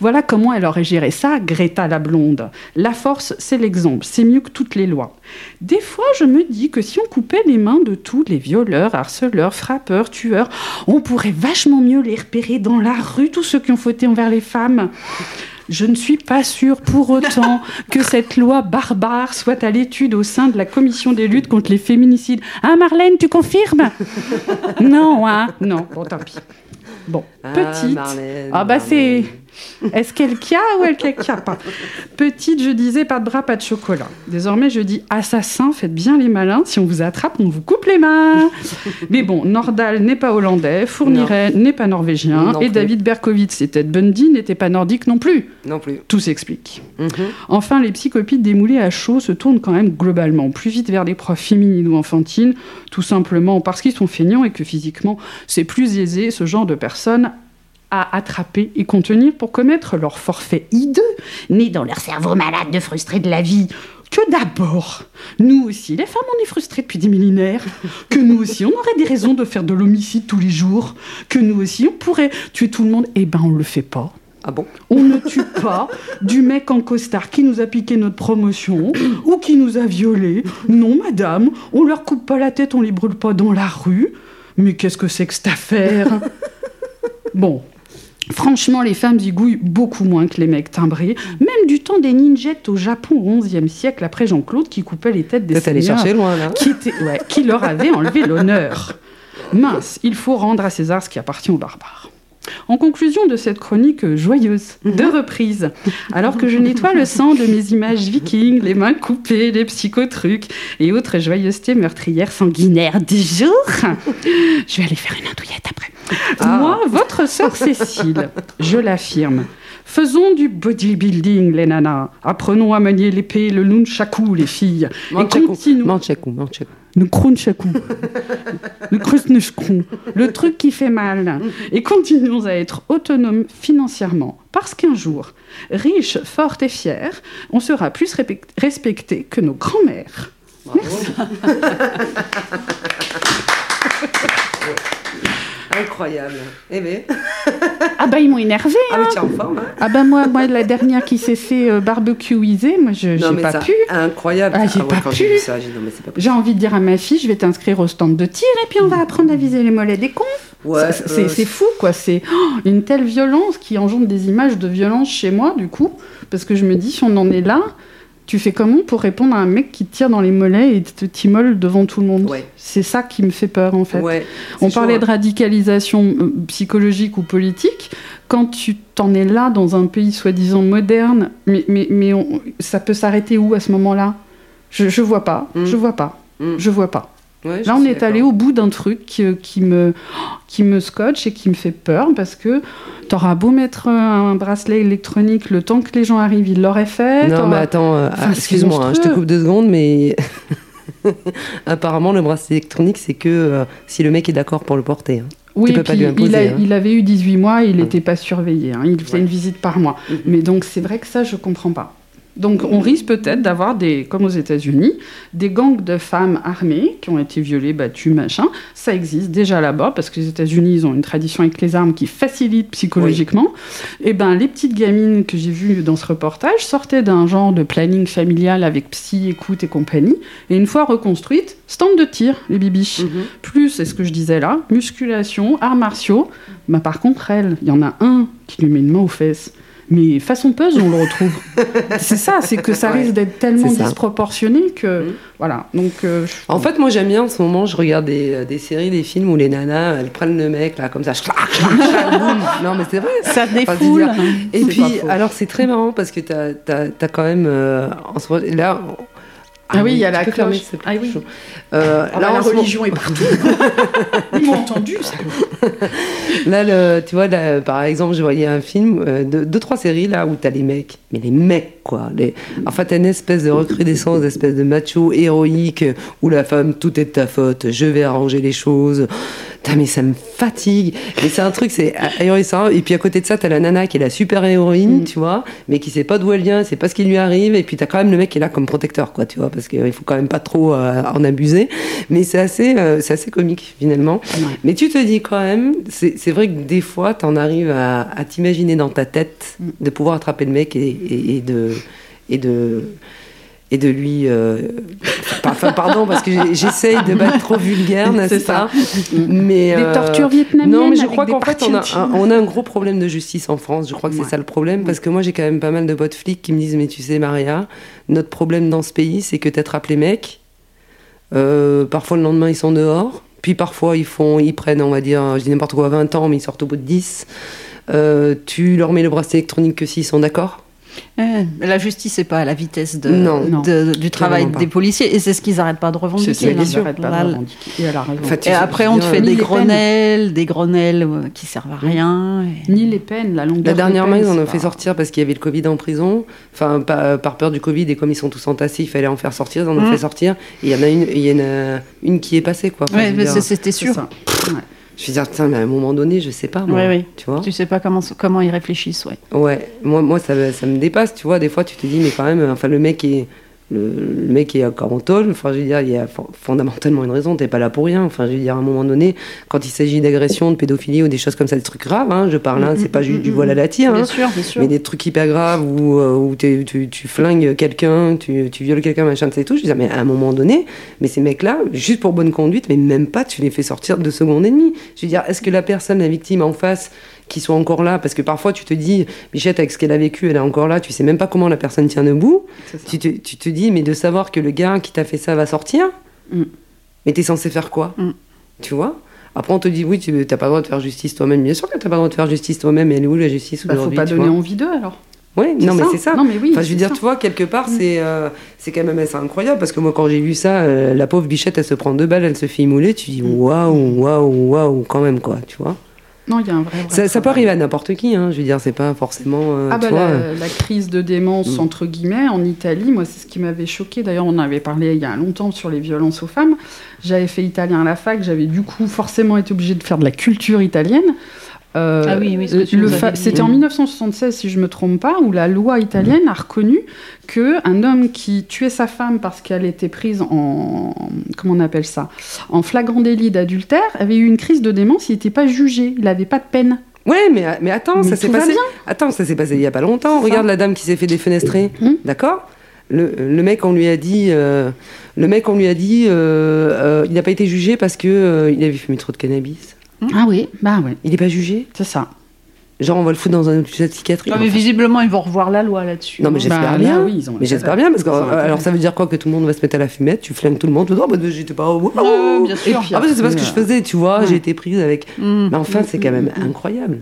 Voilà comment elle aurait géré ça, Greta la blonde. La force, c'est l'exemple, c'est mieux que toutes les lois. Des fois, je me dis que si on coupait les mains de tous les violeurs, harceleurs, frappeurs, tueurs, on pourrait vachement mieux les repérer dans la rue, tous ceux qui ont fauté envers les femmes. Je ne suis pas sûre pour autant que cette loi barbare soit à l'étude au sein de la commission des luttes contre les féminicides. Hein, Marlène, tu confirmes? Non, hein Non, bon, tant pis. Bon, ah, petite. ah, bah c'est. Est-ce qu'elle a ou elle a pas Petite, je disais pas de bras, pas de chocolat. Désormais, je dis assassin, faites bien les malins. Si on vous attrape, on vous coupe les mains. Mais bon, Nordal n'est pas hollandais, Fourniret n'est pas norvégien, et David Berkowitz et Ted Bundy n'étaient pas nordiques non plus. Non plus. Tout s'explique. Mhm. Enfin, les psychopites démoulés à chaud se tournent quand même globalement plus vite vers des profs féminines ou enfantines, tout simplement parce qu'ils sont feignants et que physiquement, c'est plus aisé ce genre de personnes à attraper et contenir pour commettre leur forfait hideux, né dans leur cerveau malade de frustrés de la vie. Que d'abord, nous aussi, les femmes, on est frustrées depuis des millénaires, que nous aussi, on aurait des raisons de faire de l'homicide tous les jours, que nous aussi, on pourrait tuer tout le monde. Eh ben, on le fait pas. Ah bon? On ne tue pas du mec en costard qui nous a piqué notre promotion ou qui nous a violés. Non, madame, on leur coupe pas la tête, on les brûle pas dans la rue. Mais qu'est-ce que c'est que cette affaire? Bon, Franchement, les femmes zigouillent beaucoup moins que les mecs timbrés, même du temps des ninjettes au Japon au XIe siècle, après Jean-Claude qui coupait les têtes des seigneurs, chercher loin, là. Qui, qui leur avait enlevé l'honneur. Mince, il faut rendre à César ce qui appartient aux barbares. En conclusion de cette chronique joyeuse, de mhm. reprise, alors que je nettoie le sang de mes images vikings, les mains coupées, les psychotrucs et autres joyeusetés meurtrières sanguinaires du jour, je vais aller faire une andouillette après. Ah. Moi, votre sœur Cécile, je l'affirme, Faisons du bodybuilding, les nanas. Apprenons à manier l'épée, le nunchaku, les filles. Et continuons. Le crunchaku. le. Le truc qui fait mal. Et continuons à être autonomes financièrement. Parce qu'un jour, riches, fortes et fiers, on sera plus respectés que nos grands-mères. Merci. Incroyable. Eh bien. ah bah ils m'ont énervé. Ah mais tu es en forme. Hein. ah bah moi, moi la dernière qui s'est fait euh, barbecueiser, moi je j'ai pas pu. Incroyable. Ah, j'ai ah pas pu. J'ai envie de dire à ma fille, je vais t'inscrire au stand de tir et puis on va apprendre à viser les mollets des cons. Ouais, c'est, c'est fou quoi. C'est oh, une telle violence qui engendre des images de violence chez moi du coup, parce que je me dis si on en est là tu fais comment pour répondre à un mec qui te tire dans les mollets et te t'immole devant tout le monde C'est ça qui me fait peur en fait. On parlait hein. de radicalisation euh, psychologique ou politique. Quand tu t'en es là dans un pays soi-disant moderne, mais, mais, mais ça peut s'arrêter où à ce moment-là? Je, je vois pas, mm. je vois pas, mm. je vois pas. Là, on est allé au bout d'un truc qui, me, qui me scotche et qui me fait peur parce que t'auras beau mettre un bracelet électronique, le temps que les gens arrivent, ils l'auraient fait. Non, mais attends, euh, excuse-moi, hein, je te coupe deux secondes, mais apparemment, le bracelet électronique, c'est que euh, si le mec est d'accord pour le porter. Hein. Oui, pas lui imposer, hein. il, avait eu 18 mois, il n'était pas surveillé, il faisait une visite par mois. Mm-hmm. Mais donc, c'est vrai que ça, je comprends pas. Donc on risque peut-être d'avoir des, comme aux États-Unis, des gangs de femmes armées qui ont été violées, battues, machin. Ça existe déjà là-bas parce que les États-Unis ils ont une tradition avec les armes qui facilite psychologiquement. Et eh ben les petites gamines que j'ai vues dans ce reportage sortaient d'un genre de planning familial avec psy, écoute et compagnie. Et une fois reconstruites, stand de tir, les bibiches. Mhm. Plus, c'est ce que je disais là, musculation, arts martiaux. Mais par contre, elle, il y en a un qui lui met une main aux fesses mais façon puzzle, on le retrouve. c'est ça, c'est que ça risque d'être tellement disproportionné que. Mm. Voilà. Donc, euh, En fait, moi, j'aime bien en ce moment, je regarde des, euh, des, séries, des films où les nanas, elles prennent le mec, là, comme ça. non, mais c'est vrai. Ça défoule. Et puis, alors, c'est très marrant parce que tu as, as, quand même. Euh, en ce moment, là, ah, oui, il y a la cloche. Ah oui. Euh, ah là, bah, la religion est partout. Ils m'ont entendu, ça. Là, le, tu vois, par exemple, je voyais un film, euh, de, deux, trois séries là où t'as les mecs, mais les mecs, quoi. Les, en fait, t'as une espèce de recrudescence, une espèce de macho héroïque où la femme, tout est de ta faute, je vais arranger les choses mais ça me fatigue. Et c'est un truc, c'est ahurissant. Et puis à côté de ça, t'as la nana qui est la super héroïne, mm. tu vois, mais qui sait pas d'où elle vient, c'est pas ce qui lui arrive. Et puis t'as quand même le mec qui est là comme protecteur, quoi, tu vois, parce qu'il faut quand même pas trop euh, en abuser. Mais c'est assez, euh, c'est assez comique finalement. Mais tu te dis quand même, c'est vrai que des fois, t'en arrives à, à t'imaginer dans ta tête mm. de pouvoir attraper le mec et, et de et de et de lui. Euh, enfin, pardon, parce que j'essaye de pas être trop vulgaire, n'est-ce pas? Mais, Des euh, tortures vietnamiennes. Non, mais je crois qu'en fait, on a, un, on a, un, gros problème de justice en France. Je crois que c'est ça le problème, parce que moi, j'ai quand même pas mal de potes flics qui me disent Mais tu sais, Maria, notre problème dans ce pays, c'est que t'attrapes les mecs. Euh, parfois, le lendemain, ils sont dehors. Puis parfois, ils, font, ils prennent, on va dire, je dis n'importe quoi, 20 ans, mais ils sortent au bout de 10. tu leur mets le bracelet électronique que s'ils sont d'accord? Euh, la justice n'est pas à la vitesse de, du travail des policiers et c'est ce qu'ils n'arrêtent pas de revendiquer. C'est bien sûr. Pas de revendiquer. Et, après, on te fait des grenelles, des grenelles euh, qui servent à rien. Ni les peines, la longueur. La dernière main, ils en ont fait sortir parce qu'il y avait le Covid en prison. Enfin, par peur du Covid et comme ils sont tous entassés, il fallait en faire sortir. Ils en ont mmh. fait sortir. Et il y en a une, il y en a une qui est passée, quoi. c'était sûr. Je suis dire, mais à un moment donné, je sais pas, moi. Oui, oui. Tu vois Tu sais pas comment, comment ils réfléchissent, ouais. Ouais, moi, moi ça, ça me dépasse, tu vois. Des fois, tu te dis, mais quand même, enfin, le mec est le, mec est encore en tôle, enfin je veux dire, il y a fondamentalement une raison, t'es pas là pour rien. Enfin je veux dire, à un moment donné, quand il s'agit d'agression, de pédophilie ou des choses comme ça, des trucs graves, hein, je parle, hein, c'est pas juste du voile à la tire, hein, mais des trucs hyper graves où, euh, où tu, tu, flingues quelqu'un, tu, tu violes quelqu'un, machin, c'est tout. Je veux dire, mais à un moment donné, mais ces mecs-là, juste pour bonne conduite, mais même pas, tu les fais sortir de seconde et demie. Je veux dire, est-ce que la personne, la victime en face, qui soit encore là, parce que parfois tu te dis, Bichette, avec ce qu'elle a vécu, elle est encore là, tu sais même pas comment la personne tient debout. Tu te, tu te, dis, mais de savoir que le gars qui t'a fait ça va sortir, mm. mais t'es censé faire quoi mm. Tu vois? Après, on te dit, oui, tu n'as pas le droit de faire justice toi-même. Bien sûr que tu n'as pas le droit de faire justice toi-même, mais elle est où la justice bah, faut pas donner envie d'eux alors. Oui, non, mais c'est ça. Non, mais oui, enfin, je veux dire, tu vois, quelque part, mm. c'est euh, c'est quand même assez incroyable parce que moi, quand j'ai vu ça, euh, la pauvre bichette, elle se prend deux balles, elle se fait immouler, tu dis mm. waouh, waouh, waouh, quand même, quoi, tu vois? Non, il y a un vrai. ça, peut arriver à n'importe qui, hein, je veux dire, c'est pas forcément. Euh, ah, bah, la, crise de démence, mm. entre guillemets, en Italie, moi, c'est ce qui m'avait choqué. D'ailleurs, on avait parlé il y a longtemps sur les violences aux femmes. J'avais fait italien à la fac, j'avais du coup forcément été obligée de faire de la culture italienne. Euh, ah oui, oui C'était en 1976, si je ne me trompe pas, où la loi italienne a reconnu qu'un homme qui tuait sa femme parce qu'elle était prise en. Comment on appelle ça En flagrant délit d'adultère avait eu une crise de démence, il n'était pas jugé, il n'avait pas de peine. Ouais, mais, mais attends, ça s'est passé. Attends, ça s'est passé il y a pas longtemps. Regarde la dame qui s'est fait défenestrer, hum. d'accord? Le, le, mec, on lui a dit, euh, le mec, on lui a dit, euh, il n'a pas été jugé parce que il avait fumé trop de cannabis. Ah oui, bah oui. Il n'est pas jugé C'est ça. Genre, on va le foutre dans un hôpital psychiatrique. Non, mais visiblement, ils vont revoir la loi là-dessus. Non, mais j'espère bah, bien. oui, ils ont mais j'espère bien, parce que alors ça veut dire quoi Que tout le monde va se mettre à la fumette, tu flingues tout le monde, tu dis, oh, bah, j'étais pas. Oh, oh. bien sûr. ah, bah, c'est pas ce que je faisais, tu vois, j'ai été prise avec. Mm. Mais enfin, c'est quand même mm, mm, incroyable.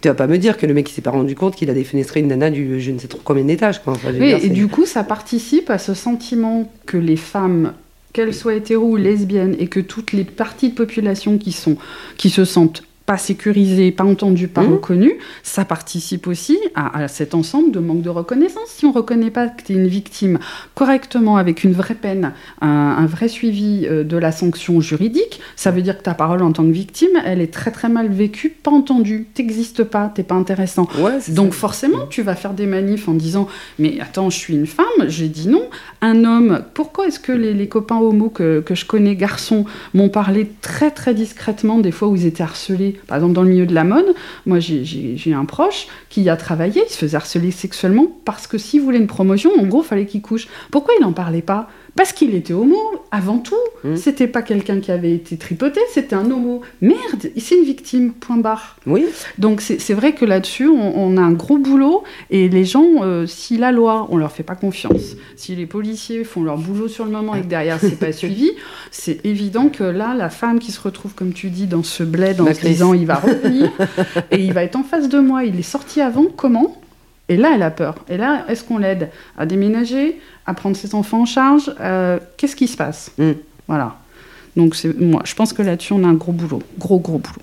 Tu vas pas me dire que le mec, il s'est pas rendu compte qu'il a défenestré une nana du je ne sais trop combien d'étages. oui, et du coup, ça participe à ce sentiment que les femmes qu'elles soient hétéro ou lesbiennes, et que toutes les parties de population qui, sont, qui se sentent pas sécurisé, pas entendu, pas mmh. reconnu, ça participe aussi à, cet ensemble de manque de reconnaissance. Si on ne reconnaît pas que tu es une victime correctement, avec une vraie peine, un, vrai suivi euh, de la sanction juridique, ça veut dire que ta parole en tant que victime, elle est très très mal vécue, pas entendue, t'existes pas, t'es pas intéressant. Donc forcément, tu vas faire des manifs en disant mais attends, je suis une femme, j'ai dit non. Un homme, pourquoi est-ce que les, copains homo que, que je connais, garçons, m'ont parlé très très discrètement des fois où ils étaient harcelés par exemple, dans le milieu de la mode, moi j'ai un proche qui a travaillé, il se faisait harceler sexuellement parce que s'il voulait une promotion, en gros, il fallait qu'il couche. Pourquoi il n'en parlait pas? Parce qu'il était homo, avant tout. Hmm. C'était pas quelqu'un qui avait été tripoté, c'était un homo. Merde, c'est une victime, point barre. Oui. Donc c'est vrai que là-dessus, on, a un gros boulot. Et les gens, euh, si la loi, on leur fait pas confiance, si les policiers font leur boulot sur le moment et que derrière c'est pas suivi, c'est évident que là, la femme qui se retrouve, comme tu dis, dans ce bled en se disant il va revenir et il va être en face de moi, il est sorti avant, comment? Et là, elle a peur. Et là, est-ce qu'on l'aide à déménager, à prendre ses enfants en charge? Euh, Qu'est-ce qui se passe? Mm. Voilà. Donc, moi, je pense que là-dessus, on a un gros boulot. Gros, gros boulot.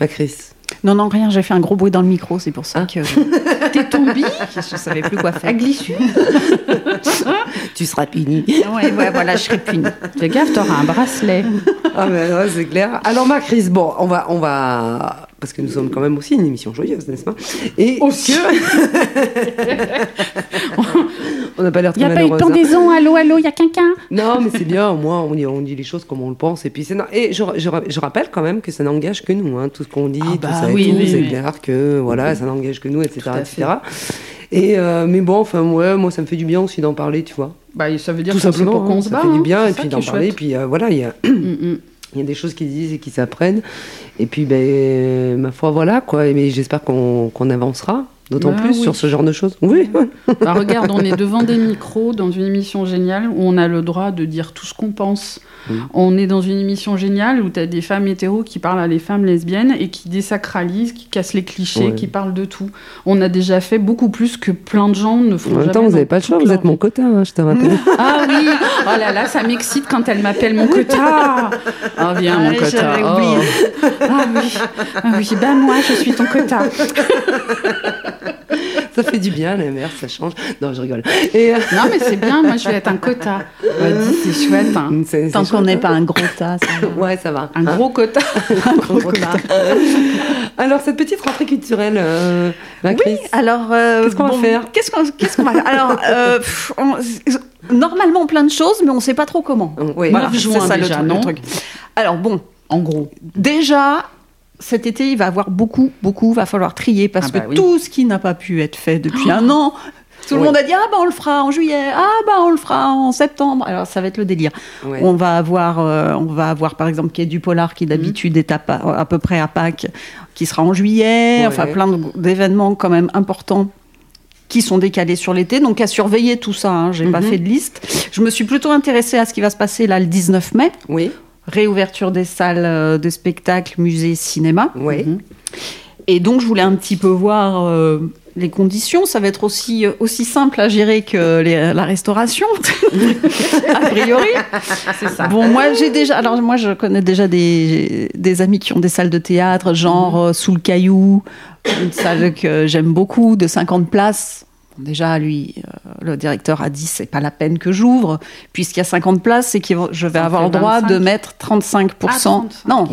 Ma Chris non, non, rien, j'ai fait un gros bruit dans le micro, c'est pour ça ah. que. T'es tombée Je savais plus quoi faire. À glissu. tu seras punie. Ouais, ouais, voilà, je serai punie. Fais gaffe, t'auras un bracelet. Ah, mais ouais, c'est clair. Alors, ma Chris, bon, on va, on va parce que nous sommes quand même aussi une émission joyeuse, n'est-ce pas? Et aussi. on n'a pas l'air très Il n'y a pas eu de pendaison, allô, allô, il y a quelqu'un? Non, mais c'est bien, au moins on dit, on dit les choses comme on le pense. Et puis c'est et je, je, je, rappelle quand même que ça n'engage que nous, hein, tout ce qu'on dit, ah tout bah ça oui, tout, c'est clair que voilà, ça n'engage que nous, etc. etc. Et euh, mais bon, enfin, ouais, moi ça me fait du bien aussi d'en parler, tu vois. Bah, ça veut dire tout simplement pour qu'on hein, se bat. Ça fait du bien, et puis d'en parler, et puis euh, voilà, il y a. Mm, mm. Il y a des choses qui se disent et qui s'apprennent. Et puis, ben, ma foi, voilà, quoi. Mais j'espère qu'on avancera. D'autant bah plus sur ce genre de choses. Oui. Bah, regarde, on est devant des micros dans une émission géniale où on a le droit de dire tout ce qu'on pense. On est dans une émission géniale où tu as des femmes hétéros qui parlent à des femmes lesbiennes et qui désacralisent, qui cassent les clichés, qui parlent de tout. On a déjà fait beaucoup plus que plein de gens ne font en même temps, vous n'avez pas le choix, vous êtes mon quota, hein, je te rappelle. ah oui, oh là là, ça m'excite quand elle m'appelle mon quota. Oh viens, mon quota. Oh. Ah oui, ah oui, ben moi, je suis ton quota. ça fait du bien, les mères, ça change. Non, je rigole. Et euh, Non, mais c'est bien, moi je vais être un quota. c'est chouette. Hein. Tant qu'on n'est pas un gros tas. Ça va. Ouais, ça va. Un hein gros quota. un gros quota. alors, cette petite rentrée culturelle, euh, oui, alors. Euh, qu'est-ce qu'on va faire Qu'est-ce qu'on va faire? Alors, normalement plein de choses, mais on ne sait pas trop comment. Oui, voilà, c'est ça déjà, le truc. Alors, bon. En gros. Déjà, cet été, il va avoir beaucoup, beaucoup, va falloir trier parce ah que bah tout ce qui n'a pas pu être fait depuis un an, tout le monde a dit ah bah on le fera en juillet, ah bah on le fera en septembre. Alors ça va être le délire. On va avoir, euh, on va avoir par exemple Quai du Polar qui d'habitude est à, à, peu près à Pâques, qui sera en juillet. Enfin plein d'événements quand même importants qui sont décalés sur l'été. Donc à surveiller tout ça. Hein. J'ai pas mhm. fait de liste. Je me suis plutôt intéressée à ce qui va se passer là le 19 mai. Oui réouverture des salles de spectacle, musées, cinéma. Oui. Mhm. Et donc, je voulais un petit peu voir les conditions, ça va être aussi, euh, aussi simple à gérer que la restauration, a priori. Ça. Bon, moi, j'ai déjà, alors moi, je connais déjà des, des, amis qui ont des salles de théâtre, genre mhm. euh, Sous le Caillou, une salle que j'aime beaucoup, de 50 places. Déjà, lui, euh, le directeur a dit c'est pas la peine que j'ouvre, puisqu'il y a 50 places, c'est que je vais avoir le droit de mettre 35%. Ah, non,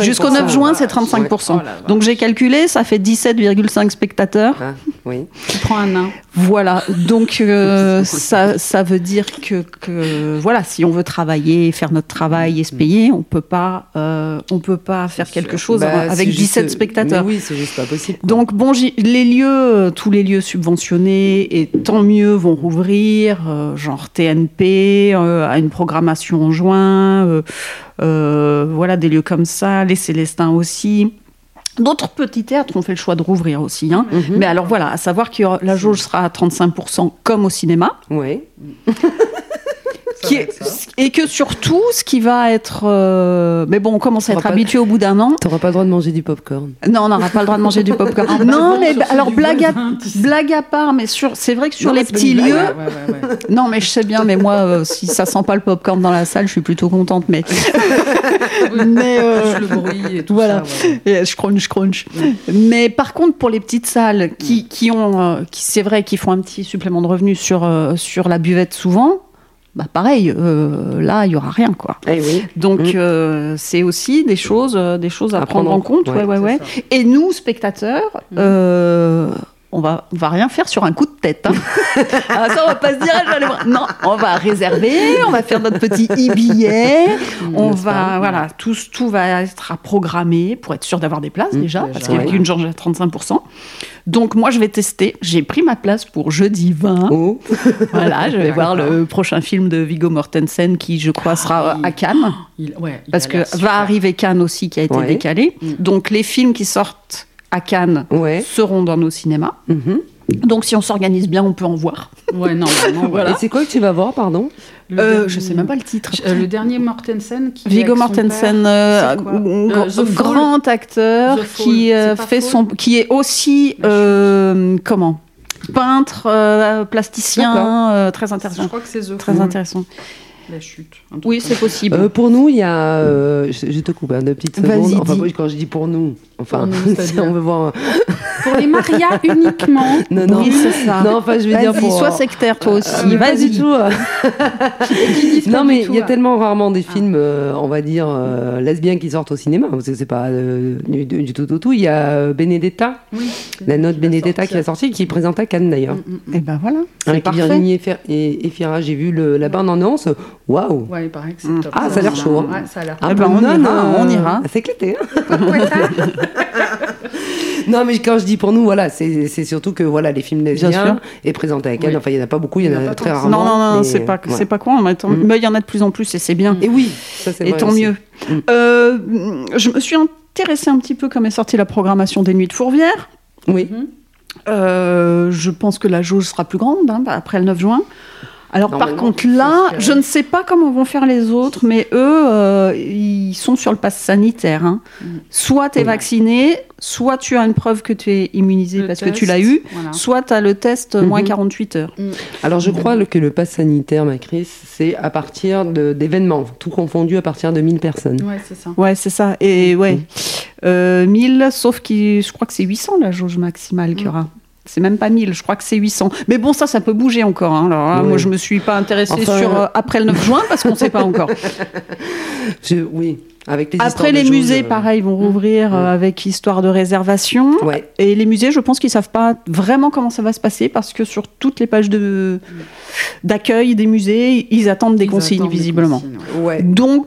jusqu'au 9 juin, c'est 35%. Donc j'ai calculé, ça fait 17,5 spectateurs. Ah, oui. Tu prends un nain. Voilà, donc euh, ça, ça veut dire que, que, voilà, si on veut travailler, faire notre travail et se payer, on peut pas, euh, on peut pas faire quelque chose bah, avec 17 spectateurs. oui, c'est juste pas possible. Donc bon, les lieux, tous les lieux subventionnés et tant mieux vont rouvrir, euh, genre TNP à une programmation en juin, voilà des lieux comme ça, les Célestins aussi. D'autres petits théâtres ont fait le choix de rouvrir aussi. Hein. Mhm. Mais alors voilà, à savoir que la jauge sera à 35% comme au cinéma. Oui. et que surtout, ce qui va être. Euh, mais bon, on commence à être habitué au bout d'un an. Tu n'auras pas le droit de manger du popcorn. Non, on n'aura pas le droit de manger du popcorn. non, mais alors blague à, blague à part, mais sur, c'est vrai que sur les petits lieux. non, mais je sais bien, mais moi, euh, si ça sent pas le popcorn dans la salle, je suis plutôt contente. Mais. mais euh, le bruit et tout voilà. ça. Et je crunch, crunch. Mais par contre, pour les petites salles qui, qui ont, qui, c'est vrai, qui font un petit supplément de revenus sur, sur la buvette souvent bah pareil, euh, là, il y aura rien, quoi. Eh oui. Donc, mm. euh, c'est aussi des choses, euh, des choses à, prendre, en compte. Ouais, ouais, ouais. Et nous, spectateurs, mm on va, on va rien faire sur un coup de tête. Hein. ah, ça, on va pas se dire, non, on va réserver, on va faire notre petit e-billet, on va, voilà, tout, tout va être à programmer pour être sûr d'avoir des places mmh, déjà, parce qu'il y a une journée à 35%. Donc, moi, je vais tester. J'ai pris ma place pour jeudi 20. Voilà, je vais voir le prochain film de Vigo Mortensen qui, je crois, sera ah à Cannes. parce que va arriver Cannes aussi qui a été décalé. Mmh. Donc, les films qui sortent à Cannes seront dans nos cinémas. Mhm. Donc si on s'organise bien, on peut en voir. Ouais, non, voilà. Et c'est quoi que tu vas voir, pardon euh, Je sais même pas le titre. Euh, le dernier Mortensen. Qui Vigo Mortensen, euh, grand acteur qui fait son, qui est aussi comment peintre, plasticien, très intéressant. Je crois que c'est Très intéressant la chute. Oui, c'est possible. Euh, pour nous, il y a. Euh, je, te coupe un hein, de petites secondes. Enfin, quand je dis pour nous, enfin, on veut voir. pour les marias uniquement. Non, non. Oui, c'est ça. Non, enfin, je veux dire pour. Sois sectaire, toi aussi. Pas du tout. non, mais il y a tellement rarement des ah. films, euh, on va dire, lesbiens qui sortent au cinéma. Parce que c'est pas du, tout au tout. Il y a Benedetta, la note Benedetta qui a sorti, qui est présentée à Cannes d'ailleurs. Et mm, mm, mm. eh ben voilà. Avec Virginie et Fira, j'ai vu la bande-annonce. Waouh Ouais, il paraît que c'est mm. top. Ah, ça a l'air chaud. Hein. Ouais, ça a l'air ah, bah, on, ira, on ira. C'est éclaté. Hein. non, mais quand je dis pour nous, voilà, c'est surtout que voilà, les films lesbiens est présenté à Cannes. Enfin, il n'y en a pas beaucoup, il y en a, très rarement. Non, non, non, c'est pas, c'est pas quoi. Mm. Mais il y en a de plus en plus et c'est bien. Et oui, ça c'est Et tant mieux. Mm. Euh, je me suis intéressée un petit peu comme est sortie la programmation des Nuits de Fourvière. Oui. Euh, je pense que la jauge sera plus grande hein, après le 9 juin. Alors par contre là, je ne sais pas comment vont faire les autres, mais eux, euh, ils sont sur le pass sanitaire. Hein. Mm. Soit tu es vacciné, soit tu as une preuve que tu es immunisé parce que tu l'as eu, soit tu as le test mm-hmm. moins 48 heures. Mm. Alors je crois que le pass sanitaire, ma Chris, c'est à partir d'événements, tout confondu à partir de 1000 personnes. Ouais, c'est ça. Ouais, c'est ça. Et ouais, 1000, euh, sauf que je crois que c'est 800 la jauge maximale qu'il y aura. C'est même pas 1000, je crois que c'est 800. Mais bon, ça, ça peut bouger encore. Hein. Alors, moi, je me suis pas intéressée sur euh, après le 9 juin parce qu'on ne sait pas encore. oui. Avec les Après, les musées, euh, pareil, vont rouvrir euh, avec histoire de réservation. Et les musées, je pense qu'ils savent pas vraiment comment ça va se passer parce que sur toutes les pages de d'accueil des musées, ils attendent des consignes visiblement. ouais. Donc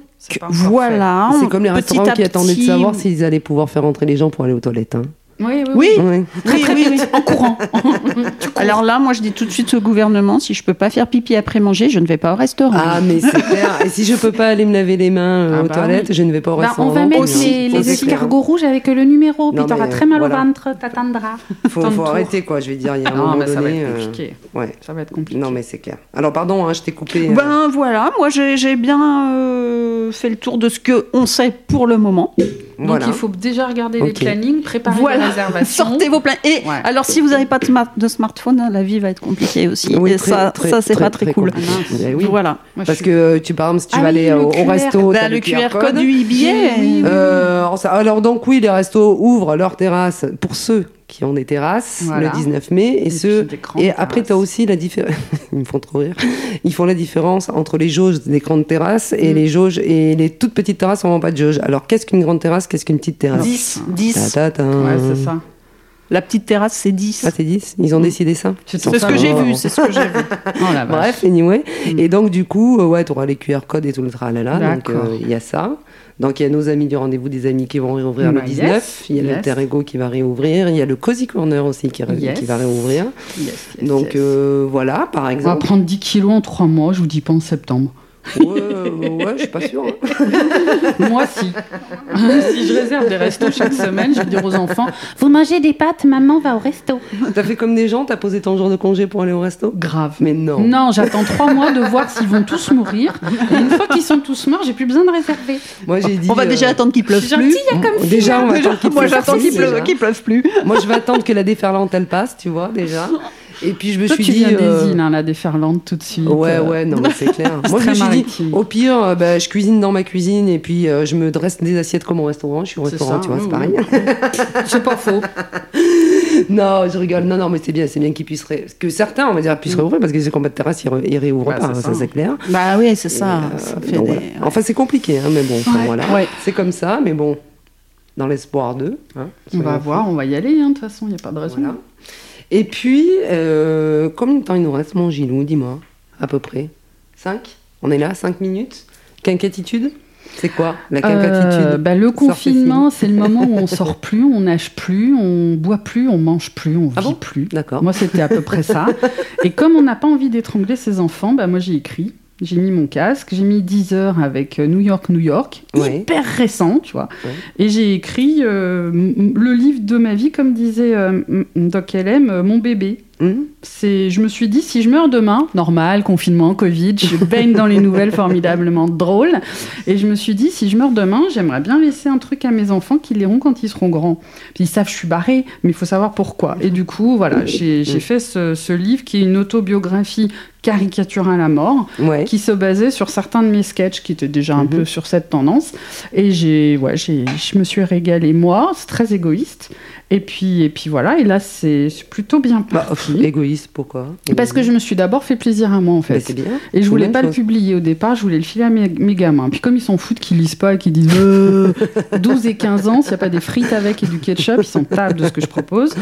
voilà. C'est comme les restaurants qui attendaient de savoir s'ils allaient pouvoir faire entrer les gens pour aller aux toilettes. Hein. Oui, oui, oui. oui. oui, en courant. Alors là, moi, je dis tout de suite au gouvernement, si je peux pas faire pipi après manger, je ne vais pas au restaurant. Ah, mais c'est clair. Et si je peux pas aller me laver les mains euh, ah aux bah toilettes, je ne vais pas au bah, restaurant. On va mettre les, les escargots rouges avec le numéro, puis tu auras très mal au ventre, t'attendras. Faut, faut arrêter, quoi. Je vais dire, il y a un moment ça donné. Va être compliqué. ouais. Ça va être compliqué. Non, mais c'est clair. Alors, pardon, hein, je t'ai coupé. Ben voilà, moi j'ai bien euh, fait le tour de ce qu'on sait pour le moment. Donc il faut déjà regarder les plannings, préparer les réservations. Sortez vos plannings. Et alors si vous n'avez pas de, smartphone, hein, la vie va être compliquée aussi. et ça, ça c'est pas très, cool. Eh oui. Voilà. Parce que tu par exemple si tu ah vas aller au, resto, bah, le QR code du billet. Euh, alors donc oui, les restos ouvrent leurs terrasses pour ceux qui ont des terrasses le 19 mai et, ceux et après tu as aussi la différence ils me font trop rire ils font la différence entre les jauges des grandes terrasses et mm. les jauges et les toutes petites terrasses n'ont pas de jauge alors qu'est-ce qu'une grande terrasse qu'est-ce qu'une petite terrasse 10 10 ouais c'est ça la petite terrasse, c'est 10. Ah, c'est 10 Ils ont mm. décidé ça C'est ce que j'ai vu, c'est ce que j'ai vu. Oh, Bref, anyway. Mm. Et donc, du coup, euh, ouais, tu auras les QR codes et tout le tralala. Donc, euh, il y a ça. Donc il y a nos amis du rendez-vous des amis qui vont réouvrir le 19. il y a l'Alter Ego qui va réouvrir. Il y a le Cozy Corner aussi qui, qui va réouvrir. Donc euh, voilà, par exemple. On va prendre 10 kilos en 3 mois, je vous dis pas en septembre. Ouais, ouais, je suis pas sûre. Hein. Moi, si. si je réserve des restos chaque semaine, je vais dire aux enfants Vous mangez des pâtes, maman va au resto. T'as fait comme des gens T'as posé ton jour de congé pour aller au resto? Grave. Mais non. Non, j'attends trois mois de voir s'ils vont tous mourir. Et une fois qu'ils sont tous morts, j'ai plus besoin de réserver. Moi, j'ai dit. On va déjà euh, attendre qu'il pleuve plus. comme déjà, on va attendre qu'il pleuve Moi, j'attends qu'il pleuve, pleuve plus. Moi, je vais attendre que la déferlante elle passe, tu vois, déjà. Et puis je me suis tu dit. Viens des îles, hein, la déferlante tout de suite. Ouais, euh. ouais, non, mais c'est clair. Moi, je me suis dit, au pire, euh, bah, je cuisine dans ma cuisine et puis euh, je me dresse des assiettes comme au restaurant. Je suis au restaurant, tu vois, c'est pareil. c'est pas faux. non, je rigole. Non, non, mais c'est bien, c'est bien qu'ils puissent. Que certains, on va dire, puissent mm. réouvrir parce que les combats de terrasse, ils, réouvrent bah, pas, ça, c'est clair. Bah oui, c'est ça. Enfin, c'est compliqué, hein, mais bon, voilà. C'est comme ça, mais bon, dans l'espoir d'eux. Hein, on va voir, on va y aller, hein, de toute façon, il n'y a pas de raison. Et puis, euh, combien de temps il nous reste, mon Gilou Dis-moi, à peu près? 5 On est là, 5 minutes? Quinquatitude c'est quoi la euh, bah, Le confinement, c'est le moment où on sort plus, on nage plus, on boit plus, on mange plus, on ah vit plus. D'accord. Moi, c'était à peu près ça. Et comme on n'a pas envie d'étrangler ses enfants, bah, moi j'ai écrit. J'ai mis mon casque, j'ai mis 10 heures avec euh, New York, New York, hyper récent, tu vois. Et j'ai écrit euh, le livre de ma vie, comme disait euh, Doc LM, mon bébé. Hmm. C'est, je me suis dit, si je meurs demain, normal, confinement, Covid, je baigne dans les nouvelles formidablement drôles. Et je me suis dit, si je meurs demain, j'aimerais bien laisser un truc à mes enfants qu'ils liront quand ils seront grands. Puis ils savent, je suis barrée, mais il faut savoir pourquoi. Et du coup, voilà, j'ai, hmm. fait ce, ce, livre qui est une autobiographie caricaturale à mort, qui se basait sur certains de mes sketchs qui étaient déjà un mhm. peu sur cette tendance. Et j'ai, ouais, j'ai, je me suis régalée moi, c'est très égoïste. Et puis, et puis voilà, et là c'est plutôt bien bah, parti. égoïste, pourquoi Parce que je me suis d'abord fait plaisir à moi en fait. c'est bien. Et je voulais pas le publier au départ, je voulais le filer à mes, gamins. Puis comme ils s'en foutent, qu'ils lisent pas et qu'ils disent 12 euh, et 15 ans, s'il n'y a pas des frites avec et du ketchup, ils s'en tapent de ce que je propose.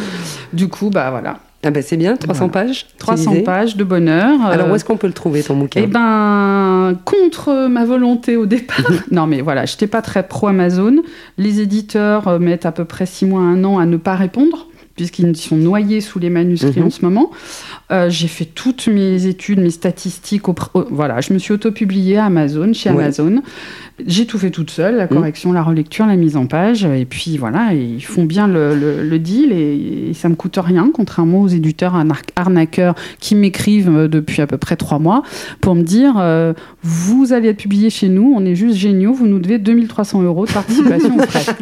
Du coup, bah voilà. Ah ben c'est bien, 300 pages 300 pages de bonheur. Alors où est-ce qu'on peut le trouver ton bouquin Eh ben, contre ma volonté au départ. non mais voilà, je n'étais pas très pro Amazon. Les éditeurs euh, mettent à peu près 6 mois, 1 an à ne pas répondre puisqu'ils sont noyés sous les manuscrits mhm. en ce moment. Euh, j'ai fait toutes mes études, mes statistiques. voilà, je me suis auto-publiée à Amazon, chez Amazon. J'ai tout fait toute seule, la mmh. correction, la relecture, la mise en page. Et puis voilà, ils font bien le, deal et, ça me coûte rien, contrairement aux éditeurs arnaqueurs qui m'écrivent euh, depuis à peu près trois mois pour me dire euh, Vous allez être publié chez nous, on est juste géniaux, vous nous devez 2300 euros de participation aux frais.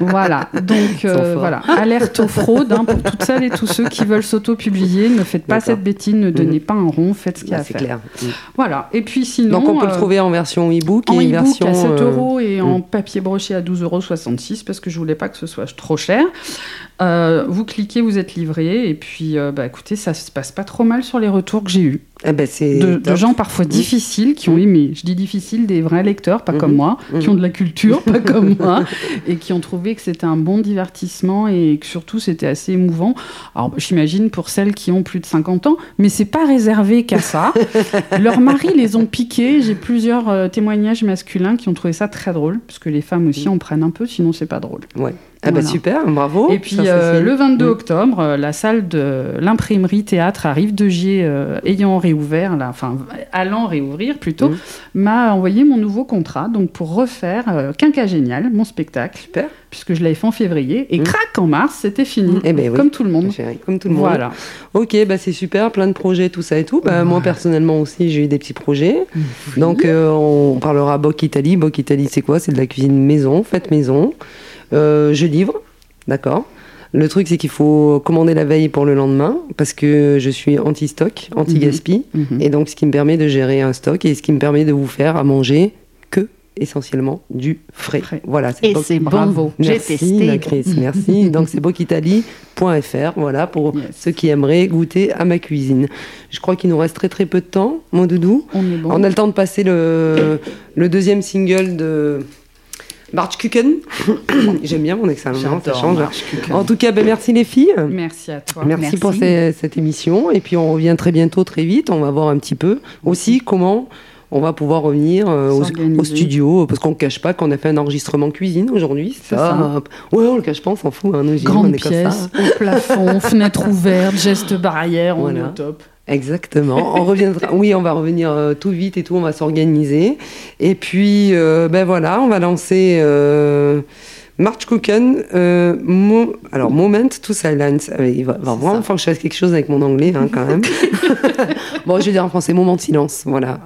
voilà, donc euh, voilà, alerte aux fraudes hein, pour toutes celles et tous ceux qui veulent s'auto-publier. Ne faites pas cette bêtise, ne donnez mmh. pas un rond, faites ce qu'il y a bah, à faire. Clair. Mmh. Voilà, et puis sinon. Donc on peut le trouver en version e-book et version. à 7 euh, euros et en mm. papier broché à 12,66 euros parce que je voulais pas que ce soit trop cher. Euh, vous cliquez, vous êtes livré et puis euh, bah, écoutez, ça se passe pas trop mal sur les retours que j'ai eus. Eh ben, de, gens parfois mm. difficiles qui ont mm. aimé. Je dis difficiles, des vrais lecteurs, pas comme mm-hmm. moi, qui mm-hmm. ont de la culture, pas comme moi, et qui ont trouvé que c'était un bon divertissement et que surtout c'était assez émouvant. Alors j'imagine pour celles qui ont plus de 50 ans, mais c'est pas réservé qu'à ça. Leurs maris les ont piqués. J'ai plusieurs témoignages masculins qui ont trouvé ça très drôle, parce que les femmes aussi en prennent un peu, sinon c'est pas drôle. Ouais. Ah bah super, bravo. Et puis euh, le 22 octobre, euh, la salle de l'imprimerie théâtre à Rive de Gier, euh, ayant réouvert, là, enfin allant réouvrir plutôt, mm. m'a envoyé mon nouveau contrat donc pour refaire Quinca Génial, mon spectacle. Super. Puisque je l'avais fait en février et mm. crac en mars, c'était fini. Eh ben, Comme tout le monde. comme tout le monde. Voilà. Ok, bah c'est super, plein de projets, tout ça et tout. Bah, Moi personnellement aussi, j'ai eu des petits projets. Donc on parlera Boc Italie. Boc Italie, c'est quoi? C'est de la cuisine maison, faite maison. Euh, je livre, d'accord. Le truc, c'est qu'il faut commander la veille pour le lendemain parce que je suis anti-stock, anti-gaspi. Mhm. Mhm. Et donc, ce qui me permet de gérer un stock et ce qui me permet de vous faire à manger que essentiellement du frais. Voilà, et c'est bravo. Merci, Chris, merci. donc, c'est bokitali.fr, voilà, pour ceux qui aimeraient goûter à ma cuisine. Je crois qu'il nous reste très très peu de temps, mon doudou. On, On a le temps de passer le, le deuxième single de Kuken. J'aime bien mon excellent ça change. En tout cas, ben, merci les filles. Merci à toi. Merci, pour cette émission. Et puis on revient très bientôt, très vite. On va voir un petit peu aussi comment on va pouvoir revenir euh, au, studio, parce qu'on ne cache pas qu'on a fait un enregistrement cuisine aujourd'hui. Ça. ça. Ouais, on le cache pas, on s'en fout. Hein, Grande pièce, au plafond, fenêtre ouverte, geste barrière, on est au top. Exactement. On reviendra. Oui, on va revenir euh, tout vite et tout. On va s'organiser. Et puis, euh, ben voilà, on va lancer. Euh, March Cooken, euh, alors Moment to Silence. Euh, il va, vraiment falloir que je fasse quelque chose avec mon anglais hein, quand même. bon, je vais dire en français Moment de silence. Voilà.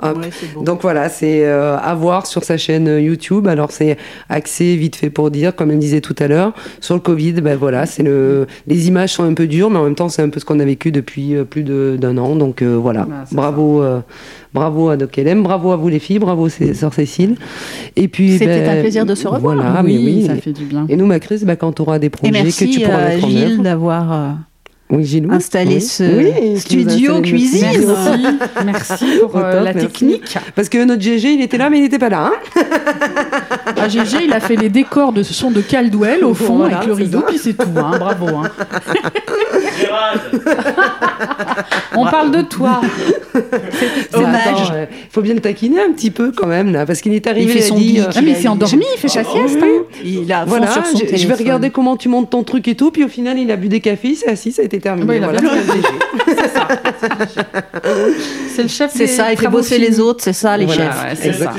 Donc voilà, c'est euh, à voir sur sa chaîne YouTube. Alors c'est axé vite fait pour dire, comme elle disait tout à l'heure, sur le Covid. Ben voilà, c'est le. Les images sont un peu dures, mais en même temps c'est un peu ce qu'on a vécu depuis plus d'un an. Donc voilà, bah, bravo. Bravo à Doc bravo à vous les filles, bravo Sœur Cécile. Et puis c'était un ben, plaisir de se revoir. Voilà, oui, oui, ça fait du bien. Et nous, Macris, ben, quand tu auras des projets que tu pourras mettre en Gilles d'avoir euh, oui, installé ce studio cuisine. Merci, pour euh, la technique. Parce que notre GG, il était là, mais il n'était pas là. Hein ah, GG, il a fait les décors de ce son de Caldwell au fond avec le rideau, puis c'est tout. Hein. Bravo. Hein. On parle de toi. C'est dommage. Il faut bien le taquiner un petit peu quand même là, parce qu'il est arrivé. Il fait son dit, ah, mais il s'est endormi, il fait sa sieste. Hein. Il a voilà, sur son je vais regarder comment tu montes ton truc et tout, puis au final il a bu des cafés, c'est assis, ça a été terminé. voilà, c'est ça. C'est le chef. C'est ça, il fait bosser les autres, c'est ça les chefs. c'est ça.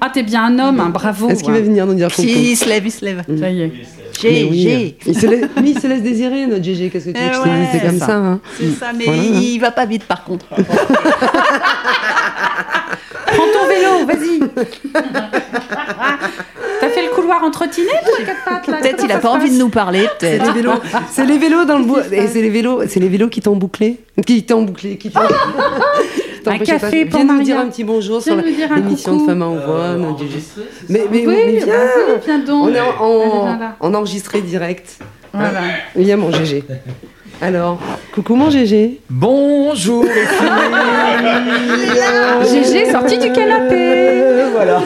Ah t'es bien un homme, hein, bravo. Est-ce qu'il va venir nous dire coucou Il se lève, il se lève. Ça y est. GG. Il, se laisse, il se laisse désirer, notre GG. Qu'est-ce que tu veux que je te dise C'est comme ça. Hein. C'est ça, mais il va pas vite par contre. Prends ton vélo, vas-y. Couloir entre toi, quatre pattes Peut-être il a pas envie de nous parler. C'est les vélos. C'est les vélos dans le bois. Et c'est les vélos. C'est les vélos qui t'ont bouclé. Qui t'ont bouclé. Qui t'ont. un café pour Viens nous dire un petit bonjour sur l'émission de Femme en Voix. Mais, mais, oui, viens, donc. On est en, en enregistré direct. Voilà. Viens mon GG. Alors, coucou mon GG. Bonjour les filles. GG sorti du canapé. voilà.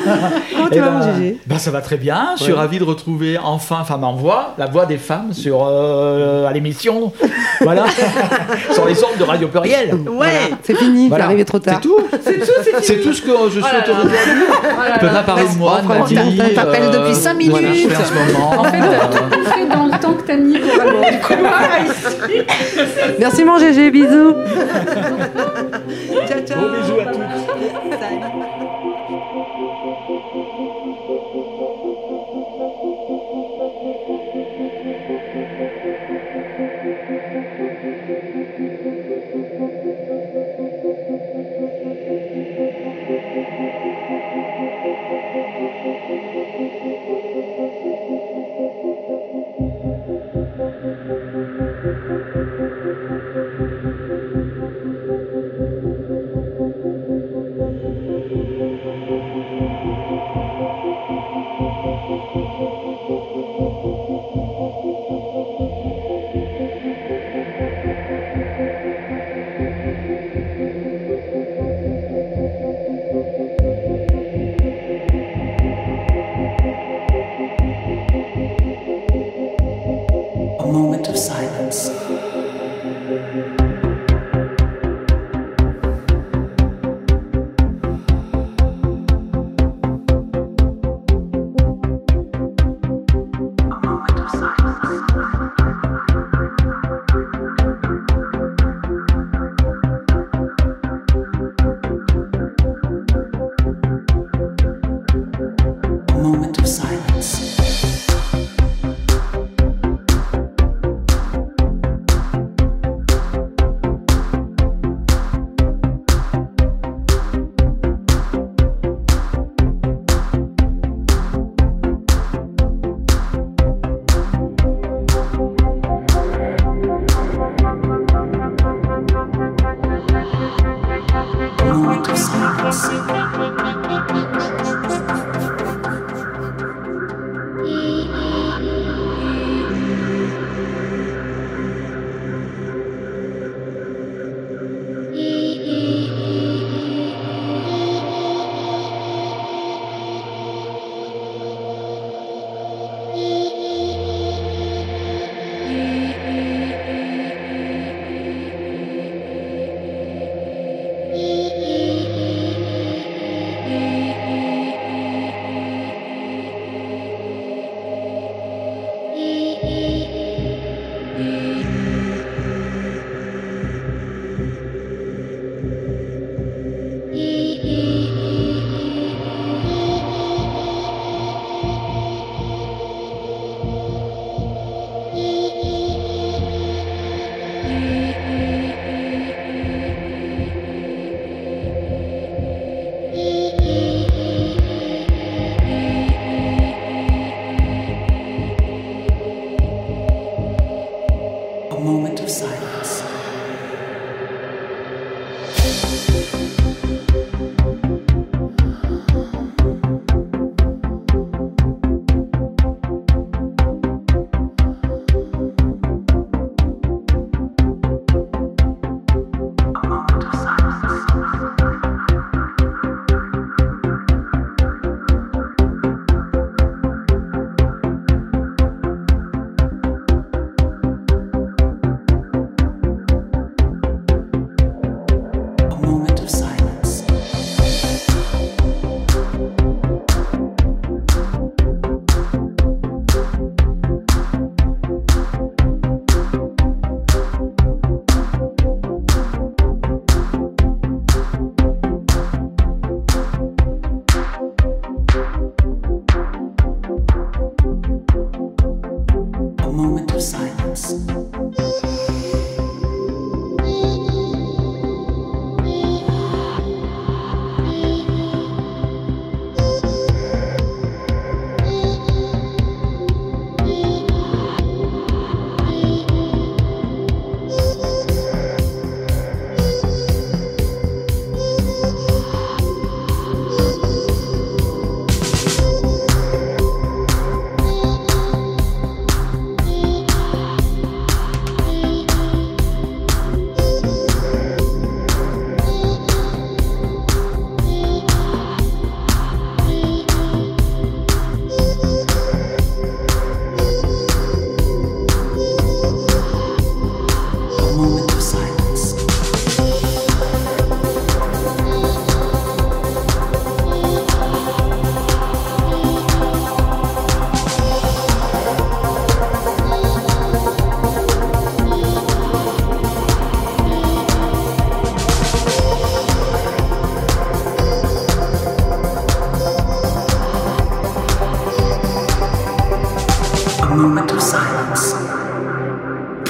Comment tu vas mon GG ben, Ça va très bien. Je suis ravi de retrouver enfin Femme en Voix, la voix des femmes sur euh, à l'émission. voilà. sur les ondes de Radio Pluriel. Ouais. C'est fini, voilà. arrivé trop tard. C'est tout. C'est tout, c'est tout ce que je souhaite oh aujourd'hui. Je peux pas parler de moi, de ma vie. T'appelles depuis 5 minutes. Voilà, je fais en ce moment. En fait, tout fait dans le temps que t'as mis pour aller du couloir ici. Merci mon GG, bisous. ciao, ciao. Bon bisous à toutes.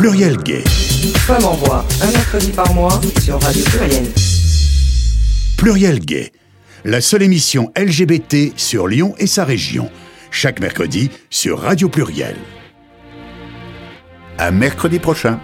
Pluriel Gay. Femme en voix, un mercredi par mois sur Radio Pluriel. Pluriel Gay, la seule émission LGBT sur Lyon et sa région, chaque mercredi sur Radio Pluriel. À mercredi prochain.